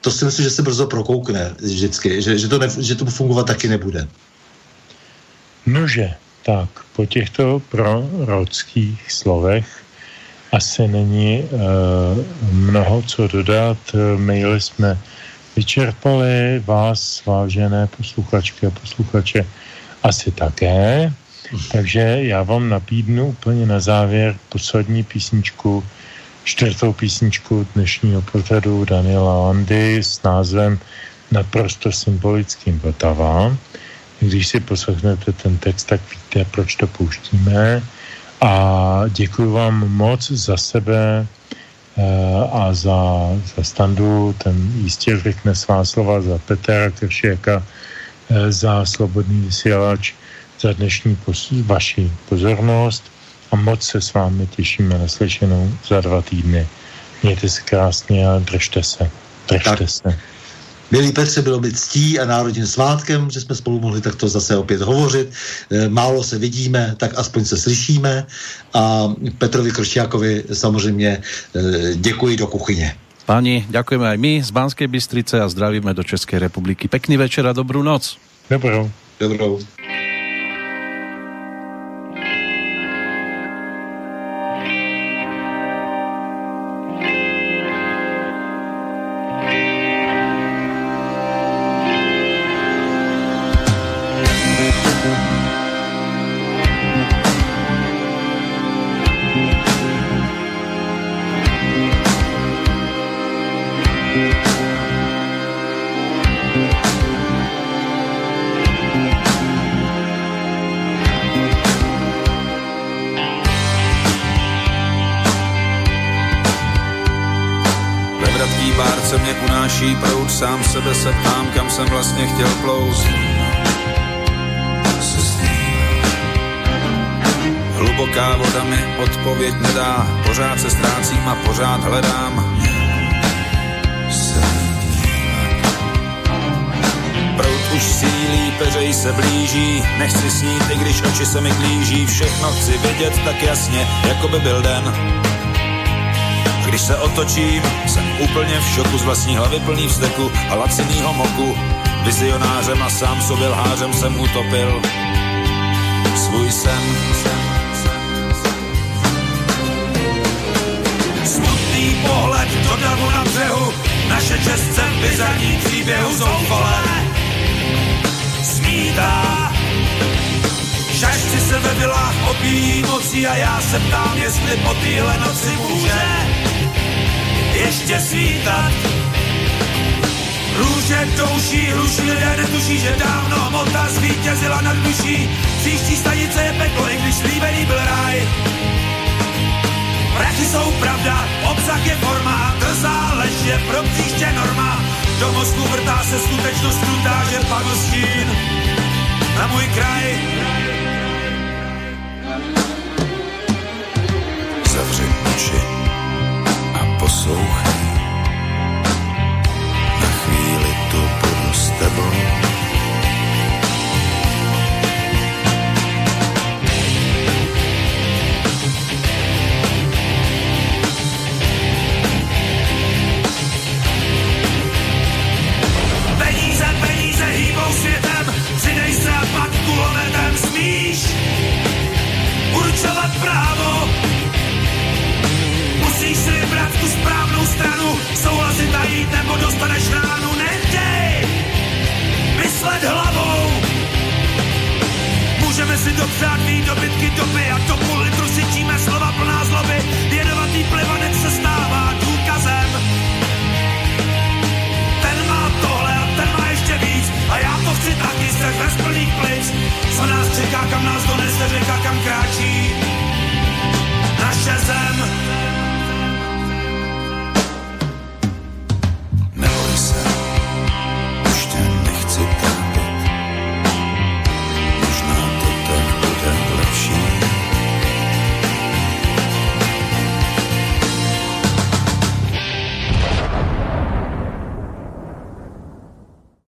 to si myslím, že se brzo prokoukne vždycky, že, že, to, ne, že to fungovat taky nebude. Nože, tak po těchto prorockých slovech asi není uh, mnoho co dodat. Maily jsme vyčerpali, vás, vážené posluchačky a posluchače, asi také. Takže já vám nabídnu úplně na závěr poslední písničku, čtvrtou písničku dnešního pořadu Daniela Landy s názvem Naprosto symbolickým Vltava. Když si poslechnete ten text, tak víte, proč to pouštíme. A děkuji vám moc za sebe eh, a za, za standu. Ten jistě řekne svá slova za Petra Kršiaka, eh, za Slobodný vysílač za dnešní pos- vaši pozornost a moc se s vámi těšíme na slyšenou za dva týdny. Mějte se krásně a držte se. Držte tak. se. Milí Petře, bylo by ctí a národním svátkem, že jsme spolu mohli takto zase opět hovořit. E, málo se vidíme, tak aspoň se slyšíme. A Petrovi Kršiakovi samozřejmě e, děkuji do kuchyně. Páni, ďakujeme aj my z Banskej Bystrice a zdravíme do Českej republiky. Pekný večer a dobrú noc. Dobrou. Dobrou. Sebe se ptám, kam jsem vlastně chtěl plout. Hluboká voda mi odpověď nedá, pořád se ztrácím a pořád hledám. Prout už sílí, peřej se blíží, nechci snít, i když oči se mi klíží, všechno chci vidět tak jasně, jako by byl den. Když se otočím, jsem úplně v šoku z vlastní hlavy plný vzteku a lacinýho moku. Vizionářem a sám sobě lhářem jsem utopil svůj sen. Smutný pohled do davu na břehu, naše čestce v bizarní příběhu zoufalé. Smítá, šašci se ve vilách opíjí mocí a já se ptám, jestli po téhle noci může ještě svítat. Růže douší, hluší lidé netuší, že dávno hmota zvítězila nad duší. Příští stanice je peklo, i když slíbený byl ráj. Prachy jsou pravda, obsah je forma, drzá lež je pro příště norma. Do mozku vrtá se skutečnost krutá, že padl stín na můj kraj.